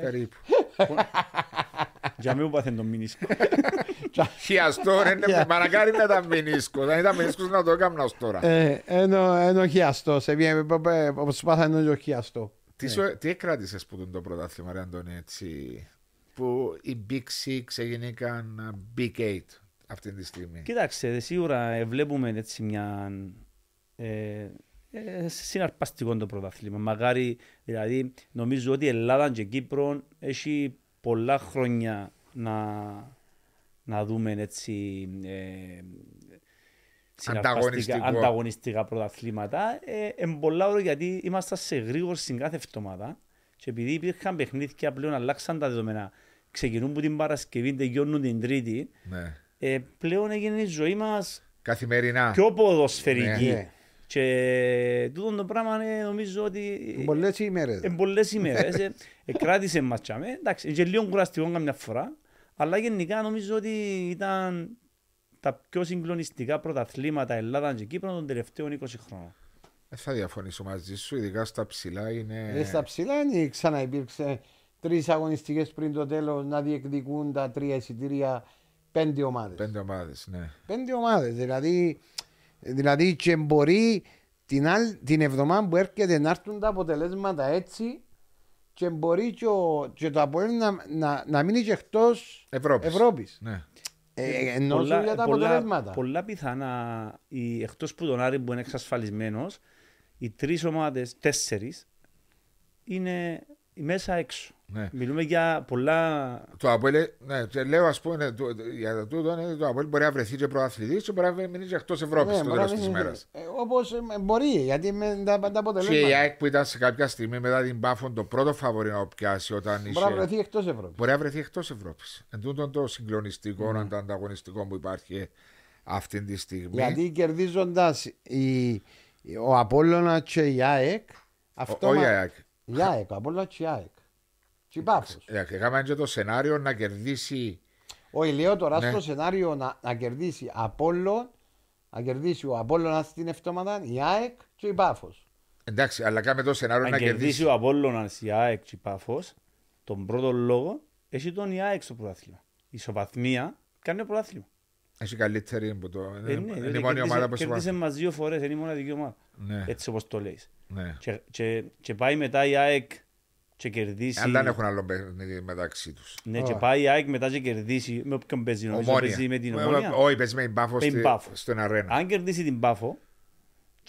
Περίπου. <laughs> Για μένα που πάθεν τον μηνίσκο. <laughs> Χιαστό, ρε, ναι, μαρακάρι να ήταν μηνίσκος. Αν ήταν μηνίσκος να το έκανα ως τώρα. Ε, Ενώ ενώ χιαστό, σε βγαίνει όπως πάθανε και ο χιαστό. Τι σου- Τι εκράτησες που τον το πρωτάθλημα, ρε Αντώνη, έτσι, που οι Big Six έγιναν Big Eight αυτή τη στιγμή. Κοίταξε, σίγουρα ε, βλέπουμε έτσι μια ε, ε, συναρπαστικό το πρωτάθλημα. Μακάρι, δηλαδή, νομίζω ότι η Ελλάδα και η Κύπρο έχει πολλά χρόνια να, να δούμε έτσι ε, συναρπαστικά, Ανταγωνιστικό. ανταγωνιστικά πρωταθλήματα. Ε, εν πολλά ώρα γιατί είμαστε σε γρήγορση κάθε εβδομάδα και επειδή υπήρχαν παιχνίδια πλέον αλλάξαν τα δεδομένα. Ξεκινούν που την Παρασκευή, τελειώνουν την Τρίτη. Ναι. Ε, πλέον έγινε η ζωή μας Καθημερινά. πιο ποδοσφαιρική. Ναι. Και τούτο το πράγμα ε, νομίζω ότι Πολλές ημέρες. είναι πολλές ημέρες. ε, ε, κράτησε μας τσάμε. Εντάξει, είναι και λίγο κουραστικό καμιά φορά. Αλλά γενικά νομίζω ότι ήταν τα πιο συγκλονιστικά πρωταθλήματα Ελλάδας και Κύπρο των τελευταίων 20 χρόνων. Δεν θα διαφωνήσω μαζί σου, ειδικά στα ψηλά είναι. Ε, Στα ψηλά είναι ξαναυπήρξε τρεις αγωνιστικές πριν το τέλος να διεκδικούν τα τρία εισιτήρια πέντε ομάδες. Πέντε ομάδες, ναι. Πέντε ομάδες. Δηλαδή, δηλαδή και μπορεί την, άλλη, την εβδομάδα που έρχεται να έρθουν τα αποτελέσματα έτσι και μπορεί και, ο, και το Αποέλ να, να, να μείνει και εκτός Ευρώπης. Ευρώπης. Ναι. Ε, ενώ σου για τα αποτελέσματα. πολλά πιθανά, οι, εκτός που τον Άρη που είναι εξασφαλισμένος, οι τρεις ομάδες, τέσσερις, είναι μέσα έξω. Ναι. Μιλούμε για πολλά Το Αποέλ, ναι, και λέω ας πούμε το- το- για τούτο, ναι, το Αποέλ μπορεί να βρεθεί και προαθλητής και μπορεί να μείνει και εκτός Ευρώπης Ναι, στο μπορεί τέλος να της μην- μέρας. ε, Όπως ε, μπορεί, γιατί με τα, τα Και η αποτελέσματα. ΑΕΚ που ήταν σε κάποια στιγμή μετά την Πάφον το πρώτο φαβορή να πιάσει όταν Μπορεί να είχε... βρεθεί εκτός Ευρώπης. Μπορεί να βρεθεί εκτός Ευρώπης. Εν τούτον το συγκλονιστικό, Ναι. το ανταγωνιστικό που υπάρχει αυτή τη στιγμή. Γιατί κερδίζοντας η, ο Απόλλωνα και η ΑΕΚ, αυτό Όχι η μα- ΑΕΚ. η ΑΕΚ, ο Απόλλωνα και η ΑΕΚ. Και η Πάφος. Ε, Έκαμε και το σενάριο να κερδίσει Όχι, λέω τώρα Ναι. στο σενάριο να, να κερδίσει Απόλλων, να κερδίσει ο Απόλλωνας στην εβδομάδα, η ΑΕΚ και η Πάφος. Εντάξει, αλλά κάμε το σενάριο Αν να κερδίσει κερδίσει. ο Απόλλωνας η ΑΕΚ και η Πάφος, τον πρώτο λόγο, έχει τον η ΑΕΚ στο πρωτάθλημα. Η ισοβαθμία κάνει το πρωτάθλημα. Έχει καλύτερη που το. Ε, ναι, είναι διότι η μόνη κέρδισε- ομάδα που Κέρδισε σου μας δύο φορές, είναι η μοναδική ομάδα. Ναι, Έτσι όπως το λέεις. ναι. Και, και, και πάει μετά η ΑΕΚ και κερδίσει... Αν δεν έχουν άλλο παιχνίδι μεταξύ τους. Ναι, και Α. πάει η ΑΕΚ μετά και κερδίσει με όποιον παίζει. Νομίζω Ομόνια. παίζει με την Ε, Ομόνια. Όχι, παίζει με την Πάφο Με την στη- Πάφο. στον αρένα. Αν κερδίσει την Πάφο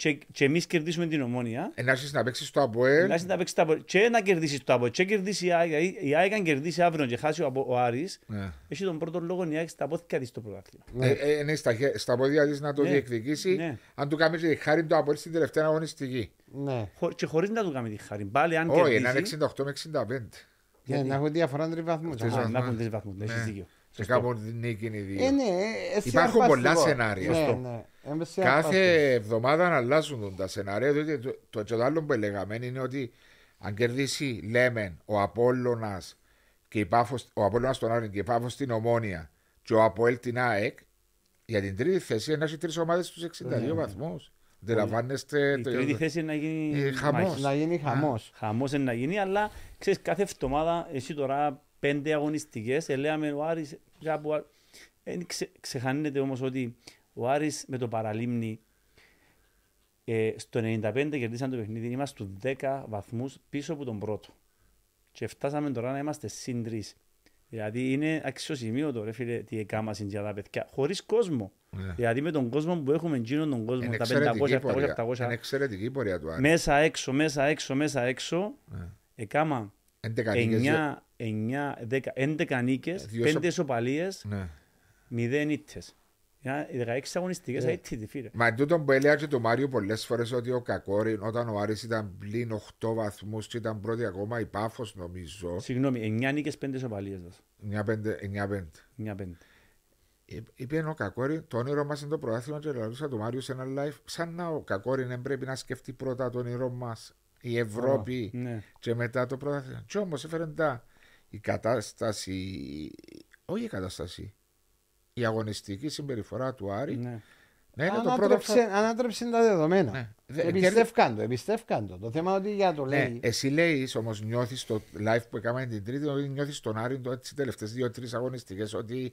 και, και εμείς κερδίσουμε την Ομόνια, Ε, Να αρχίσει να παίξεις στο Αποέλ. να να παίξεις τα πο- και να κερδίσεις το ΑΠΟ και κερδίσει η ΑΕΚ. Δηλαδή, Η ΑΕΚ αν κερδίσει αύριο και χάσει ο, Απο- ο Άρης, Ναι. έχει τον πρώτο λόγο η ΑΕΚ στα πόθηκα της στο πρωτάθλημα. Ναι. Ε, ε, Είναι στα, χε- στα πόδια της να το Ναι. διεκδικήσει. Ναι. Αν του κάνεις και χάρη το Αποέλ στην τελευταία αγωνιστική. Ναι. Χω- Και χωρίς να του κάνει τη χάρη. Πάλι αν Όχι, είναι κερδίσει... 68 με 65. Ναι, να έχουν διαφορά τρεις βαθμούς. Τρεις Α, βαθμούς. Να έχουν τρεις βαθμούς, έχεις Ναι. δίκιο. Σε Σωστό. κάπου νίκη είναι οι δύο. Ε, ναι, ε, ε, Υπάρχουν συναρπαστικό. πολλά σενάρια. Ναι, Σωστό. ναι. Ε, συναρπαστικό. Κάθε εβδομάδα αλλάζουν τα σενάρια. διότι το, το, το, το άλλο που λέγαμε είναι ότι αν κερδίσει, λέμε, ο Απόλλωνας και η Πάφος, ο Απόλλωνας τον Άρη και η Πάφος στην Ομόνια και ο Αποέλ την ΑΕΚ, για την τρίτη θέση να έχει τρεις ομάδες στους 62 βαθμούς. Αντιλαμβάνεστε. Η το- τρίτη θέση είναι να γίνει Ε, χαμός. μάχης. Να γίνει χαμός. Χαμός είναι να γίνει, αλλά ξέρεις κάθε εβδομάδα εσύ τώρα πέντε αγωνιστικές, ε, λέμε ο Άρης κάπου... α- Ε, ξε, ξεχάνεται όμως ότι ο Άρης με το παραλίμνη ε, στο 95 κερδίσαν το παιχνίδι, είμαστε στους 10 βαθμούς πίσω από τον πρώτο. και φτάσαμε τώρα να είμαστε συν τρεις. Δηλαδή είναι αξιοσημείωτο ρε φίλε τι έκαμα για τα παιδιά, χωρίς κόσμο. Ναι. Δηλαδή με τον κόσμο που έχουμε εκείνον τον κόσμο, Είναι τα 500, εξαιρετική 700, πορεία. 700, Είναι εξαιρετική πορεία του Άρη. μέσα έξω, μέσα έξω, μέσα έξω, Ναι. έκαμα 11 νίκες, 9, 9, 10, 11 νίκες, Δύο 5 σο- ισοπαλίες, Ναι. 0 ήττες. Για- Οι 16 αγωνιστικές αίτητη φίλε. Μα εν τούτον που έλεγα και το Μάριο πολλές φορές ότι ο Κακόριν όταν ο Άρης ήταν πλην 8 βαθμούς και ήταν πρώτη ακόμα η Πάφος νομίζω. Συγγνώμη, 9 νίκες, 5 ισοπαλίες. δώσ. 9-5. 9-5. Είπε ο Κακόριν, το όνειρο μας είναι το πρωτάθλημα και λαλούσα του Μάριου σε ένα live. Σαν να ο Κακόριν δεν πρέπει να σκεφτεί πρώτα το όνειρό μας η Ευρώπη Ναι. και μετά το πρωτάθλημα. Και όμως έφερε τα η κατάσταση, όχι η κατάσταση, η αγωνιστική συμπεριφορά του Άρη. Ναι. Ναι, είναι το πρώτο Ανάτρεψε, ανάτρεψε τα δεδομένα. Ναι. Δε- Εμπιστεύκαν το, εμπιστεύκαν το. Το θέμα είναι ότι για το Ναι, λέει. εσύ λέεις όμως, νιώθεις το live που έκαμε την Τρίτη, ότι νιώθεις τον Άρη το τι τελευταίες δύο-τρεις αγωνιστικές ότι.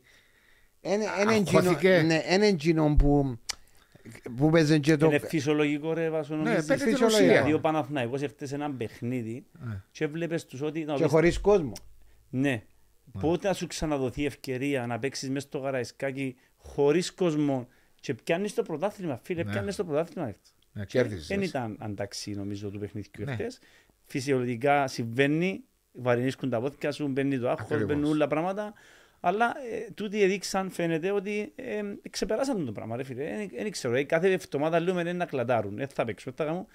Ένα Αγχώθηκε. ναι, εκείνο που, που παίζε και το... Είναι φυσιολογικό ρε Βάσο Ναι, νομίζεις. παίρνει την φυσιολογικό. ουσία. Δηλαδή ο Παναθηναϊκός έφτασε ένα παιχνίδι και βλέπεις τους ότι... να και πεις- χωρίς κόσμο. Ναι. Πότε θα σου ξαναδοθεί ευκαιρία να παίξεις μέσα στο Γαραϊσκάκι χωρίς κόσμο και πιάνεις το πρωτάθλημα. Φίλε, Ναι. πιάνεις το πρωτάθλημα. χθες. Ναι, Και κέρδισες. Δεν ήταν ανταξί νομίζω του παιχνιδιού Ναι. χτες. Φυσιολογικά συμβαίνει, βαρινίσκουν τα πόδια σου, μπαίνει το άγχος, Ακριβώς. μπαίνουν όλα πράγματα. Αλλά ε, τούτοι έδειξαν, φαίνεται ότι ε, ξεπεράσαν το πράγμα. Ρε, φίλε. Ε, Δεν ξέρω, ε, κάθε εβδομάδα λέμε «Ε, να κλατάρουν. Δεν θα παίξουν, δεν θα κάνουν.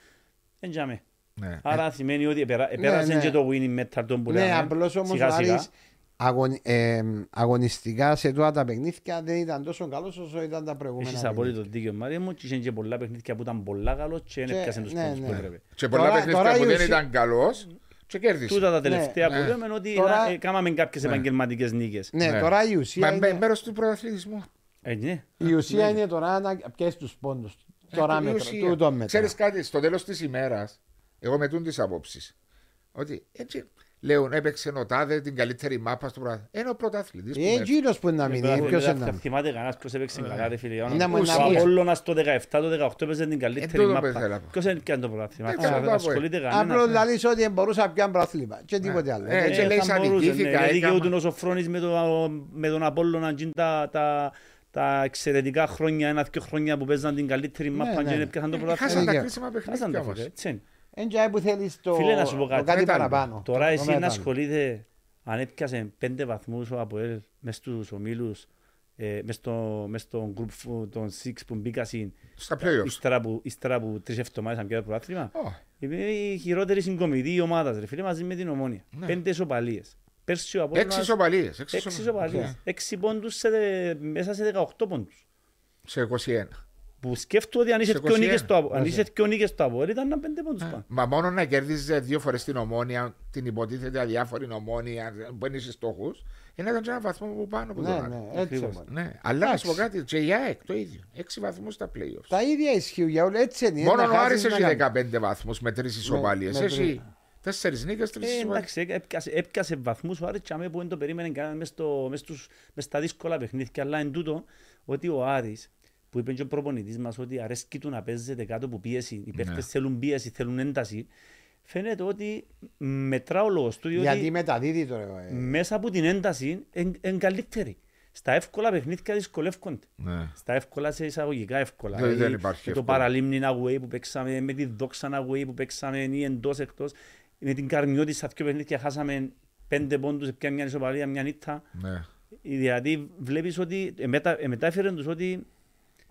Δεν τζάμε. Ναι. Άρα σημαίνει ότι επερα- επέρασε ναι. και το winning metal τον που Ναι, λέμε. απλώς όμως ο Σιγά σιγά. Άρης αγων, ε, αγωνιστικά σε τώρα τα παιχνίδια δεν ήταν τόσο καλός όσο ήταν τα προηγούμενα. Έχεις παιχνίδια. απόλυτο δίκιο Μάρια μου και είχε και πολλά παιχνίδια που ήταν πολλά καλός και δεν Και- έπιασαν τους ναι, πόντους που ναι. έπρεπε. Και πολλά Τώρα- παιχνίδια τώρα που η δεν ουσία- ήταν καλός και κέρδισε. Τούτα τα τελευταία ναι. που λέμε ότι Τώρα- να- ε, κάμαμε κάποιες Ναι. επαγγελματικές νίκες. Ναι, Ναι. τώρα η ουσία, Μα είναι, μέρος του πρωταθλητισμού. Ε, ναι. η ουσία είναι τώρα να πιέσεις τους πόντους. Τώρα Ε, η μέτρα, ουσία. τούτο μέτρα. Ξέρεις κάτι, στο τέλος της ημέρας, εγώ με τούν τι απόψεις. Ότι έτσι λέουν, έπαιξε ο Τάδε την καλύτερη μάπα στο πρωτάθλημα. Είναι ο πρωταθλητή. Ε, εκείνος που είναι να μείνει, Ε, ποιος δεν είναι να θα μείνει. θυμάται κανένας ποιος έπαιξε καλά ρε φίλε. Είναι μόνο Ο να πει. Απόλλωνας το 17, το 18 έπαιζε την καλύτερη τούτο που μάπα. ήθελα να πω. Ποιος δεν πιάνει το πρωτάθλημα; Ε, Αυτό καλά, δεν το ασχολείται Απλώς κανένας. λαλείς ότι μπορούσα να πιάνε προαθλήμα και τίποτε άλλο. Ε, Ε, και Ε, λέει, θα σαν μπορούσε, νικήθηκα, ναι. Δηλαδή έκαμα. δικαιούτουν ο Σοφρόνης με το- με τον Απόλλωνα και τα- τα- τα εξαιρετικά χρόνια, ένα-δυο χρόνια που παίζαν την καλύτερη μάπα ναι. και δεν πιάσαν το Χάσαν πρωτάθλημα. τα Ε, κρίσιμα Χάσαν παιχνίδια το όμω. φίλε, έτσι είναι. Εν τζάι που θέλεις το, Φίλε, να σου πω το κάτι. κάτι Μέταλλο. παραπάνω. Τώρα Το εσύ να μέταλλο. ασχολείσαι αν έπιασες πέντε βαθμούς ο Αποέλ μες στους ομίλους ε, μες στο, μες στο group φου- των six που μπήκας συν Στα playoffs. ύστερα που, ύστερα που τρεις εβδομάδες αν πιάνε το πρωτάθλημα Ω, είναι η χειρότερη συγκομιδή ομάδας ρε φίλε μαζί με την Ομόνια Ναι. πέντε ισοπαλίες πέρσι ο Έξι Απόλλωνας ισοπαλίες. έξι ισοπαλίες έξι πόντους σε, δε- μέσα σε 18 πόντους Σε 21. Που σκέφτομαι ότι αν είσαι Σε δυο 21. νίκες στο Απο- αν είσαι δυο νίκες στο Αποέλ ήταν να πέντε πόντους πάνω Μα μόνο να κερδίζεις δύο φορές την ομόνια, την υποτίθεται αδιάφορη ομόνια που είναι στόχους, είναι ήταν και ένα βαθμό που πάνω από Ναι, τον Άρη. ναι, έτσι Ακριβώς. όμως. Ναι, αλλά να σου πω Εντάξει. κάτι, και η ΑΕΚ το ίδιο. Έξι βαθμούς στα playoffs. Τα ίδια ισχύουν για όλα, έτσι είναι. Μόνο Να ο Άρης χάσεις να έχει κάνεις. 15 βαθμούς με τρεις ισοπαλίες. με Έχει τρεις. τέσσερις νίκες, τρεις Ε, ισοπαλίε. εντάξει, έκα- έπιασε, έπιασε βαθμούς ο Άρης και αμέ που δεν το περίμενε κανένας μες, στο, μες, στους, μες στα δύσκολα παιχνίδια. Αλλά εν τούτο ότι ο Άρης που είπε και ο προπονητής μας ότι αρέσκει του να παίζεται κάτω από πίεση, οι παίχτες Ναι. θέλουν πίεση, θέλουν ένταση, φαίνεται ότι μετρά ο λόγος του, διότι Γιατί μεταδίδει τώρα. ε. μέσα από την ένταση είναι καλύτερη. Στα εύκολα παιχνίδια δυσκολεύκονται. Ναι. Στα εύκολα σε εισαγωγικά εύκολα. Δεν- δεν Δηλαδή, υπάρχει με το εύκολο. παραλίμνη away που παίξαμε, με τη δόξα away που παίξαμε ή εντός εκτός. Με την Καρμιώτη στα δύο παιχνίδια χάσαμε πέντε πόντους, πια μια ισοπαλία, μια νύχτα. Ναι. Δηλαδή βλέπεις ότι ε, μετα, ε, μετάφεραν τους ότι και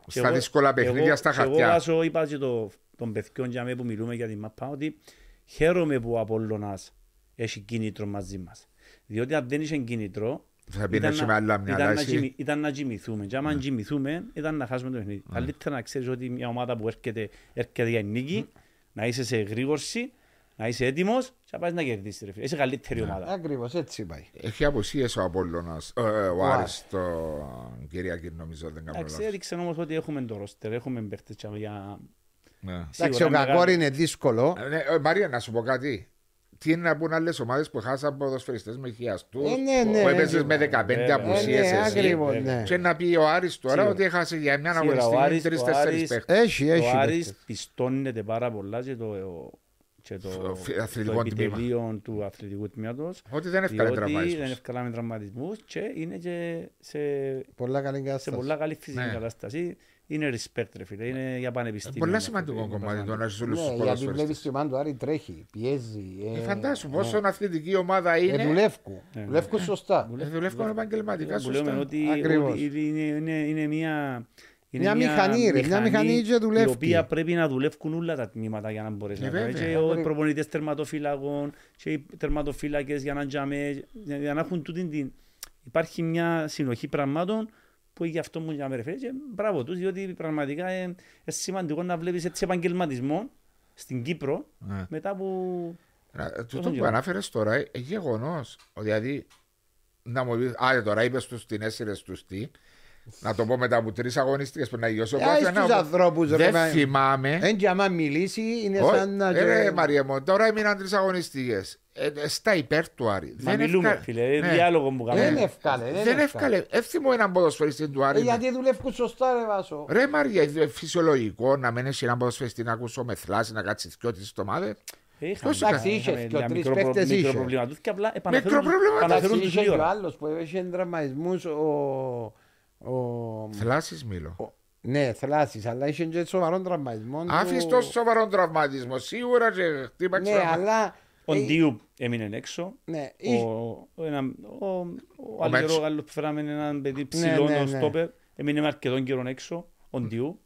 Στα εγώ- δύσκολα παιχνίδια, εγώ- στα και Εγώ χαρτιά. βάζω, είπα και το, τον παιδιών για μέ που μιλούμε για την μαπά, ότι χαίρομαι που ο Απόλλωνας έχει κίνητρο μαζί μας. Διότι αν δεν είχε κίνητρο, Θα πει να ήταν έχει να- με άλλα μυαλά ήταν να εσύ. κοιμη- ήταν να κοιμηθούμε. Και άμα Ναι. κοιμηθούμε, ήταν να χάσουμε το παιχνίδι. Καλύτερα να ξέρεις ότι μια ομάδα που έρχεται, έρχεται για νίκη, να είσαι σε γρήγορση, να είσαι έτοιμος και να πάει να κερδίσεις. ρε φίλε. Είσαι καλύτερη Ναι. ομάδα. Ακριβώς έτσι πάει. Έχει αποσίες ο Απόλλωνας, ε, ε, ο Ο Άρης το Κυριακή νομίζω δεν κάνω Εντάξει, λάθος. έδειξε όμως ότι έχουμε το ρόστερ, έχουμε παίχτες και για... Ναι. Εντάξει, ο Σίγουρα Κακόρ μεγάλη- είναι δύσκολο. Ε, ναι, ε, Μαρία, να σου πω κάτι. Τι είναι να πούν άλλες ομάδες που χάσαν ποδοσφαιριστές με χιαστούς, Ε, ναι, ναι, που ναι. έπαιζες με 15 Ε, ναι, απουσίες ναι, εσύ. ακριβώς, βέβαια. ναι. Και να πει ο Άρης τώρα Σίγουρα. ότι έχασε για μια Σίγουρα, ο αγωνιστική Άρης- ο τρεις-τέσσερις Άρης- παίχτες. Έχει, έχει. Ο Άρης παίκτες. πιστώνεται πάρα πολλά και το, και το, Φι- το αθλητικό τμήμα. επιτελείο του αθλητικού τμήματος. Ότι δεν έφκανε διότι δεν τραυματισμούς. ευκάλαμε τραυματισμούς και είναι και σε, Πολλά καλή σε κατάσταση. πολλά καλή φυσική Ναι. κατάσταση. Είναι respect ρε φίλε, είναι για πανεπιστήμιο. Πολλά αυτό, σημαντικό είναι κομμάτι πραγματικά. το να ζεις όλους τους Ναι, γιατί βλέπεις ποδοσφαιριστές. τη ομάδα του Άρη τρέχει, πιέζει. Ε, ε, Φαντάσου ναι. πόσο αθλητική ομάδα Ε, είναι. δουλεύκουν. Ναι. Δουλεύκουν σωστά. Ε, Δουλεύουν επαγγελματικά Που λέμε σωστά. ότι, Ακριβώς. ότι είναι, είναι, είναι μια... Είναι Μια μηχανή, ρε, μια μηχανή και δουλεύει. Η οποία πρέπει να δουλεύουν όλα τα τμήματα για να μπορέσει Ε, να κάνεις. βέβαια. Και οι Ακριβώς. προπονητές τερματοφύλακων και οι τερματοφύλακες για να τζαμε, για να έχουν τούτη την... Υπάρχει μια συνοχή πραγμάτων που γι' αυτό μου για με ρεφέρει και μπράβο τους, διότι πραγματικά ε, είναι σημαντικό να βλέπεις έτσι επαγγελματισμό στην Κύπρο Ναι. μετά που... Να, Τόσο Τούτο που καιρό. ανάφερες τώρα είναι γεγονός. Δηλαδή, να μου πεις, Α, τώρα είπες τους την έσυρες τους τι. Να το πω μετά από τρεις αγωνιστικές που να γιώσει ο Ε, Πάφη, στους να πω, ανθρώπους, ρε, Δεν μα- θυμάμαι. Εν και άμα μιλήσει είναι Όχι, σαν να... ε, ρε, Μαρία μου, τώρα έμειναν τρεις αγωνιστικές. στα υπέρ του Άρη. Μα μιλούμε ευκα- φίλε, είναι Ναι. διάλογο που Δεν κάνουμε. ευκάλε. Δεν εύκαλε. Εύθυμο έναν ποδοσφαιριστή του Ε, Άρη. Γιατί δουλεύουν σωστά ρε Βάσο. Ρε Μαρία, είναι φυσιολογικό να μένεις έναν ποδοσφαιριστή να ακούσω με θλάση, να κάτσεις δυο τη εβδομάδες. Ε, είχαμε- Εντάξει, είχαμε είχες και ο μια τρεις μικρό προ- παίχτες μικρό είχες. προβλήμα του και απλά Μικρό επαναφέρουν πρόβλημα, επαναφέρουν Εντάξει, τους είχε και δύο. ο άλλος που είχε τραυματισμούς ο... ο- Θλάσει μίλω. ο- Ναι, θλάσσης, αλλά είχε και σοβαρό τραυματισμό. του- Άφησε το σοβαρό τραυματισμό. Σίγουρα και χτύπαξε. Ναι, αλλά... Ο ε, Ντίου έμεινε έξω. Ναι, Ο, ο, ένα, ο, ο, Ο αριστερό Μέτς. Γάλλος που φέραμε έναν παιδί ψηλό, ναι, ο ναι. στόπερ, έμεινε με αρκετόν καιρό έξω, ο Ντίου.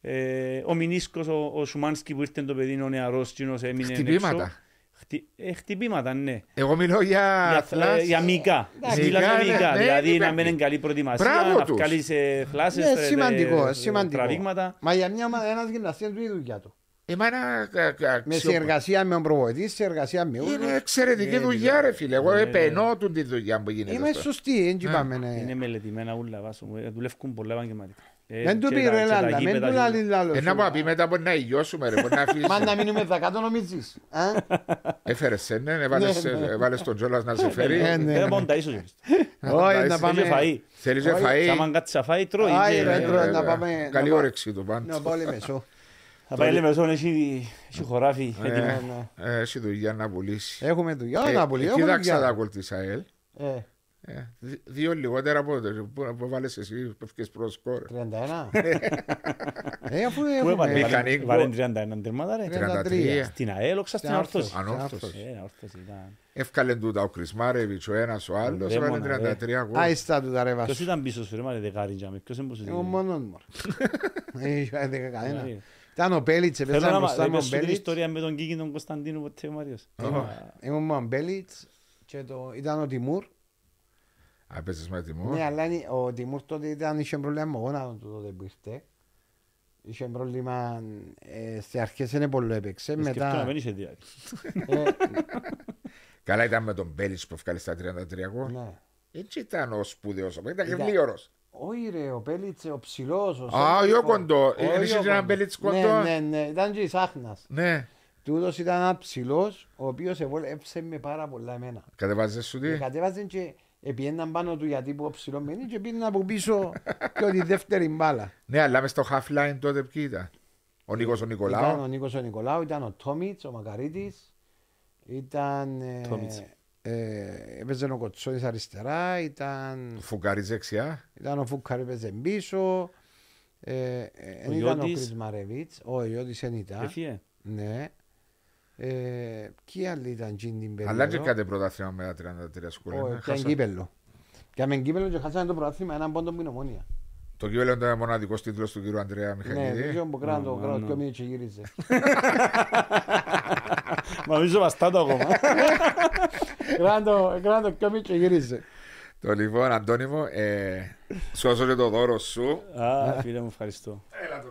Ε, ο Μινίσκος, ο, ο Σουμάνσκι που ήρθε το παιδί, ο νεαρός κοινός έμεινε Χτυπήματα. έξω. Χτι, ε, χτυπήματα, ναι. Εγώ μιλώ για Για, θλάση. για μυϊκά. Εντάξει. Μιλάμε για Μυϊκά, μυϊκά. ναι, Δηλαδή ναι, να ναι. μένει εν καλή προετοιμασία, Μπράβο να τους. βγάλεις ε, φλάσες, Ναι, ε, σημαντικό, ε, σημαντικό. τραβήγματα. Μα για μια ομάδα ένας γυμναστής είναι του η δουλειά του. Εμένα κα- κα- Με αξιο- συνεργασία με τον προβοητή, συνεργασία με Είναι όλους. εξαιρετική Ναι, δουλειά, ρε φίλε. Εγώ ναι, επενώ του τη δουλειά που γίνεται. Είμαι στο- σωστή, έτσι Ναι. πάμε. ναι. Είναι μελετημένα ούλα βάσο μου. Ε, Δουλεύουν πολλά επαγγελματικά. Ε, Δεν του και πήρε τα- και τα Ελλάδα, μην γήπεδα του και- λάλλει λάλλος. Ε, να μου πει μετά μπορεί να υγιώσουμε, ρε. Μπορεί να <laughs> αφήσεις. Μα να μείνουμε δεκάτο νομίζεις. α; <laughs> Έφερες σε, ναι, έβαλες- Ναι, ναι. έβαλες τον Τζόλας να σε φέρει. Ε, ναι, Δεν ναι. μπορούν τα ίσως. Όχι, να Θέλει πάμε... Θέλει φαΐ. Θέλεις και Όχι, φαΐ; Και άμα κάτσει να φάει, τρώει. Άι, και- ρε, ε, τρώει. Ε, να βέβαια. πάμε- Καλή να πά- όρεξη του πάντως. Να πάω μεσό. Θα πάει λεμεσόν, έχει έχει χωράφι. Ε, έτοιμο. ναι. ε, Έχει δουλειά να πουλήσει. Έχουμε δουλειά, Ε, να πουλεί. ε, έχουμε Κοίταξα τα δουλειά. γκολ της ΑΕΛ. Ε, Ε, δι- Δύο λιγότερα από το που που βάλες εσύ που έφυγες προς σκορ. 31. <laughs> Ε, αφού Πού έχουμε... έβαλες, Μηχανή βάλε- γκολ. βάλε 31 τερμάτα ρε. 33. Στην ΑΕΛ, όξα στην ορθώση. Ανόρθωση. Ε, ορθώση ήταν. Εύκαλεν τούτα ο Κρισμάρεβιτς, ο ένας, ο άλλος, Ρε, έβαλε μόνα, 33 γκολ. Άιστα του τα ρε Ποιος βάσου. ήταν πίσω σου ρε, μάλε δεκάρι τζάμε. Ποιος είναι που σου Εγώ δίνει; μόνος μου. ρε. <laughs> Ε, είχα δέκα κανένα. Δηλαδή. Ήταν ο Μπέλιτς, Θέλω έπαιζαν να μπροστά μα- με είπες τον σου την Μπέλιτς. ιστορία με τον Κίκη τον Κωνσταντίνο ποτέ ο Μάριος. Ήμουν με τον Μπέλιτς και το- ήταν ο Τιμούρ. Α, παίζεις με τιμό. Ναι, αλλά είναι- ο Τιμούρ τότε ήταν, είχε πρόβλημα με γόνατο του τότε που ήρθε. Είχε πρόβλημα, ε, στις αρχές είναι πολύ έπαιξε. Σκεφτώ να Μετά, μην είσαι διάρκεια. ε, Καλά ήταν με τον Μπέλιτς που έφκαλε στα 33 γκολ. ναι. Έτσι ήταν ο σπουδαίος, ήταν και Ήταν- γλίωρος. Όχι ρε, ο Πέλιτς, ο ψηλός. ο Α, Σέρβικος. ο κοντό. Ε, Όχι, είχες ο έναν κοντό. Πέλιτς Ναι, κοντό; Ναι, ναι, ήταν και η Σάχνας. Ναι, Τούτος ήταν ένας ψηλός, ο οποίος έβολεψε με πάρα πολλά εμένα. κατεβάζες σου Και τι. κατέβαζε και επιέναν πάνω του γιατί που ο ψηλός μένει και πήγαινε από πίσω <laughs> και τη δεύτερη μπάλα. Ναι, αλλά μες στο half line τότε ποιοι ήταν; Ο Νίκος ο Ήταν ο Νικολάου. Νίκος ο Νικολάου, ήταν ο Τόμιτς, ο Μακαρίτης, ήταν... ε, Τόμιτς. ε, έπαιζε ο Κοτσόνης αριστερά, ήταν, Ο Φουκάρης δεξιά. ήταν ο Φούκαρ έπαιζε πίσω, ε, ε, Ο δεν ήταν ο Ιώτης. Κρισμαρεβίτς, ο Ιώτης δεν ήταν. Έφυγε. Ναι. Ε, ποιοι άλλοι ήταν εκείνη την περίοδο. Αλλά και κάτι πρωτάθλημα με τα 33 σκούλα. Όχι, πιάνε κύπελλο. Πιάμε κύπελλο και χάσανε το πρωτάθλημα έναν πόντο που είναι ομόνια. Το κύπελο ήταν ο μοναδικός τίτλος του κύριου Αντρέα Ναι, Μιχαηλίδη. δεν που κράτο, το Ναι, κράτος ναι. και μήνες και γύριζε. Μα νομίζω βαστάτο ακόμα. <laughs> Κράτο κράτο και μήνες και γύριζε. Το λοιπόν, Αντώνη μου, ε, σου έδωσε και το δώρο σου. Α, φίλε μου, ευχαριστώ. Έλα το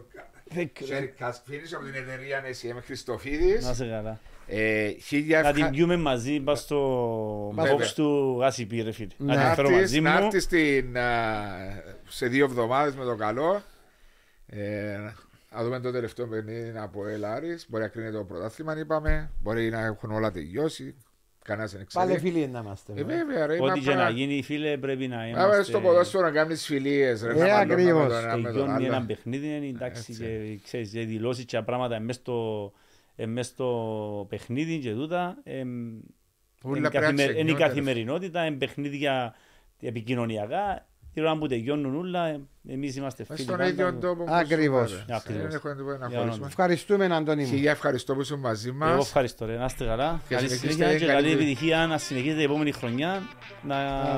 κάνω. Δεν ξέρω. Σέρι Κασπίνης από την εταιρεία NSM Χριστοφίδης. Να είσαι καλά. Ε, χίλια Να την ευχα- πιούμε μαζί, πας στο Βέβαια. box του Γάσιπη ρε φίλε. Ναι. Να την Να φέρω έρθεις- μαζί να μου. έρθεις στην, α, σε δύο εβδομάδες με το καλό. Ε, να δούμε το τελευταίο παιχνίδι από Ελάρης. Μπορεί να κρίνεται το πρωτάθλημα, είπαμε. Μπορεί να έχουν όλα τελειώσει. Κανένας δεν Πάλι ξέρει. φίλοι να είμαστε. Ε, βέβαια, ρε. Ό,τι μα και να παρά- γίνει φίλε πρέπει να Πάμε είμαστε... στο ποδόσφαιρο να κάνεις φιλίες, ρε. Ε, να μαλώνουμε ακριβώς. τον ένα με τον Τελειώνει άλλο. ένα παιχνίδι, είναι εντάξει Έτσι. και ξέρεις, οι δηλώσεις και τα πράγματα μες στο, ε, μες στο παιχνίδι και τούτα. ε, Ούλα είναι πρέπει να καθημε- Είναι η ξενιώνται, ρε. καθημερινότητα, είναι παιχνίδια επικοινωνιακά. Την ώρα που τελειώνουν όλα, ε, εμείς είμαστε Μες φίλοι. στον πάντα. ίδιο τόπο. που Ακριβώς. σου πάρε. Ακριβώς. Δεν έχω τίποτα να Για χωρίσουμε. όνομα. Ευχαριστούμε, Αντώνη μου. Χιλιά ευχαριστώ που ήσουν μαζί Εγώ μας. ευχαριστώ ρε, να είστε καλά. Και Καλή συνεχίστε συνέχεια και καλή καλή δουλειά. επιτυχία να συνεχίσετε την επόμενη χρονιά να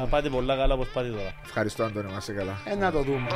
πάτε πολλά καλά όπως πάτε τώρα. Ευχαριστώ Αντώνη, μας είσαι καλά. Ε, να το δούμε.